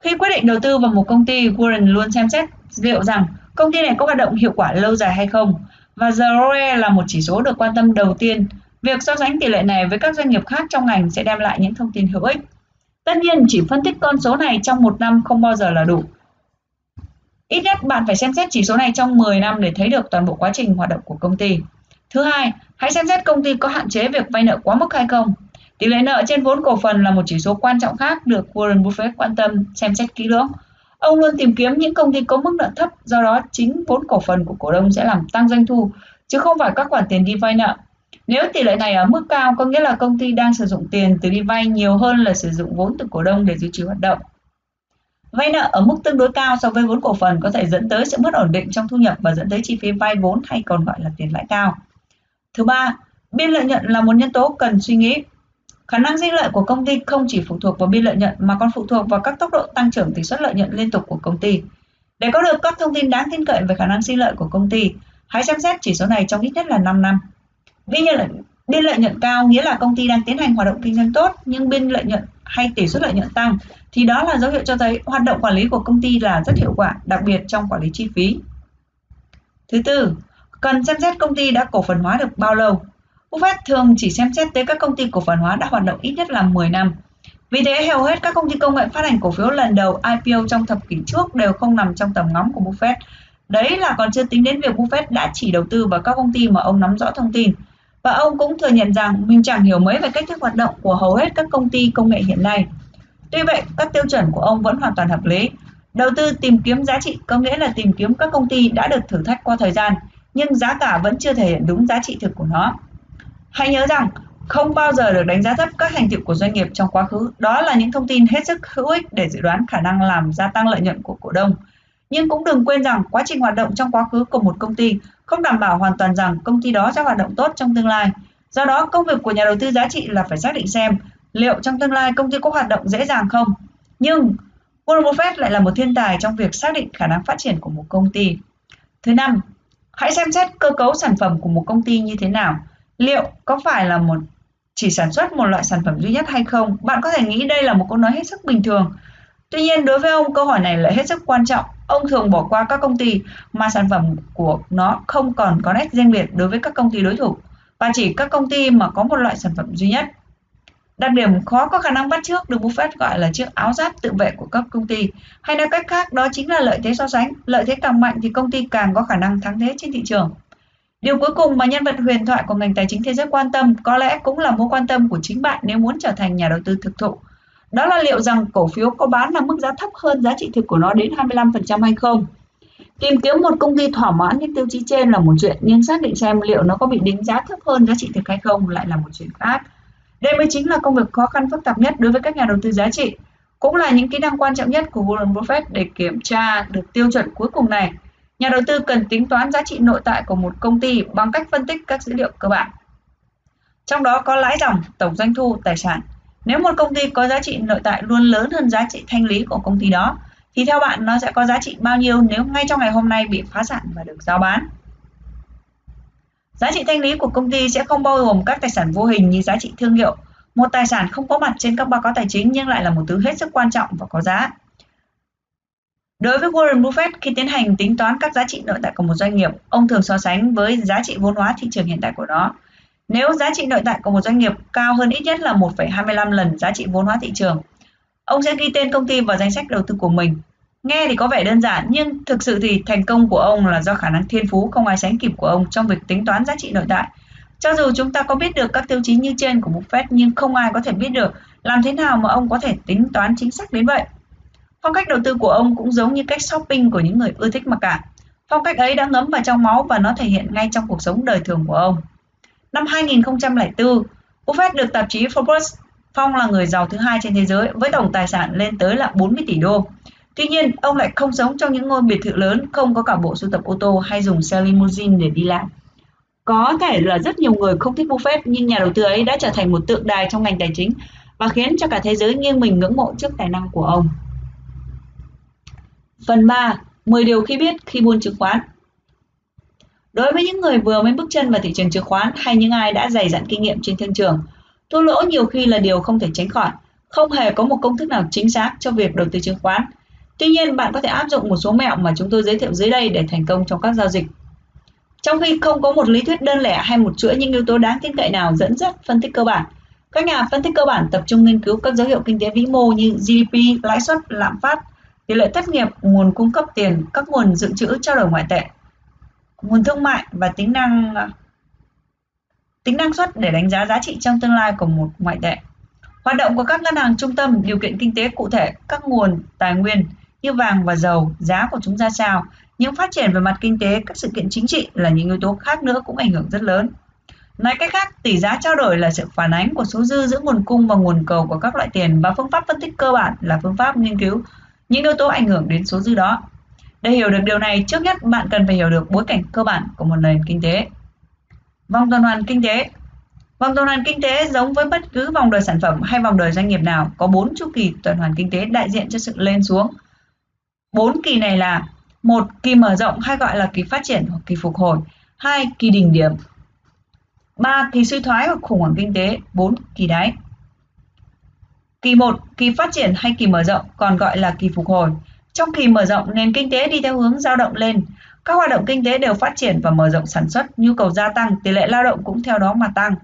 khi quyết định đầu tư vào một công ty, Warren luôn xem xét liệu rằng công ty này có hoạt động hiệu quả lâu dài hay không. Và ROE là một chỉ số được quan tâm đầu tiên. Việc so sánh tỷ lệ này với các doanh nghiệp khác trong ngành sẽ đem lại những thông tin hữu ích. Tất nhiên, chỉ phân tích con số này trong một năm không bao giờ là đủ. Ít nhất bạn phải xem xét chỉ số này trong 10 năm để thấy được toàn bộ quá trình hoạt động của công ty. Thứ hai, hãy xem xét công ty có hạn chế việc vay nợ quá mức hay không. Tỷ lệ nợ trên vốn cổ phần là một chỉ số quan trọng khác được Warren Buffett quan tâm xem xét kỹ lưỡng. Ông luôn tìm kiếm những công ty có mức nợ thấp, do đó chính vốn cổ phần của cổ đông sẽ làm tăng doanh thu, chứ không phải các khoản tiền đi vay nợ. Nếu tỷ lệ này ở mức cao có nghĩa là công ty đang sử dụng tiền từ đi vay nhiều hơn là sử dụng vốn từ cổ đông để duy trì hoạt động. Vay nợ ở mức tương đối cao so với vốn cổ phần có thể dẫn tới sự mất ổn định trong thu nhập và dẫn tới chi phí vay vốn hay còn gọi là tiền lãi cao. Thứ ba, biên lợi nhuận là một nhân tố cần suy nghĩ. Khả năng sinh lợi của công ty không chỉ phụ thuộc vào biên lợi nhuận mà còn phụ thuộc vào các tốc độ tăng trưởng tỷ suất lợi nhuận liên tục của công ty. Để có được các thông tin đáng tin cậy về khả năng sinh lợi của công ty, hãy xem xét chỉ số này trong ít nhất là 5 năm. Biên lợi, biên lợi nhuận cao nghĩa là công ty đang tiến hành hoạt động kinh doanh tốt nhưng biên lợi nhuận hay tỷ suất lợi nhuận tăng thì đó là dấu hiệu cho thấy hoạt động quản lý của công ty là rất hiệu quả, đặc biệt trong quản lý chi phí. Thứ tư, cần xem xét công ty đã cổ phần hóa được bao lâu. Buffett thường chỉ xem xét tới các công ty cổ phần hóa đã hoạt động ít nhất là 10 năm. Vì thế, hầu hết các công ty công nghệ phát hành cổ phiếu lần đầu IPO trong thập kỷ trước đều không nằm trong tầm ngắm của Buffett. Đấy là còn chưa tính đến việc Buffett đã chỉ đầu tư vào các công ty mà ông nắm rõ thông tin. Và ông cũng thừa nhận rằng mình chẳng hiểu mấy về cách thức hoạt động của hầu hết các công ty công nghệ hiện nay. Tuy vậy, các tiêu chuẩn của ông vẫn hoàn toàn hợp lý. Đầu tư tìm kiếm giá trị có nghĩa là tìm kiếm các công ty đã được thử thách qua thời gian, nhưng giá cả vẫn chưa thể hiện đúng giá trị thực của nó. Hãy nhớ rằng, không bao giờ được đánh giá thấp các thành tựu của doanh nghiệp trong quá khứ. Đó là những thông tin hết sức hữu ích để dự đoán khả năng làm gia tăng lợi nhuận của cổ đông. Nhưng cũng đừng quên rằng quá trình hoạt động trong quá khứ của một công ty không đảm bảo hoàn toàn rằng công ty đó sẽ hoạt động tốt trong tương lai. Do đó, công việc của nhà đầu tư giá trị là phải xác định xem liệu trong tương lai công ty có hoạt động dễ dàng không. Nhưng Warren Buffett lại là một thiên tài trong việc xác định khả năng phát triển của một công ty. Thứ năm, hãy xem xét cơ cấu sản phẩm của một công ty như thế nào. Liệu có phải là một chỉ sản xuất một loại sản phẩm duy nhất hay không? Bạn có thể nghĩ đây là một câu nói hết sức bình thường. Tuy nhiên, đối với ông, câu hỏi này lại hết sức quan trọng. Ông thường bỏ qua các công ty mà sản phẩm của nó không còn có nét riêng biệt đối với các công ty đối thủ và chỉ các công ty mà có một loại sản phẩm duy nhất. Đặc điểm khó có khả năng bắt trước được Buffett gọi là chiếc áo giáp tự vệ của các công ty. Hay nói cách khác, đó chính là lợi thế so sánh. Lợi thế càng mạnh thì công ty càng có khả năng thắng thế trên thị trường. Điều cuối cùng mà nhân vật huyền thoại của ngành tài chính thế giới quan tâm có lẽ cũng là mối quan tâm của chính bạn nếu muốn trở thành nhà đầu tư thực thụ. Đó là liệu rằng cổ phiếu có bán là mức giá thấp hơn giá trị thực của nó đến 25% hay không. Tìm kiếm một công ty thỏa mãn những tiêu chí trên là một chuyện, nhưng xác định xem liệu nó có bị đánh giá thấp hơn giá trị thực hay không lại là một chuyện khác. Đây mới chính là công việc khó khăn phức tạp nhất đối với các nhà đầu tư giá trị. Cũng là những kỹ năng quan trọng nhất của Warren Buffett để kiểm tra được tiêu chuẩn cuối cùng này. Nhà đầu tư cần tính toán giá trị nội tại của một công ty bằng cách phân tích các dữ liệu cơ bản. Trong đó có lãi dòng, tổng doanh thu, tài sản. Nếu một công ty có giá trị nội tại luôn lớn hơn giá trị thanh lý của công ty đó, thì theo bạn nó sẽ có giá trị bao nhiêu nếu ngay trong ngày hôm nay bị phá sản và được giao bán? Giá trị thanh lý của công ty sẽ không bao gồm các tài sản vô hình như giá trị thương hiệu, một tài sản không có mặt trên các báo cáo tài chính nhưng lại là một thứ hết sức quan trọng và có giá. Đối với Warren Buffett, khi tiến hành tính toán các giá trị nội tại của một doanh nghiệp, ông thường so sánh với giá trị vốn hóa thị trường hiện tại của nó. Nếu giá trị nội tại của một doanh nghiệp cao hơn ít nhất là 1,25 lần giá trị vốn hóa thị trường, ông sẽ ghi tên công ty vào danh sách đầu tư của mình. Nghe thì có vẻ đơn giản nhưng thực sự thì thành công của ông là do khả năng thiên phú không ai sánh kịp của ông trong việc tính toán giá trị nội tại. Cho dù chúng ta có biết được các tiêu chí như trên của Buffett nhưng không ai có thể biết được làm thế nào mà ông có thể tính toán chính xác đến vậy. Phong cách đầu tư của ông cũng giống như cách shopping của những người ưa thích mặc cả. Phong cách ấy đã ngấm vào trong máu và nó thể hiện ngay trong cuộc sống đời thường của ông. Năm 2004, Buffett được tạp chí Forbes phong là người giàu thứ hai trên thế giới với tổng tài sản lên tới là 40 tỷ đô. Tuy nhiên, ông lại không sống trong những ngôi biệt thự lớn, không có cả bộ sưu tập ô tô hay dùng xe limousine để đi làm. Có thể là rất nhiều người không thích Buffett nhưng nhà đầu tư ấy đã trở thành một tượng đài trong ngành tài chính và khiến cho cả thế giới nghiêng mình ngưỡng mộ trước tài năng của ông. Phần 3. 10 điều khi biết khi buôn chứng khoán Đối với những người vừa mới bước chân vào thị trường chứng khoán hay những ai đã dày dặn kinh nghiệm trên thương trường, thua lỗ nhiều khi là điều không thể tránh khỏi. Không hề có một công thức nào chính xác cho việc đầu tư chứng khoán. Tuy nhiên, bạn có thể áp dụng một số mẹo mà chúng tôi giới thiệu dưới đây để thành công trong các giao dịch. Trong khi không có một lý thuyết đơn lẻ hay một chuỗi những yếu tố đáng tin cậy nào dẫn dắt phân tích cơ bản, các nhà phân tích cơ bản tập trung nghiên cứu các dấu hiệu kinh tế vĩ mô như GDP, lãi suất, lạm phát, tỷ lệ thất nghiệp, nguồn cung cấp tiền, các nguồn dự trữ trao đổi ngoại tệ, nguồn thương mại và tính năng tính năng suất để đánh giá giá trị trong tương lai của một ngoại tệ. Hoạt động của các ngân hàng trung tâm, điều kiện kinh tế cụ thể, các nguồn tài nguyên như vàng và dầu, giá của chúng ra sao, những phát triển về mặt kinh tế, các sự kiện chính trị là những yếu tố khác nữa cũng ảnh hưởng rất lớn. Nói cách khác, tỷ giá trao đổi là sự phản ánh của số dư giữa nguồn cung và nguồn cầu của các loại tiền và phương pháp phân tích cơ bản là phương pháp nghiên cứu những yếu tố ảnh hưởng đến số dư đó. Để hiểu được điều này, trước nhất bạn cần phải hiểu được bối cảnh cơ bản của một nền kinh tế. Vòng tuần hoàn kinh tế Vòng tuần hoàn kinh tế giống với bất cứ vòng đời sản phẩm hay vòng đời doanh nghiệp nào có 4 chu kỳ tuần hoàn kinh tế đại diện cho sự lên xuống. 4 kỳ này là một kỳ mở rộng hay gọi là kỳ phát triển hoặc kỳ phục hồi, hai kỳ đỉnh điểm, ba kỳ suy thoái hoặc khủng hoảng kinh tế, 4 kỳ đáy. Kỳ 1, kỳ phát triển hay kỳ mở rộng còn gọi là kỳ phục hồi. Trong kỳ mở rộng, nền kinh tế đi theo hướng dao động lên. Các hoạt động kinh tế đều phát triển và mở rộng sản xuất, nhu cầu gia tăng, tỷ lệ lao động cũng theo đó mà tăng.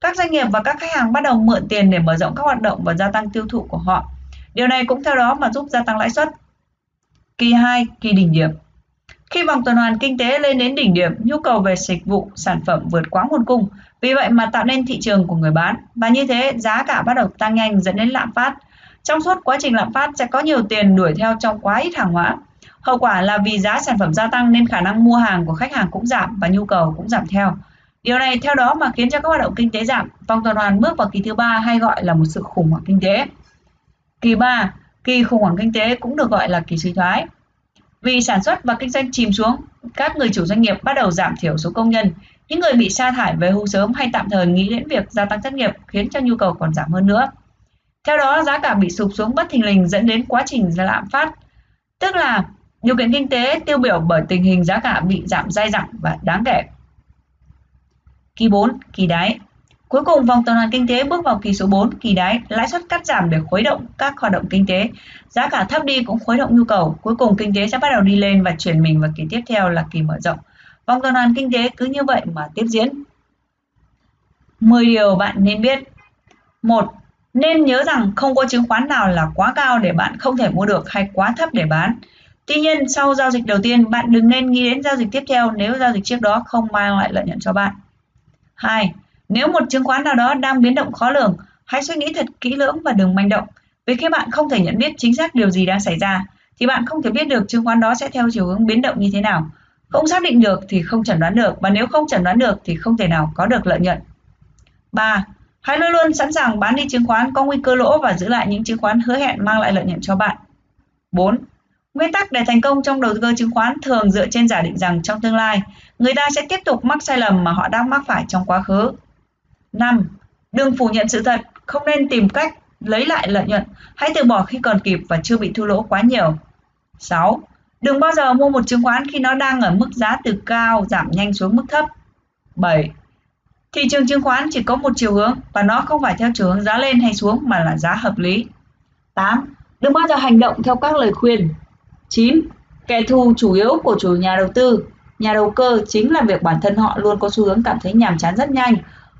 Các doanh nghiệp và các khách hàng bắt đầu mượn tiền để mở rộng các hoạt động và gia tăng tiêu thụ của họ. Điều này cũng theo đó mà giúp gia tăng lãi suất. Kỳ 2, kỳ đỉnh điểm. Khi vòng tuần hoàn kinh tế lên đến đỉnh điểm, nhu cầu về dịch vụ, sản phẩm vượt quá nguồn cung, vì vậy mà tạo nên thị trường của người bán và như thế giá cả bắt đầu tăng nhanh dẫn đến lạm phát. Trong suốt quá trình lạm phát sẽ có nhiều tiền đuổi theo trong quá ít hàng hóa. Hậu quả là vì giá sản phẩm gia tăng nên khả năng mua hàng của khách hàng cũng giảm và nhu cầu cũng giảm theo. Điều này theo đó mà khiến cho các hoạt động kinh tế giảm, vòng tuần hoàn bước vào kỳ thứ ba hay gọi là một sự khủng hoảng kinh tế. Kỳ 3, kỳ khủng hoảng kinh tế cũng được gọi là kỳ suy thoái. Vì sản xuất và kinh doanh chìm xuống, các người chủ doanh nghiệp bắt đầu giảm thiểu số công nhân. Những người bị sa thải về hưu sớm hay tạm thời nghĩ đến việc gia tăng thất nghiệp khiến cho nhu cầu còn giảm hơn nữa. Theo đó, giá cả bị sụp xuống bất thình lình dẫn đến quá trình lạm phát, tức là điều kiện kinh tế tiêu biểu bởi tình hình giá cả bị giảm dai dẳng và đáng kể. Kỳ 4, kỳ đáy. Cuối cùng, vòng tuần hoàn kinh tế bước vào kỳ số 4, kỳ đáy, lãi suất cắt giảm để khuấy động các hoạt động kinh tế. Giá cả thấp đi cũng khuấy động nhu cầu. Cuối cùng, kinh tế sẽ bắt đầu đi lên và chuyển mình vào kỳ tiếp theo là kỳ mở rộng. Vòng tuần hoàn kinh tế cứ như vậy mà tiếp diễn. 10 điều bạn nên biết. 1. Nên nhớ rằng không có chứng khoán nào là quá cao để bạn không thể mua được hay quá thấp để bán. Tuy nhiên, sau giao dịch đầu tiên, bạn đừng nên nghĩ đến giao dịch tiếp theo nếu giao dịch trước đó không mang lại lợi nhuận cho bạn. 2. Nếu một chứng khoán nào đó đang biến động khó lường, hãy suy nghĩ thật kỹ lưỡng và đừng manh động. Vì khi bạn không thể nhận biết chính xác điều gì đang xảy ra, thì bạn không thể biết được chứng khoán đó sẽ theo chiều hướng biến động như thế nào. Không xác định được thì không chẩn đoán được và nếu không chẩn đoán được thì không thể nào có được lợi nhuận. 3. Hãy luôn luôn sẵn sàng bán đi chứng khoán có nguy cơ lỗ và giữ lại những chứng khoán hứa hẹn mang lại lợi nhuận cho bạn. 4. Nguyên tắc để thành công trong đầu cơ chứng khoán thường dựa trên giả định rằng trong tương lai, người ta sẽ tiếp tục mắc sai lầm mà họ đang mắc phải trong quá khứ. 5. Đừng phủ nhận sự thật, không nên tìm cách lấy lại lợi nhuận, hãy từ bỏ khi còn kịp và chưa bị thua lỗ quá nhiều. 6. Đừng bao giờ mua một chứng khoán khi nó đang ở mức giá từ cao giảm nhanh xuống mức thấp. 7. Thị trường chứng khoán chỉ có một chiều hướng và nó không phải theo chiều hướng giá lên hay xuống mà là giá hợp lý. 8. Đừng bao giờ hành động theo các lời khuyên. 9. Kẻ thù chủ yếu của chủ nhà đầu tư, nhà đầu cơ chính là việc bản thân họ luôn có xu hướng cảm thấy nhàm chán rất nhanh.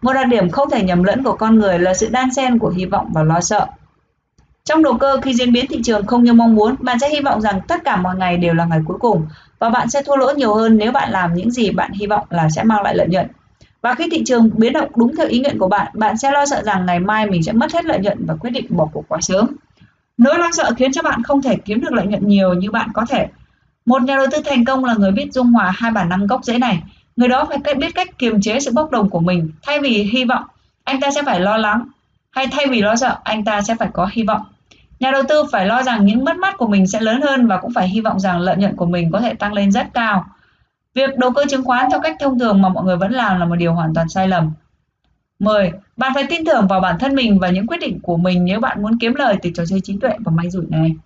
Một đặc điểm không thể nhầm lẫn của con người là sự đan xen của hy vọng và lo sợ. Trong đầu cơ khi diễn biến thị trường không như mong muốn, bạn sẽ hy vọng rằng tất cả mọi ngày đều là ngày cuối cùng và bạn sẽ thua lỗ nhiều hơn nếu bạn làm những gì bạn hy vọng là sẽ mang lại lợi nhuận. Và khi thị trường biến động đúng theo ý nguyện của bạn, bạn sẽ lo sợ rằng ngày mai mình sẽ mất hết lợi nhuận và quyết định bỏ cuộc quá sớm. Nỗi lo sợ khiến cho bạn không thể kiếm được lợi nhuận nhiều như bạn có thể. Một nhà đầu tư thành công là người biết dung hòa hai bản năng gốc rễ này. Người đó phải biết cách kiềm chế sự bốc đồng của mình. Thay vì hy vọng, anh ta sẽ phải lo lắng. Hay thay vì lo sợ, anh ta sẽ phải có hy vọng. Nhà đầu tư phải lo rằng những mất mát của mình sẽ lớn hơn và cũng phải hy vọng rằng lợi nhuận của mình có thể tăng lên rất cao. Việc đầu cơ chứng khoán theo cách thông thường mà mọi người vẫn làm là một điều hoàn toàn sai lầm. 10. Bạn phải tin tưởng vào bản thân mình và những quyết định của mình nếu bạn muốn kiếm lời từ trò chơi trí tuệ và may rủi này.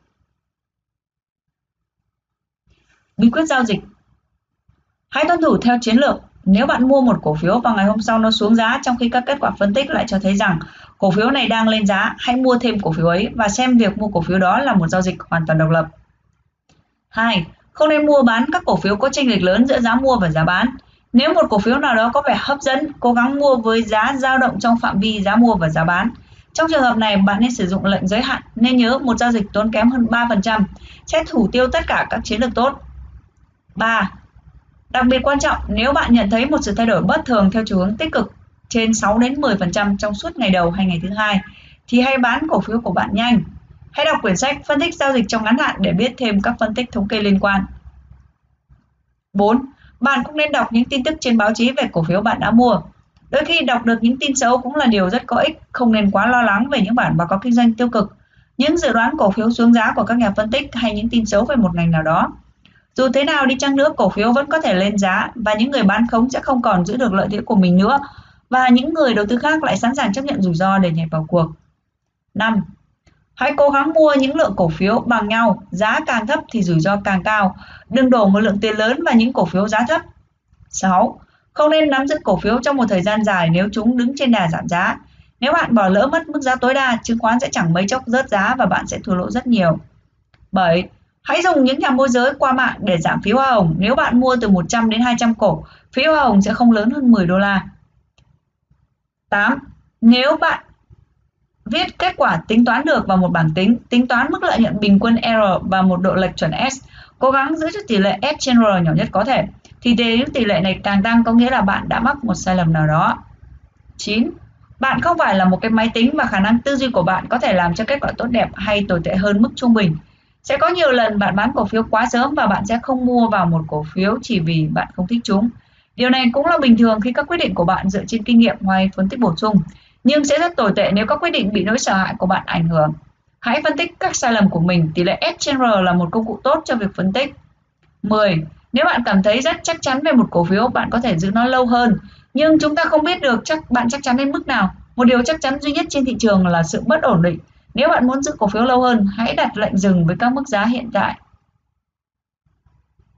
Bí quyết giao dịch Hãy tuân thủ theo chiến lược. Nếu bạn mua một cổ phiếu và ngày hôm sau nó xuống giá trong khi các kết quả phân tích lại cho thấy rằng cổ phiếu này đang lên giá, hãy mua thêm cổ phiếu ấy và xem việc mua cổ phiếu đó là một giao dịch hoàn toàn độc lập. 2. Không nên mua bán các cổ phiếu có chênh lệch lớn giữa giá mua và giá bán. Nếu một cổ phiếu nào đó có vẻ hấp dẫn, cố gắng mua với giá dao động trong phạm vi giá mua và giá bán. Trong trường hợp này, bạn nên sử dụng lệnh giới hạn, nên nhớ một giao dịch tốn kém hơn 3% sẽ thủ tiêu tất cả các chiến lược tốt. 3. Đặc biệt quan trọng, nếu bạn nhận thấy một sự thay đổi bất thường theo chiều hướng tích cực trên 6 đến 10% trong suốt ngày đầu hay ngày thứ hai thì hãy bán cổ phiếu của bạn nhanh. Hãy đọc quyển sách phân tích giao dịch trong ngắn hạn để biết thêm các phân tích thống kê liên quan. 4. Bạn cũng nên đọc những tin tức trên báo chí về cổ phiếu bạn đã mua. Đôi khi đọc được những tin xấu cũng là điều rất có ích, không nên quá lo lắng về những bản báo cáo kinh doanh tiêu cực, những dự đoán cổ phiếu xuống giá của các nhà phân tích hay những tin xấu về một ngành nào đó. Dù thế nào đi chăng nữa, cổ phiếu vẫn có thể lên giá và những người bán khống sẽ không còn giữ được lợi thế của mình nữa và những người đầu tư khác lại sẵn sàng chấp nhận rủi ro để nhảy vào cuộc. 5. Hãy cố gắng mua những lượng cổ phiếu bằng nhau, giá càng thấp thì rủi ro càng cao. Đừng đổ một lượng tiền lớn vào những cổ phiếu giá thấp. 6. Không nên nắm giữ cổ phiếu trong một thời gian dài nếu chúng đứng trên đà giảm giá. Nếu bạn bỏ lỡ mất mức giá tối đa, chứng khoán sẽ chẳng mấy chốc rớt giá và bạn sẽ thua lỗ rất nhiều. 7. Hãy dùng những nhà môi giới qua mạng để giảm phí hoa hồng. Nếu bạn mua từ 100 đến 200 cổ, phí hoa hồng sẽ không lớn hơn 10 đô la. 8. Nếu bạn viết kết quả tính toán được vào một bảng tính, tính toán mức lợi nhuận bình quân R và một độ lệch chuẩn S, cố gắng giữ cho tỷ lệ S trên R nhỏ nhất có thể, thì nếu tỷ lệ này càng tăng có nghĩa là bạn đã mắc một sai lầm nào đó. 9. Bạn không phải là một cái máy tính và khả năng tư duy của bạn có thể làm cho kết quả tốt đẹp hay tồi tệ hơn mức trung bình. Sẽ có nhiều lần bạn bán cổ phiếu quá sớm và bạn sẽ không mua vào một cổ phiếu chỉ vì bạn không thích chúng. Điều này cũng là bình thường khi các quyết định của bạn dựa trên kinh nghiệm ngoài phân tích bổ sung, nhưng sẽ rất tồi tệ nếu các quyết định bị nỗi sợ hãi của bạn ảnh hưởng. Hãy phân tích các sai lầm của mình, tỷ lệ S trên R là một công cụ tốt cho việc phân tích. 10. Nếu bạn cảm thấy rất chắc chắn về một cổ phiếu, bạn có thể giữ nó lâu hơn, nhưng chúng ta không biết được chắc bạn chắc chắn đến mức nào. Một điều chắc chắn duy nhất trên thị trường là sự bất ổn định. Nếu bạn muốn giữ cổ phiếu lâu hơn, hãy đặt lệnh dừng với các mức giá hiện tại.